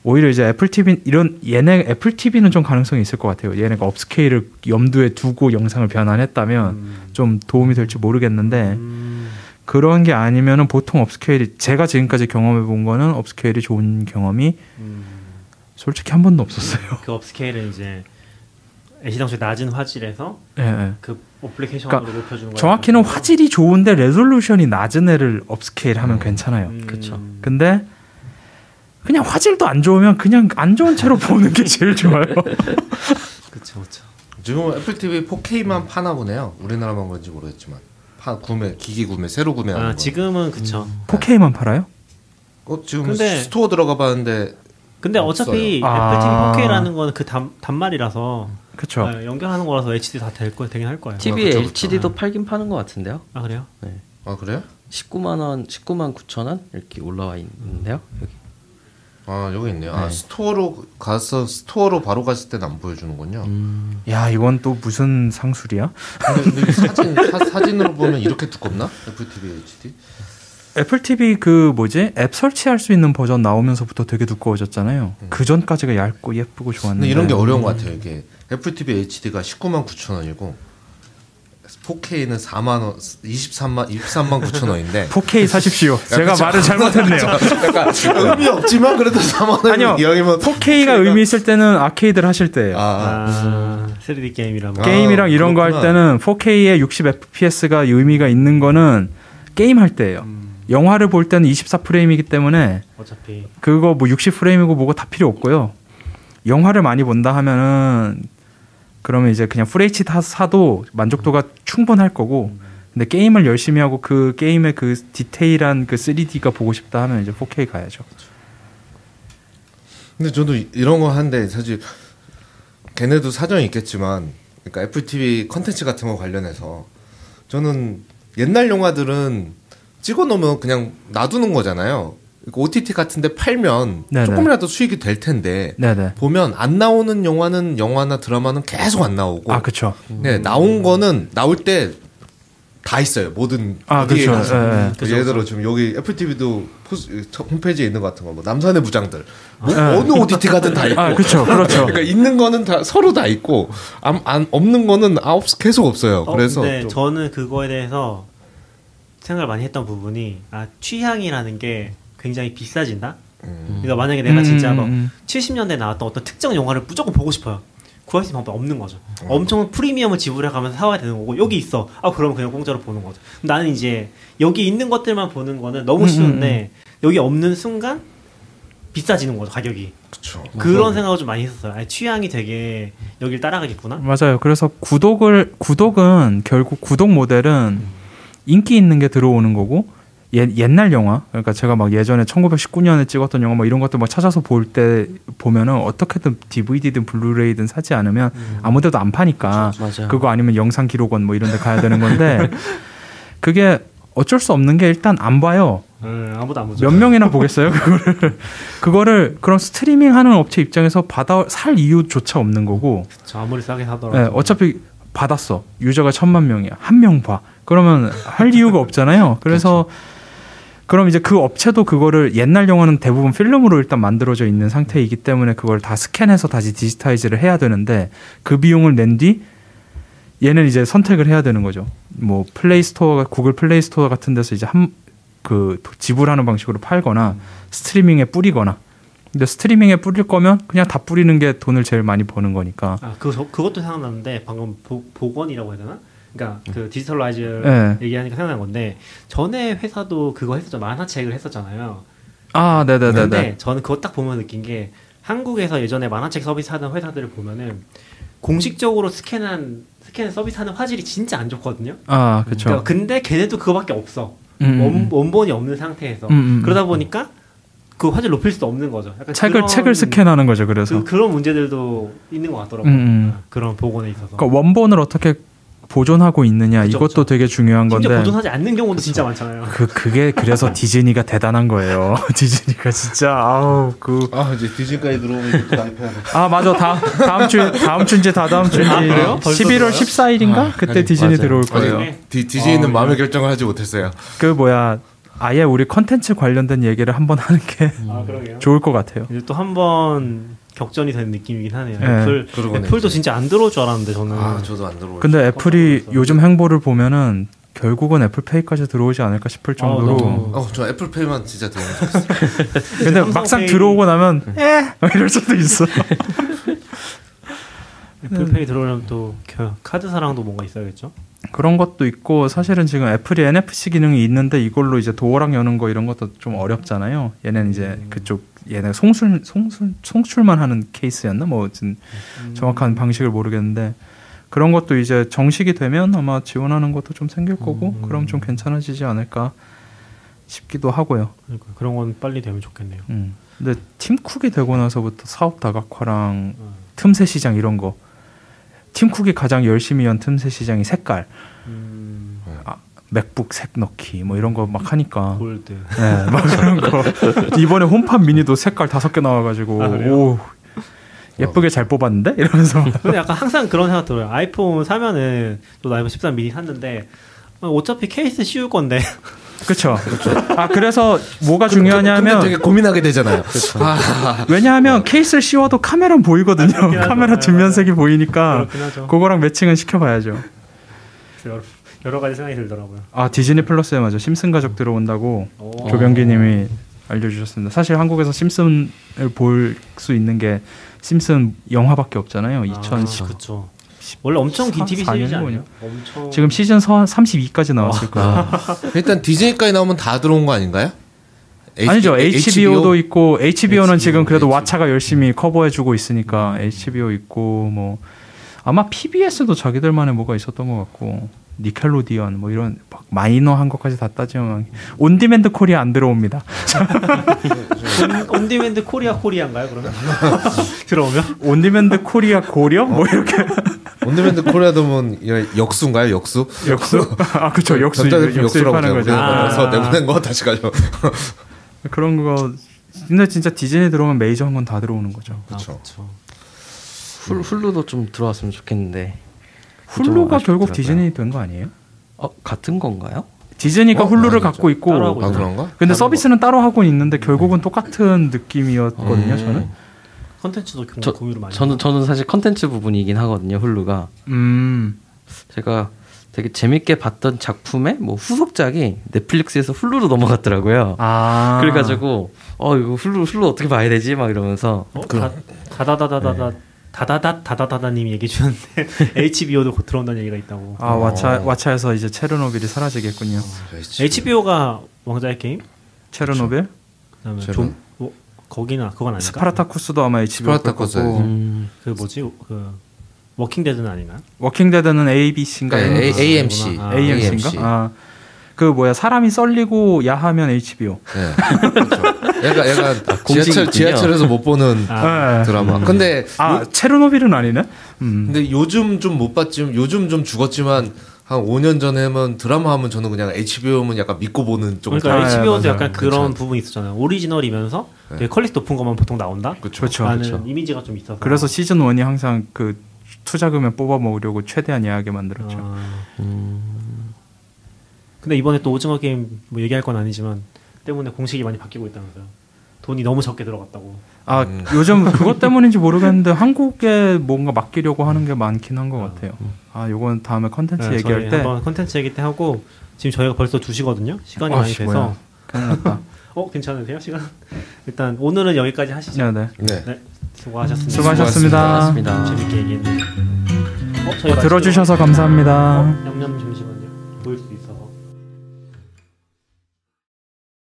오히려 이제 애플 TV 이런 얘네 애플 TV는 좀 가능성이 있을 것 같아요. 얘네가 upscale을 염두에 두고 영상을 변환했다면 음. 좀 도움이 될지 모르겠는데 음. 그런 게 아니면은 보통 upscale이 제가 지금까지 경험해 본 거는 upscale이 좋은 경험이 음. 솔직히 한 번도 없었어요. 그 upscale은 이제 애시당초 낮은 화질에서 예, 예. 그 어플리케이션으로 그러니까 높여주는 거예요. 정확히는 화질이 좋은데 resolution이 낮은 애를 upscale 하면 괜찮아요. 음. 그쵸. 근데 그냥 화질도 안 좋으면 그냥 안 좋은 채로 보는 게 제일 좋아요. 그쵸 그쵸. 지금 애플 TV 4K만 파나 보네요. 우리나라만 그런지 모르겠지만 파 구매 기기 구매 새로 구매하는 아 거. 지금은 그쵸. 4K만 팔아요? 어, 지금 근데- 스토어 들어가 봤는데 근데 어차피 없어요. 애플 TV 아. 4K라는 거는 그 단, 단말이라서 그렇죠. 네, 연결하는 거라서 HD 다 될 거 되긴 할 거예요. TV 그쵸, 그쵸. HD도 팔긴 파는 것 같은데요. 아 그래요? 아 그래요? 19만 원, 19만 9천 원 이렇게 올라와 있는데요. 여기. 아 여기 있네요. 아 네. 스토어로 가서 스토어로 바로 갔을 때는 안 보여주는군요. 음. 야 이건 또 무슨 상술이야? 근데, 근데 사진 사, 사진으로 보면 이렇게 두껍나? 애플 TV HD? 애플 TV 그 뭐지 앱 설치할 수 있는 버전 나오면서부터 되게 두꺼워졌잖아요. 그 전까지가 얇고 예쁘고 좋았는데. 이런 게 어려운 것 같아요. 이게 애플 TV HD가 19만 9천 원이고 4K는 4만 원, 23만 23만 9천 원인데 4K 사십시오. 제가 말을 잘못했네요. 약간 의미 없지만 그래도 4만 원 아니요. 이왕이면 4K가 의미 있을 때는 아케이드를 하실 때예요. 아, 아, 3D 게임이라 뭐. 아, 게임이랑 이런 거 할. 때는 4K에 60 FPS가 의미가 있는 거는 게임 할 때예요. 음, 영화를 볼 때는 24프레임이기 때문에 어차피 그거 뭐 60프레임이고 뭐고 다 필요 없고요. 영화를 많이 본다 하면은 그러면 이제 그냥 full HD 다 사도 만족도가 충분할 거고 근데 게임을 열심히 하고 그 게임의 그 디테일한 그 3D가 보고 싶다 하면 이제 4K 가야죠. 근데 저도 이- 이런 거 한데 사실 걔네도 사정이 있겠지만 그러니까 애플 TV 컨텐츠 같은 거 관련해서 저는 옛날 영화들은 찍어 놓으면 그냥 놔두는 거잖아요. 그러니까 OTT 같은데 팔면 네네. 조금이라도 수익이 될 텐데 네네. 보면 안 나오는 영화는 영화나 드라마는 계속 안 나오고 아 그쵸. 네, 나온 거는 나올 때 다 있어요. 모든 아. 가서. 예, 예. 그 예를 들어 지금 여기 애플 TV도 홈페이지에 있는 것 같은 거, 뭐 남산의 부장들, 뭐 예. 어느 OTT 가든 다 있고. 아 그쵸. 그렇죠. 그러니까 있는 거는 다 서로 다 있고, 안, 안 없는 거는 아, 없, 계속 없어요. 어, 그래서 좀- 저는 그거에 대해서 생각을 많이 했던 부분이 아 취향이라는 게 굉장히 비싸진다. 그러니까 만약에 내가 진짜 음, 뭐 음. 70년대 나왔던 어떤 특정 영화를 무조건 보고 싶어요. 구할 수 있는 방법이 없는 거죠. 엄청 프리미엄을 지불해 가면서 사와야 되는 거고 여기 있어. 아 그러면 그냥 공짜로 보는 거죠. 나는 이제 여기 있는 것들만 보는 거는 너무 음, 쉬운데 여기 없는 순간 비싸지는 거죠 가격이. 그쵸. 그런 생각을 좀 많이 했었어요. 아니, 취향이 되게 여길 따라가겠구나. 맞아요. 그래서 구독을 구독은 결국 구독 모델은 인기 있는 게 들어오는 거고 옛, 옛날 영화? 그러니까 제가 막 예전에 1919년에 찍었던 영화 뭐 이런 것들 막 찾아서 볼 때 보면은 어떻게든 DVD든 블루레이든 사지 않으면 아무데도 안 파니까. 맞아요. 그거 아니면 영상 기록원 뭐 이런 데 가야 되는 건데 그게 어쩔 수 없는 게 일단 안 봐요. 음, 아무도 안 보죠. 몇 명이나 보겠어요 그거를? 그거를 그럼 스트리밍 하는 업체 입장에서 받아 살 이유조차 없는 거고. 저 아무리 싸게 사더라도. 네, 어차피 받았어. 유저가 천만 명이야. 한 명 봐. 그러면 할 이유가 없잖아요. 그래서 그 럼 이제 그 업체도 그거를 옛날 영화는 대부분 필름으로 일단 만들어져 있는 상태이기 때문에 그걸 다 스캔해서 다시 digitize를 해야 되는데 그 비용을 낸 뒤 얘는 이제 선택을 해야 되는 거죠. 뭐 플레이 스토어 구글 플레이 스토어 같은 데서 이제 한 그 지불하는 방식으로 팔거나 스트리밍에 뿌리거나 근데 스트리밍에 뿌릴 거면 그냥 다 뿌리는 게 돈을 제일 많이 버는 거니까 아, 그, 저- 그것도 생각나는데 방금 보, 복원이라고 해야 되나? 그러니까 그 digitalize 네. 얘기하니까 생각난 건데 전에 회사도 그거 했었죠 만화책을 했었잖아요. 아 네네네네 근데 저는 그거 딱 보면 느낀 게 한국에서 예전에 만화책 서비스하던 회사들을 보면은 공식적으로 스캔한 스캔 서비스하는 화질이 진짜 안 좋거든요. 아 그쵸 그러니까 근데 걔네도 그거밖에 없어. 음, 원, 음. 원본이 없는 상태에서 음, 음, 그러다 음. 보니까 그 화질 높일 수도 없는 거죠. 책을 그런- 책을 스캔하는 거죠 그래서 그, 그런 문제들도 있는 것 같더라고요. 음, 음. 그런 복원에 있어서. 그러니까 원본을 어떻게 보존하고 있느냐 그쵸, 이것도 그쵸. 되게 중요한 건데 보존하지 않는 경우도 진짜 많잖아요. 그 그게 그래서 디즈니가 대단한 거예요 디즈니가 진짜 아우 그 아 이제 디즈니까지 들어오면 돼. 아 맞아 다음 다음 주 다음 주인지 다 다음 주인지 아, 그래요? 벌써 11월 들어와요? 14일인가 그때 아니, 디즈니 맞아요. 들어올 거예요. 디, 디즈니는 어, 마음의 결정을 하지 못했어요. 그 뭐야 아예 우리 컨텐츠 관련된 얘기를 한번 하는 게 아. 좋을 것 같아요. 이제 또 한번 격전이 되는 느낌이긴 하네요. 네. 애플 그러고네, 애플도 이제. 진짜 안 들어올 줄 알았는데 저는. 아 저도 안 들어올. 근데 애플이. 요즘 행보를 보면은 결국은 애플페이까지 들어오지 않을까 싶을 정도로. 너무- 어저 애플페이만 진짜 들어오면 좋겠어. 근데 막상 들어오고 나면 에 이럴 수도 있어. 애플페이 들어오려면 또 겨- 카드 사랑도 뭔가 있어야겠죠. 그런 것도 있고 사실은 지금 애플이 NFC 기능이 있는데 이걸로 이제 도어락 여는 거 이런 것도 좀 어렵잖아요. 얘는 이제 그쪽 얘네 송출 송출 송출만 하는 케이스였나 뭐 어쨌든 정확한 방식을 모르겠는데 그런 것도 이제 정식이 되면 아마 지원하는 것도 좀 생길 거고 그럼 좀 괜찮아지지 않을까 싶기도 하고요. 그러니까 그런 건 빨리 되면 좋겠네요. 음. 근데 팀 쿡이 되고 나서부터 사업 다각화랑 음. 틈새 시장 이런 거. 팀 쿡이 가장 열심히 연 틈새 시장이 색깔, 음, 맥북 색 넣기 뭐 이런 거 막 하니까. 골드. 네, 막 그런 거. 이번에 홈팟 미니도 색깔 다섯 개 나와가지고 아? 오 예쁘게 잘 뽑았는데 이러면서 근데 약간 항상 그런 생각 들어요. 아이폰 사면은 또 아이폰 13 미니 샀는데 어, 어차피 케이스 씌울 건데 그렇죠. 아 그래서 뭐가 중요하냐면 되게 고민하게 되잖아요. 아, 왜냐하면 케이스를 씌워도 카메라는 보이거든요. 하죠. 카메라 네, 뒷면색이 보이니까. 그거랑 매칭은 시켜봐야죠. 여러, 여러 가지 생각이 들더라고요. 아 디즈니 플러스에 맞아 심슨 가족 들어온다고 오. 조병기님이 알려주셨습니다. 사실 한국에서 심슨을 볼 수 있는 게 심슨 영화밖에 없잖아요. 2010 아, 그쵸. 원래 엄청 긴 사- TV 사 시리즈 년 아니에요? 엄청 지금 시즌 32까지 나왔을 거예요. 일단 디즈니까지 나오면 다 들어온 거 아닌가요? H- 아니죠. HBO도 있고 HBO는 지금 HBO, 그래도 HBO. 왓챠가 열심히 커버해주고 있으니까 HBO 있고 뭐 아마 PBS도 자기들만의 뭐가 있었던 것 같고 니켈로디언 뭐 이런 막 마이너한 것까지 다 따지면 온디맨드 코리아 안 들어옵니다. 온- 온디맨드 코리아 코리아인가요 그러면 들어오면 온디맨드 코리아 고려 뭐 이렇게 온데맨드 코리아도면 역수입인가요? 역수? 역수 아 그렇죠 역수 역수라고 하는 거죠. 아. 그래서 내보낸 거 다시 가져. 그런 거 근데 진짜 디즈니 들어오면 메이저한 건 다 들어오는 거죠. 그쵸. 훌, 훌루도 좀 들어왔으면 좋겠는데 훌루가 좀 결국. 디즈니 된 거 아니에요? 어 같은 건가요? 디즈니가 어? 훌루를 아니죠. 갖고 있고 아. 그런가? 근데 서비스는 따로 하고 있는데 결국은 똑같은 느낌이었거든요. 음. 저는. 컨텐츠도 경 저, 공유를 많이 저는 저는 사실 컨텐츠 부분이긴 하거든요. 훌루가 음. 제가 되게 재밌게 봤던 작품의 뭐 후속작이 넷플릭스에서 훌루로 넘어갔더라고요. 아. 그래가지고 어 이거 훌루 훌루 어떻게 봐야 되지 막 이러면서 어? 다, 다다다다다다 다다다 다다다다님이 얘기해 주셨는데 HBO도 곧 들어온다는 얘기가 있다고. 아 왓챠 왓챠에서 이제 체르노빌이 사라지겠군요. HBO가 왕자의 게임? 체르노빌? 그다음에 제발. 좀 어, 거기나 그건 아닌가? 스파르타쿠스도 아마 HBO 일 스파르타쿠스. 거고. 음, 그 뭐지? 그 워킹 데드는 아닌가? 워킹 데드는 ABC인가? 네, 아, AMC. 그렇구나. 아, AMC인가? 아. 그 뭐야 사람이 썰리고 야하면 HBO. 네. 그렇죠. 얘가 얘가 지하철 공식이군요. 지하철에서 못 보는 아, 네. 드라마. 근데 아 요, 체르노빌은 아니네. 음. 근데 요즘 좀 못 봤지만 요즘 좀 죽었지만 한 5년 전에 하면 드라마 하면 저는 그냥 HBO면 약간 믿고 보는 쪽. 그러니까 아, HBO도 맞아요. 약간 그런 괜찮아. 부분이 있었잖아요. 오리지널이면서 네. 되게 퀄리티 높은 것만 보통 나온다. 그렇죠. 그렇죠. 라는 그렇죠. 이미지가 좀 있어서. 그래서 시즌 1이 항상 그 투자금을 뽑아 먹으려고 최대한 야하게 만들었죠. 아, 음, 근데 이번에 또 오징어 게임 뭐 얘기할 건 아니지만 때문에 공식이 많이 바뀌고 있다면서요. 돈이 너무 적게 들어갔다고. 아 음. 요즘 그것 때문인지 모르겠는데 한국에 뭔가 맡기려고 하는 게 많긴 한 것 같아요. 아 요건 다음에 컨텐츠 네, 얘기할 때 한번 컨텐츠 얘기 때 하고 지금 저희가 벌써 2 시거든요. 시간이 아, 많이 씨, 돼서. 어, 괜찮으세요? 시간? 일단 오늘은 여기까지 하시죠. 네, 네. 네. 네. 수고하셨습니다. 수고하셨습니다. 재밌게 얘기했는데. 어, 저희 어, 들어주셔서 감사합니다. 어,